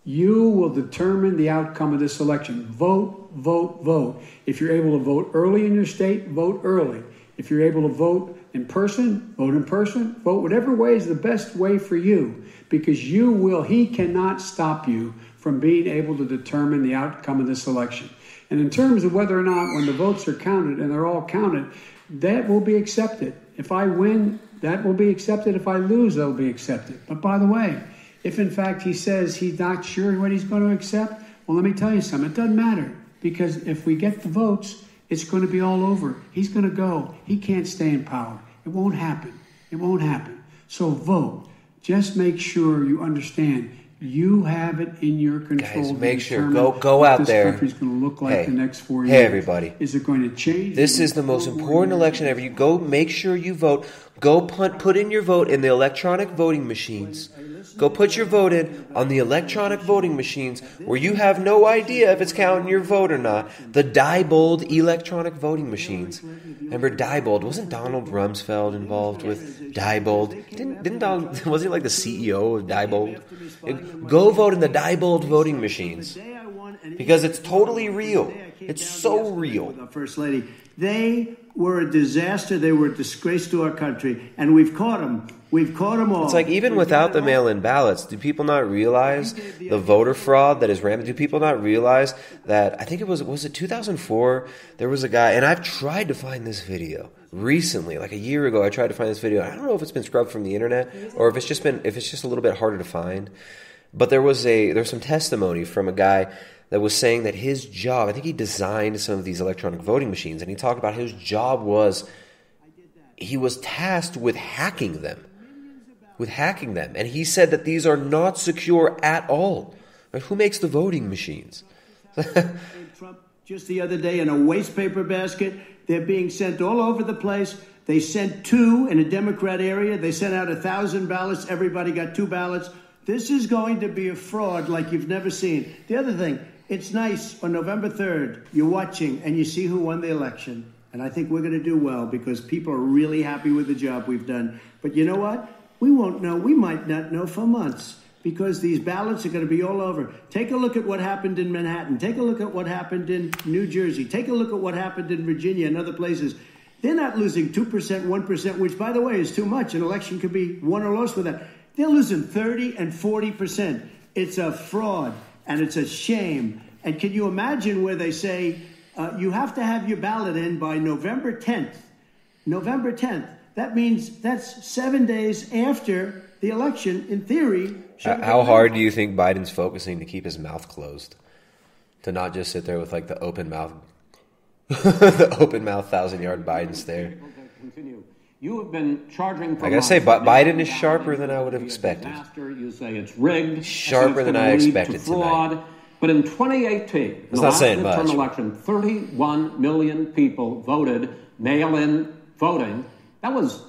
You will determine the outcome of this election. Vote, vote, vote. If you're able to vote early in your state, vote early. If you're able to vote in person, vote in person. Vote whatever way is the best way for you because you will, he cannot stop you from being able to determine the outcome of this election. And in terms of whether or not, when the votes are counted and they're all counted, that will be accepted. If I win, that will be accepted. If I lose, that will be accepted. But by the way, if in fact he says he's not sure what he's going to accept, well, let me tell you something. It doesn't matter because if we get the votes, it's going to be all over. He's going to go. He can't stay in power. It won't happen. It won't happen. So vote. Just make sure you understand you have it in your control. Guys, make sure go go out this there. country's going to look like hey, the next four hey, years. everybody. Is it going to change? This is the most important election ever. You go make sure you vote. Go put, put in your vote in the electronic voting machines. Go put your vote in on the electronic voting machines where you have no idea if it's counting your vote or not. The Diebold electronic voting machines. Remember Diebold? Wasn't Donald Rumsfeld involved with Diebold? Didn't, didn't Donald, was he like the CEO of Diebold? Go vote in the Diebold voting machines because it's totally real. It's so real. First Lady. They were a disaster. They were a disgrace to our country, and we've caught them. We've caught them all. It's like even without the mail-in ballots, do people not realize the voter fraud that is rampant? Do people not realize that? I think it was was it 2004. There was a guy, and I've tried to find this video recently, like a year ago. I tried to find this video. I don't know if it's been scrubbed from the internet or if it's just been if it's just a little bit harder to find. But there was a there's some testimony from a guy that was saying that his job. I think he designed some of these electronic voting machines, and he talked about his job was he was tasked with hacking them with hacking them. And he said that these are not secure at all. Right? Who makes the voting machines? Trump just the other day in a waste paper basket. They're being sent all over the place. They sent two in a Democrat area. They sent out a thousand ballots. Everybody got two ballots. This is going to be a fraud like you've never seen. The other thing, it's nice on November 3rd, you're watching and you see who won the election. And I think we're going to do well because people are really happy with the job we've done. But you know what? We won't know. We might not know for months because these ballots are going to be all over. Take a look at what happened in Manhattan. Take a look at what happened in New Jersey. Take a look at what happened in Virginia and other places. They're not losing 2%, 1%, which, by the way, is too much. An election could be won or lost with that. They're losing 30 and 40%. It's a fraud and it's a shame. And can you imagine where they say uh, you have to have your ballot in by November 10th? November 10th. That means that's seven days after the election, in theory. How, how hard do you think Biden's focusing to keep his mouth closed? To not just sit there with like the open mouth, the open mouth thousand yard Biden stare. You have been charging. For I gotta say. Biden is sharper than I would have expected. You say it's rigged. Sharper than I lead to expected fraud. tonight. But in 2018, That's the last midterm much. election, 31 million people voted mail-in voting. That was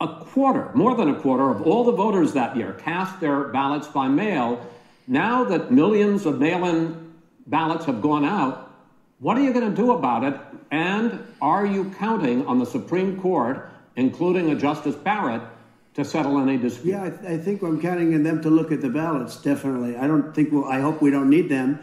a quarter, more than a quarter of all the voters that year cast their ballots by mail. Now that millions of mail-in ballots have gone out, what are you going to do about it? And are you counting on the Supreme Court, including a Justice Barrett, to settle any dispute? Yeah, I, I think I'm counting on them to look at the ballots. Definitely, I don't think. We'll, I hope we don't need them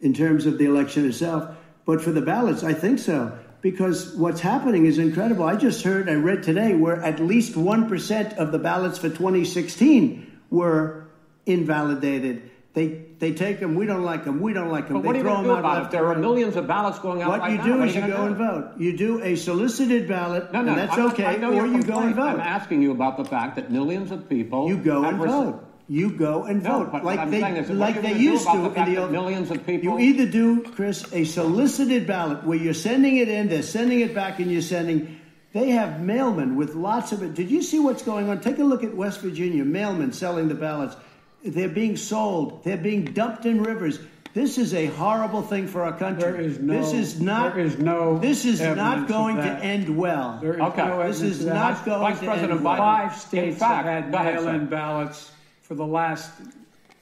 in terms of the election itself. But for the ballots, I think so because what's happening is incredible. I just heard, I read today, where at least one percent of the ballots for 2016 were invalidated. They they take them. We don't like them. We don't like them. But they what are you throw going to them do out about it? There are millions of ballots going out What right you now. do What is you gonna go and vote. You do a solicited ballot, No, no, and that's I'm okay, or you go and complaint. I'm asking you about the fact that millions of people You go and vote. You go and No, vote but like they is, like they used to the in the old. millions of people- You either do, Chris, a solicited ballot where you're sending it in, they're sending it back, and you're sending. They have mailmen with lots of it. Did you see what's going on? Take a look at West Virginia. Mailmen selling the ballots. They're being sold. They're being dumped in rivers. This is a horrible thing for our country. There is no. this is not. There is no. This is not going to end well. There is Okay. no This is not going Vice to President end well. Biden- Five states In fact, have had mail-in sir. ballots for the last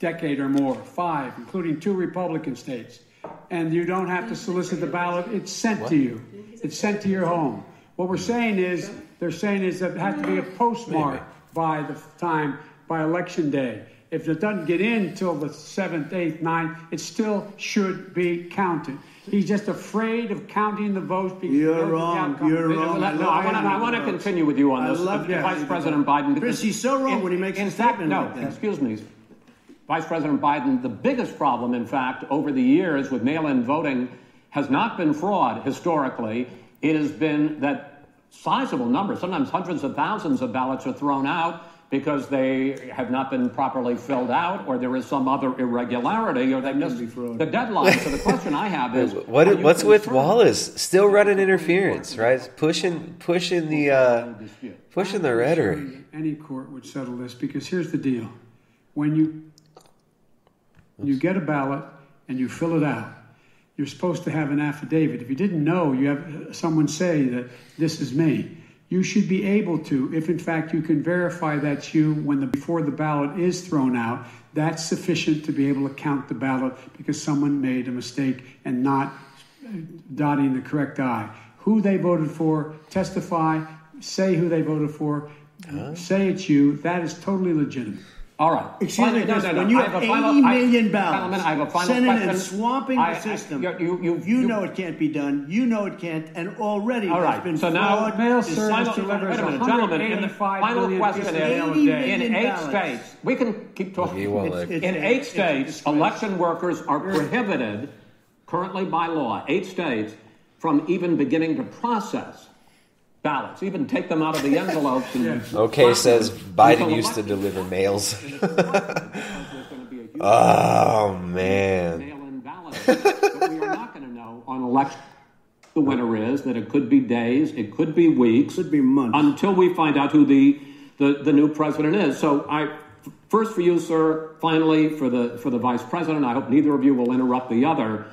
decade or more. Five, including two Republican states. And you don't have to solicit the ballot; it's sent to you. It's sent to your home. What we're saying is, they're saying is that it has to be a postmark by the time by election day. If it doesn't get in till the seventh, eighth, ninth, it still should be counted. He's just afraid of counting the votes because You're wrong. You're wrong. No, I want to. I want to continue with you on I this, love that. Vice President Biden. Chris, he's so wrong in- when he makes in a fact, statement no, like that. excuse me, Vice President Biden. The biggest problem, in fact, over the years with mail-in voting, has not been fraud. Historically, it has been that sizable numbers, sometimes hundreds of thousands of ballots, are thrown out because they have not been properly filled out, or there is some other irregularity, or they missed the deadline. so the question I have is, What, are you what's with? Wallace still running interference, right? Pushing, pushing the, uh, pushing the rhetoric. Any court would settle this because here's the deal: when you you get a ballot and you fill it out, you're supposed to have an affidavit. If you didn't know, you have someone say that this is me. You should be able to, if in fact you can verify that's you when the before the ballot is thrown out, that's sufficient to be able to count the ballot because someone made a mistake and not dotting the correct I. Who they voted for, testify, say who they voted for, say it's you. That is totally legitimate. All right. Excuse me, no, no, no. when you I have a 80 final- million I- ballots Gentlemen, I have a final sent in question. and swamping I- the I- system, you, you, you, you know it can't be done. You know it can't, and already All there's right. been So now. Mail There's service delivers Wait a minute, gentlemen. In the final question pieces is, of mail a 80 day. in million eight ballots. states, we can keep talking. You won't It's- in it's- eight it's states, election workers are prohibited, currently by law, eight states, from even beginning to process ballots, even take them out of the envelopes. and Okay, says Biden used to deliver mails. There's going to be a huge oh man. mail-in ballots, but we are not going to know on election the winner is. That it could be days, it could be weeks, it Could be months. until we find out who the, the, the new president is. So I first for you, sir. Finally, for the for the vice president. I hope neither of you will interrupt the other.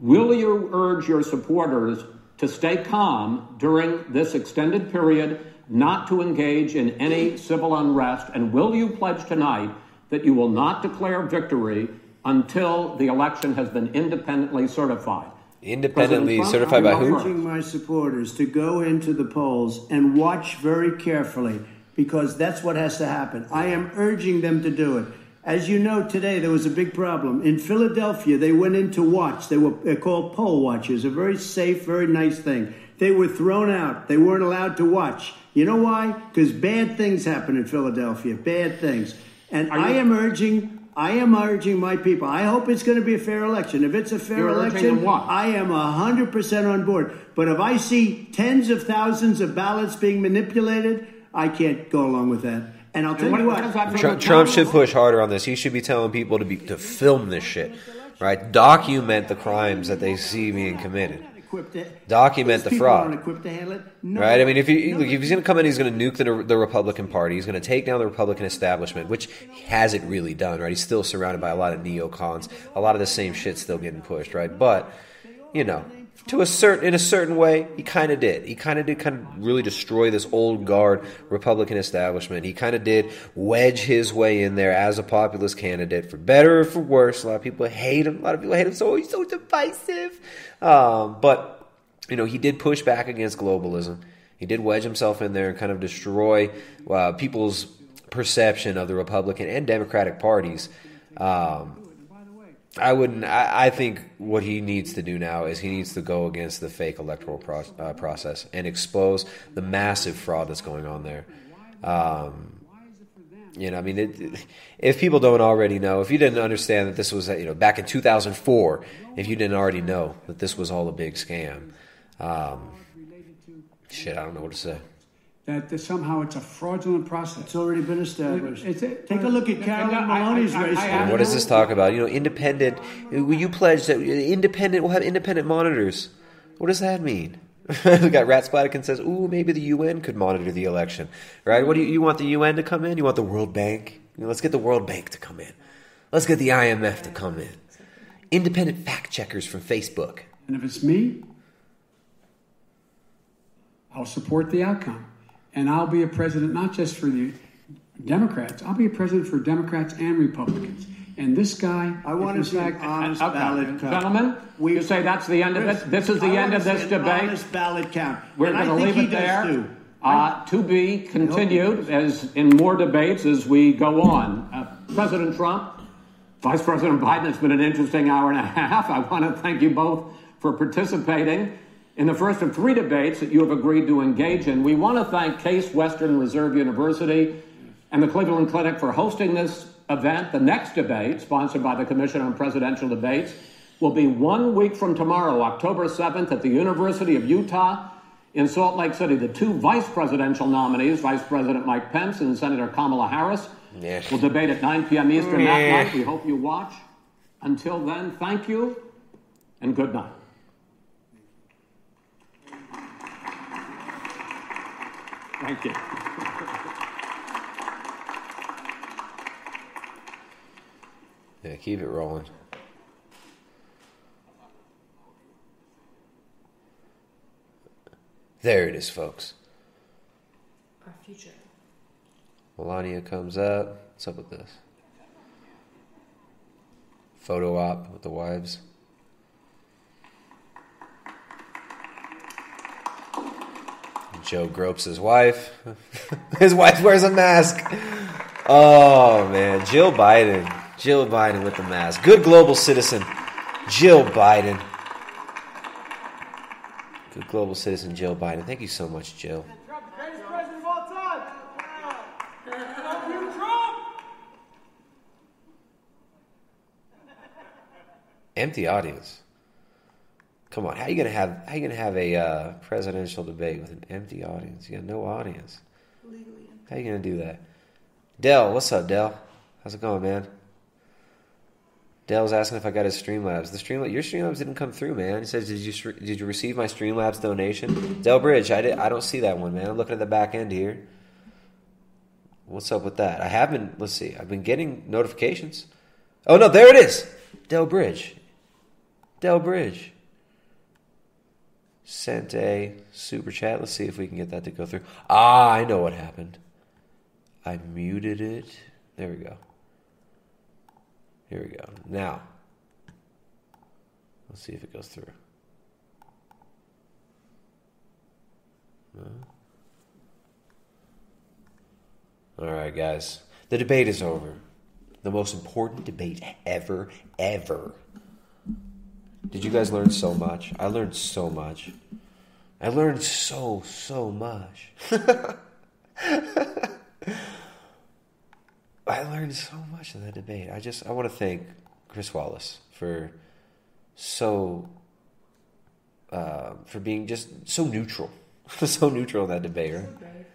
Will you urge your supporters to stay calm during this extended period, not to engage in any civil unrest, and will you pledge tonight that you will not declare victory until the election has been independently certified? Independently Trump, certified by you I'm urging my supporters to go into the polls and watch very carefully because that's what has to happen. I am urging them to do it. As you know, today there was a big problem. In Philadelphia, they went in to watch. They were they're called poll watchers, a very safe, very nice thing. They were thrown out. They weren't allowed to watch. You know why? Because bad things happen in Philadelphia. Bad things. And Are you- I am urging I am urging my people. I hope it's going to be a fair election. If it's a fair You're election. I am 100% on board. But if I see tens of thousands of ballots being manipulated, I can't go along with that. And I'll tell what- you what what. does that mean? Trump, Trump should push harder on this. He should be telling people to be to film this shit, right? Document the crimes that they see being committed. to- Document the fraud. aren't equipped to handle it. No. Right? I mean, if he look, if he's going to come in, he's going to nuke the, the Republican Party. He's going to take down the Republican establishment, which he hasn't really done. Right? He's still surrounded by a lot of neocons. A lot of the same shit still getting pushed. Right? But you know, to a certain in a certain way, he kind of did. He kind of did kind of really destroy this old guard Republican establishment. He kind of did wedge his way in there as a populist candidate, for better or for worse. A lot of people hate him. A lot of people hate him. So he's so divisive. Um, but you know, he did push back against globalism. He did wedge himself in there and kind of destroy uh, people's perception of the Republican and Democratic parties. Um, I wouldn't. I, I think what he needs to do now is he needs to go against the fake electoral pro- uh, process and expose the massive fraud that's going on there. Um, you know, I mean, it, if people don't already know, if you didn't understand that this was, you know, back in 2004, if you didn't already know that this was all a big scam, um, shit, I don't know what to say. That, that somehow it's a fraudulent process. It's already been established. It's- it- Take a look at Carolyn I- I- Maloney's I- I- race. I- what does this talk about? You know, independent. Will you pledge that independent? We'll have independent monitors. What does that mean? we got Rat Splatikin says, "Ooh, maybe the UN could monitor the election." Right? What do you, you want the UN to come in? You want the World Bank? You know, let's get the World Bank to come in. Let's get the IMF to come in. independent fact checkers from Facebook. And if it's me, I'll support the outcome. And I'll be a president not just for the Democrats, I'll be a president for Democrats and Republicans. And this guy, I want to see an honest Okay. ballot count. Gentlemen, you say that's the end of it? This is the I end of this debate? Honest ballot count. We're going to leave it there. Uh, to be continued as in more debates as we go on. Uh, President Trump, Vice President Biden, it's been an interesting hour and a half. I want to thank you both for participating in the first of three debates that you have agreed to engage in. We want to thank Case Western Reserve University and the Cleveland Clinic for hosting this event. The next debate, sponsored by the Commission on Presidential Debates, will be one week from tomorrow, October 7th, at the University of Utah in Salt Lake City. The two vice presidential nominees, Vice President Mike Pence and Senator Kamala Harris, will debate at 9 p.m. Eastern that night. We hope you watch. Until then, thank you and good night. Thank you. Yeah, keep it rolling. There it is, folks. Our future. Melania comes up. What's up with this? Photo op with the wives. Joe gropes his wife. his wife wears a mask. Oh man, Jill Biden. Jill Biden with the mask. Good global citizen. Jill Biden. Good global citizen Jill Biden. Thank you so much, Jill. Greatest president of all time. Love you, Trump. Empty audience. Come on, how are you gonna have how you gonna have a uh, presidential debate with an empty audience? You got no audience. How are you gonna do that? Dell, what's up, Dell? How's it going, man? Dell's asking if I got his Streamlabs. The Streamlabs, your Streamlabs didn't come through, man. He says, "Did you did you receive my Streamlabs donation?" Dell Bridge, I did. I don't see that one, man. I'm looking at the back end here. What's up with that? I have been. Let's see. I've been getting notifications. Oh no, there it is. Dell Bridge. Dell Bridge sent a super chat. Let's see if we can get that to go through. Ah, I know what happened. I muted it. There we go. Here we go. Now, let's see if it goes through. All right, guys. The debate is over. The most important debate ever, ever. Did you guys learn so much? I learned so much. I learned so, so much. I learned so much in that debate. I just I want to thank Chris Wallace for so uh, for being just so neutral, so neutral in that debate. Right?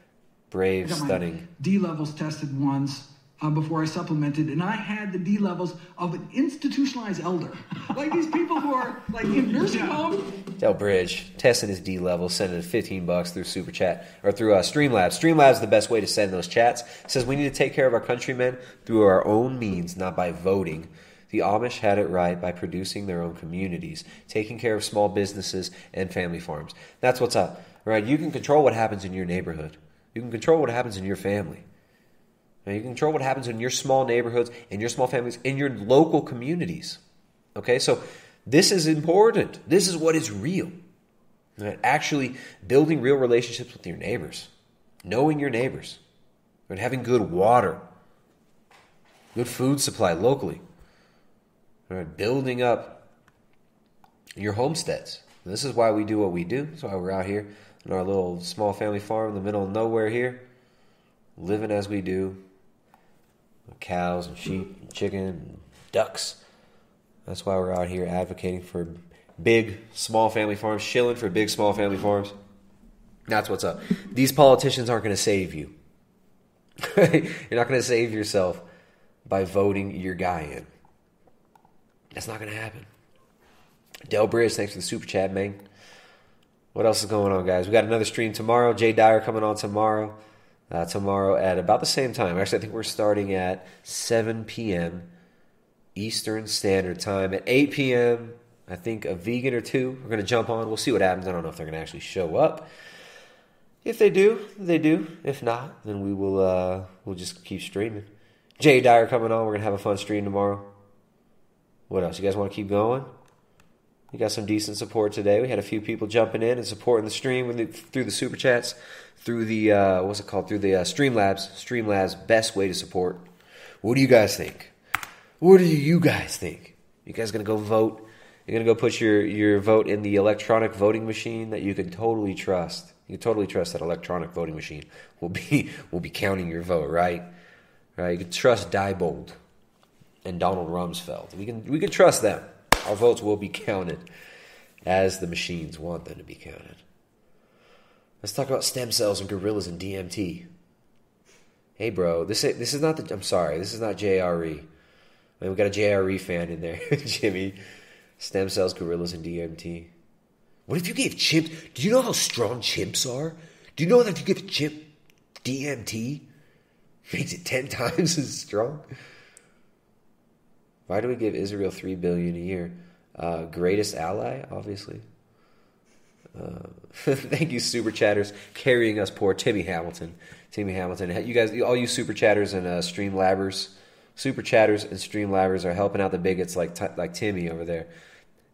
Brave, I stunning. D levels tested once uh, before I supplemented, and I had the D levels of an institutionalized elder. like these people who are like in nursing homes. Del Bridge testing his D level, sending 15 bucks through Super Chat or through uh, Streamlabs. Streamlabs is the best way to send those chats. It says we need to take care of our countrymen through our own means, not by voting. The Amish had it right by producing their own communities, taking care of small businesses and family farms. That's what's up, right? You can control what happens in your neighborhood. You can control what happens in your family. You control what happens in your small neighborhoods, in your small families, in your local communities. Okay, so this is important. This is what is real. Right? Actually, building real relationships with your neighbors, knowing your neighbors, and having good water, good food supply locally, right? building up your homesteads. This is why we do what we do. That's why we're out here in our little small family farm in the middle of nowhere here, living as we do. Cows and sheep and chicken and ducks. That's why we're out here advocating for big, small family farms, shilling for big, small family farms. That's what's up. These politicians aren't going to save you. You're not going to save yourself by voting your guy in. That's not going to happen. Del Bridge, thanks for the super chat, man. What else is going on, guys? We got another stream tomorrow. Jay Dyer coming on tomorrow. Uh, tomorrow at about the same time. Actually, I think we're starting at 7 p.m. Eastern Standard Time at 8 p.m. I think a vegan or two are going to jump on. We'll see what happens. I don't know if they're going to actually show up. If they do, they do. If not, then we will uh, we'll just keep streaming. Jay Dyer coming on. We're gonna have a fun stream tomorrow. What else? You guys want to keep going? We got some decent support today. We had a few people jumping in and supporting the stream through the super chats, through the uh, what's it called? Through the uh, Streamlabs. Streamlabs best way to support. What do you guys think? What do you guys think? You guys gonna go vote? You're gonna go put your your vote in the electronic voting machine that you can totally trust. You can totally trust that electronic voting machine will be will be counting your vote, right? Right? You can trust Diebold and Donald Rumsfeld. We can we can trust them. Our votes will be counted as the machines want them to be counted. Let's talk about stem cells and gorillas and DMT. Hey, bro, this this is not the. I'm sorry, this is not JRE. I mean, we got a JRE fan in there, Jimmy. Stem cells, gorillas, and DMT. What if you gave chimps? Do you know how strong chimps are? Do you know that if you give a chimp DMT, makes it ten times as strong? Why do we give Israel three billion a year? Uh, greatest ally, obviously. Uh, thank you, super chatters, carrying us poor Timmy Hamilton. Timmy Hamilton, you guys, all you super chatters and uh, streamlabbers, super chatters and streamlabbers are helping out the bigots like like Timmy over there.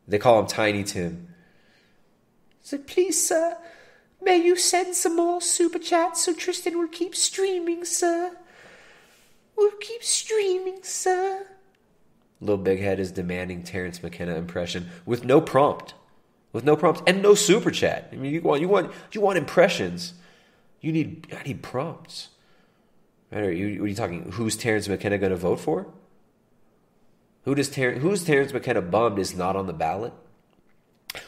They call him Tiny Tim. So please, sir, may you send some more super chats so Tristan will keep streaming, sir. We'll keep streaming, sir. Little Big Head is demanding Terence McKenna impression with no prompt, with no prompts and no super chat. I mean, you want you want you want impressions. You need I need prompts. Right, are you, are you talking? Who's Terence McKenna going to vote for? Who does Ter- who's Terence McKenna bummed is not on the ballot?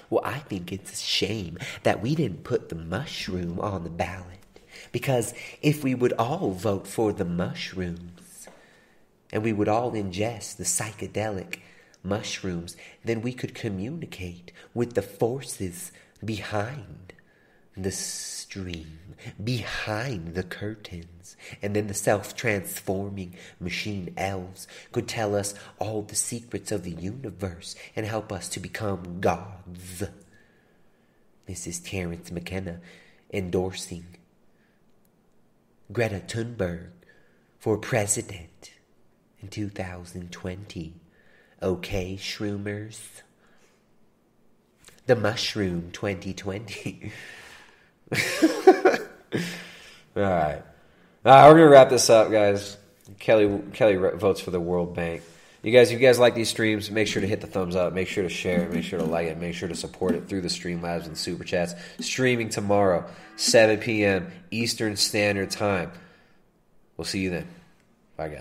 Well, I think it's a shame that we didn't put the mushroom on the ballot. Because if we would all vote for the mushrooms and we would all ingest the psychedelic mushrooms, then we could communicate with the forces behind the stream, behind the curtains. And then the self transforming machine elves could tell us all the secrets of the universe and help us to become gods. This is Terence McKenna endorsing Greta Thunberg for president in 2020. Okay, Shroomers? The Mushroom 2020. All right. All right, we're gonna wrap this up, guys. Kelly Kelly votes for the World Bank. You guys, if you guys like these streams, make sure to hit the thumbs up. Make sure to share it. Make sure to like it. Make sure to support it through the Streamlabs and Super Chats. Streaming tomorrow, 7 p.m. Eastern Standard Time. We'll see you then.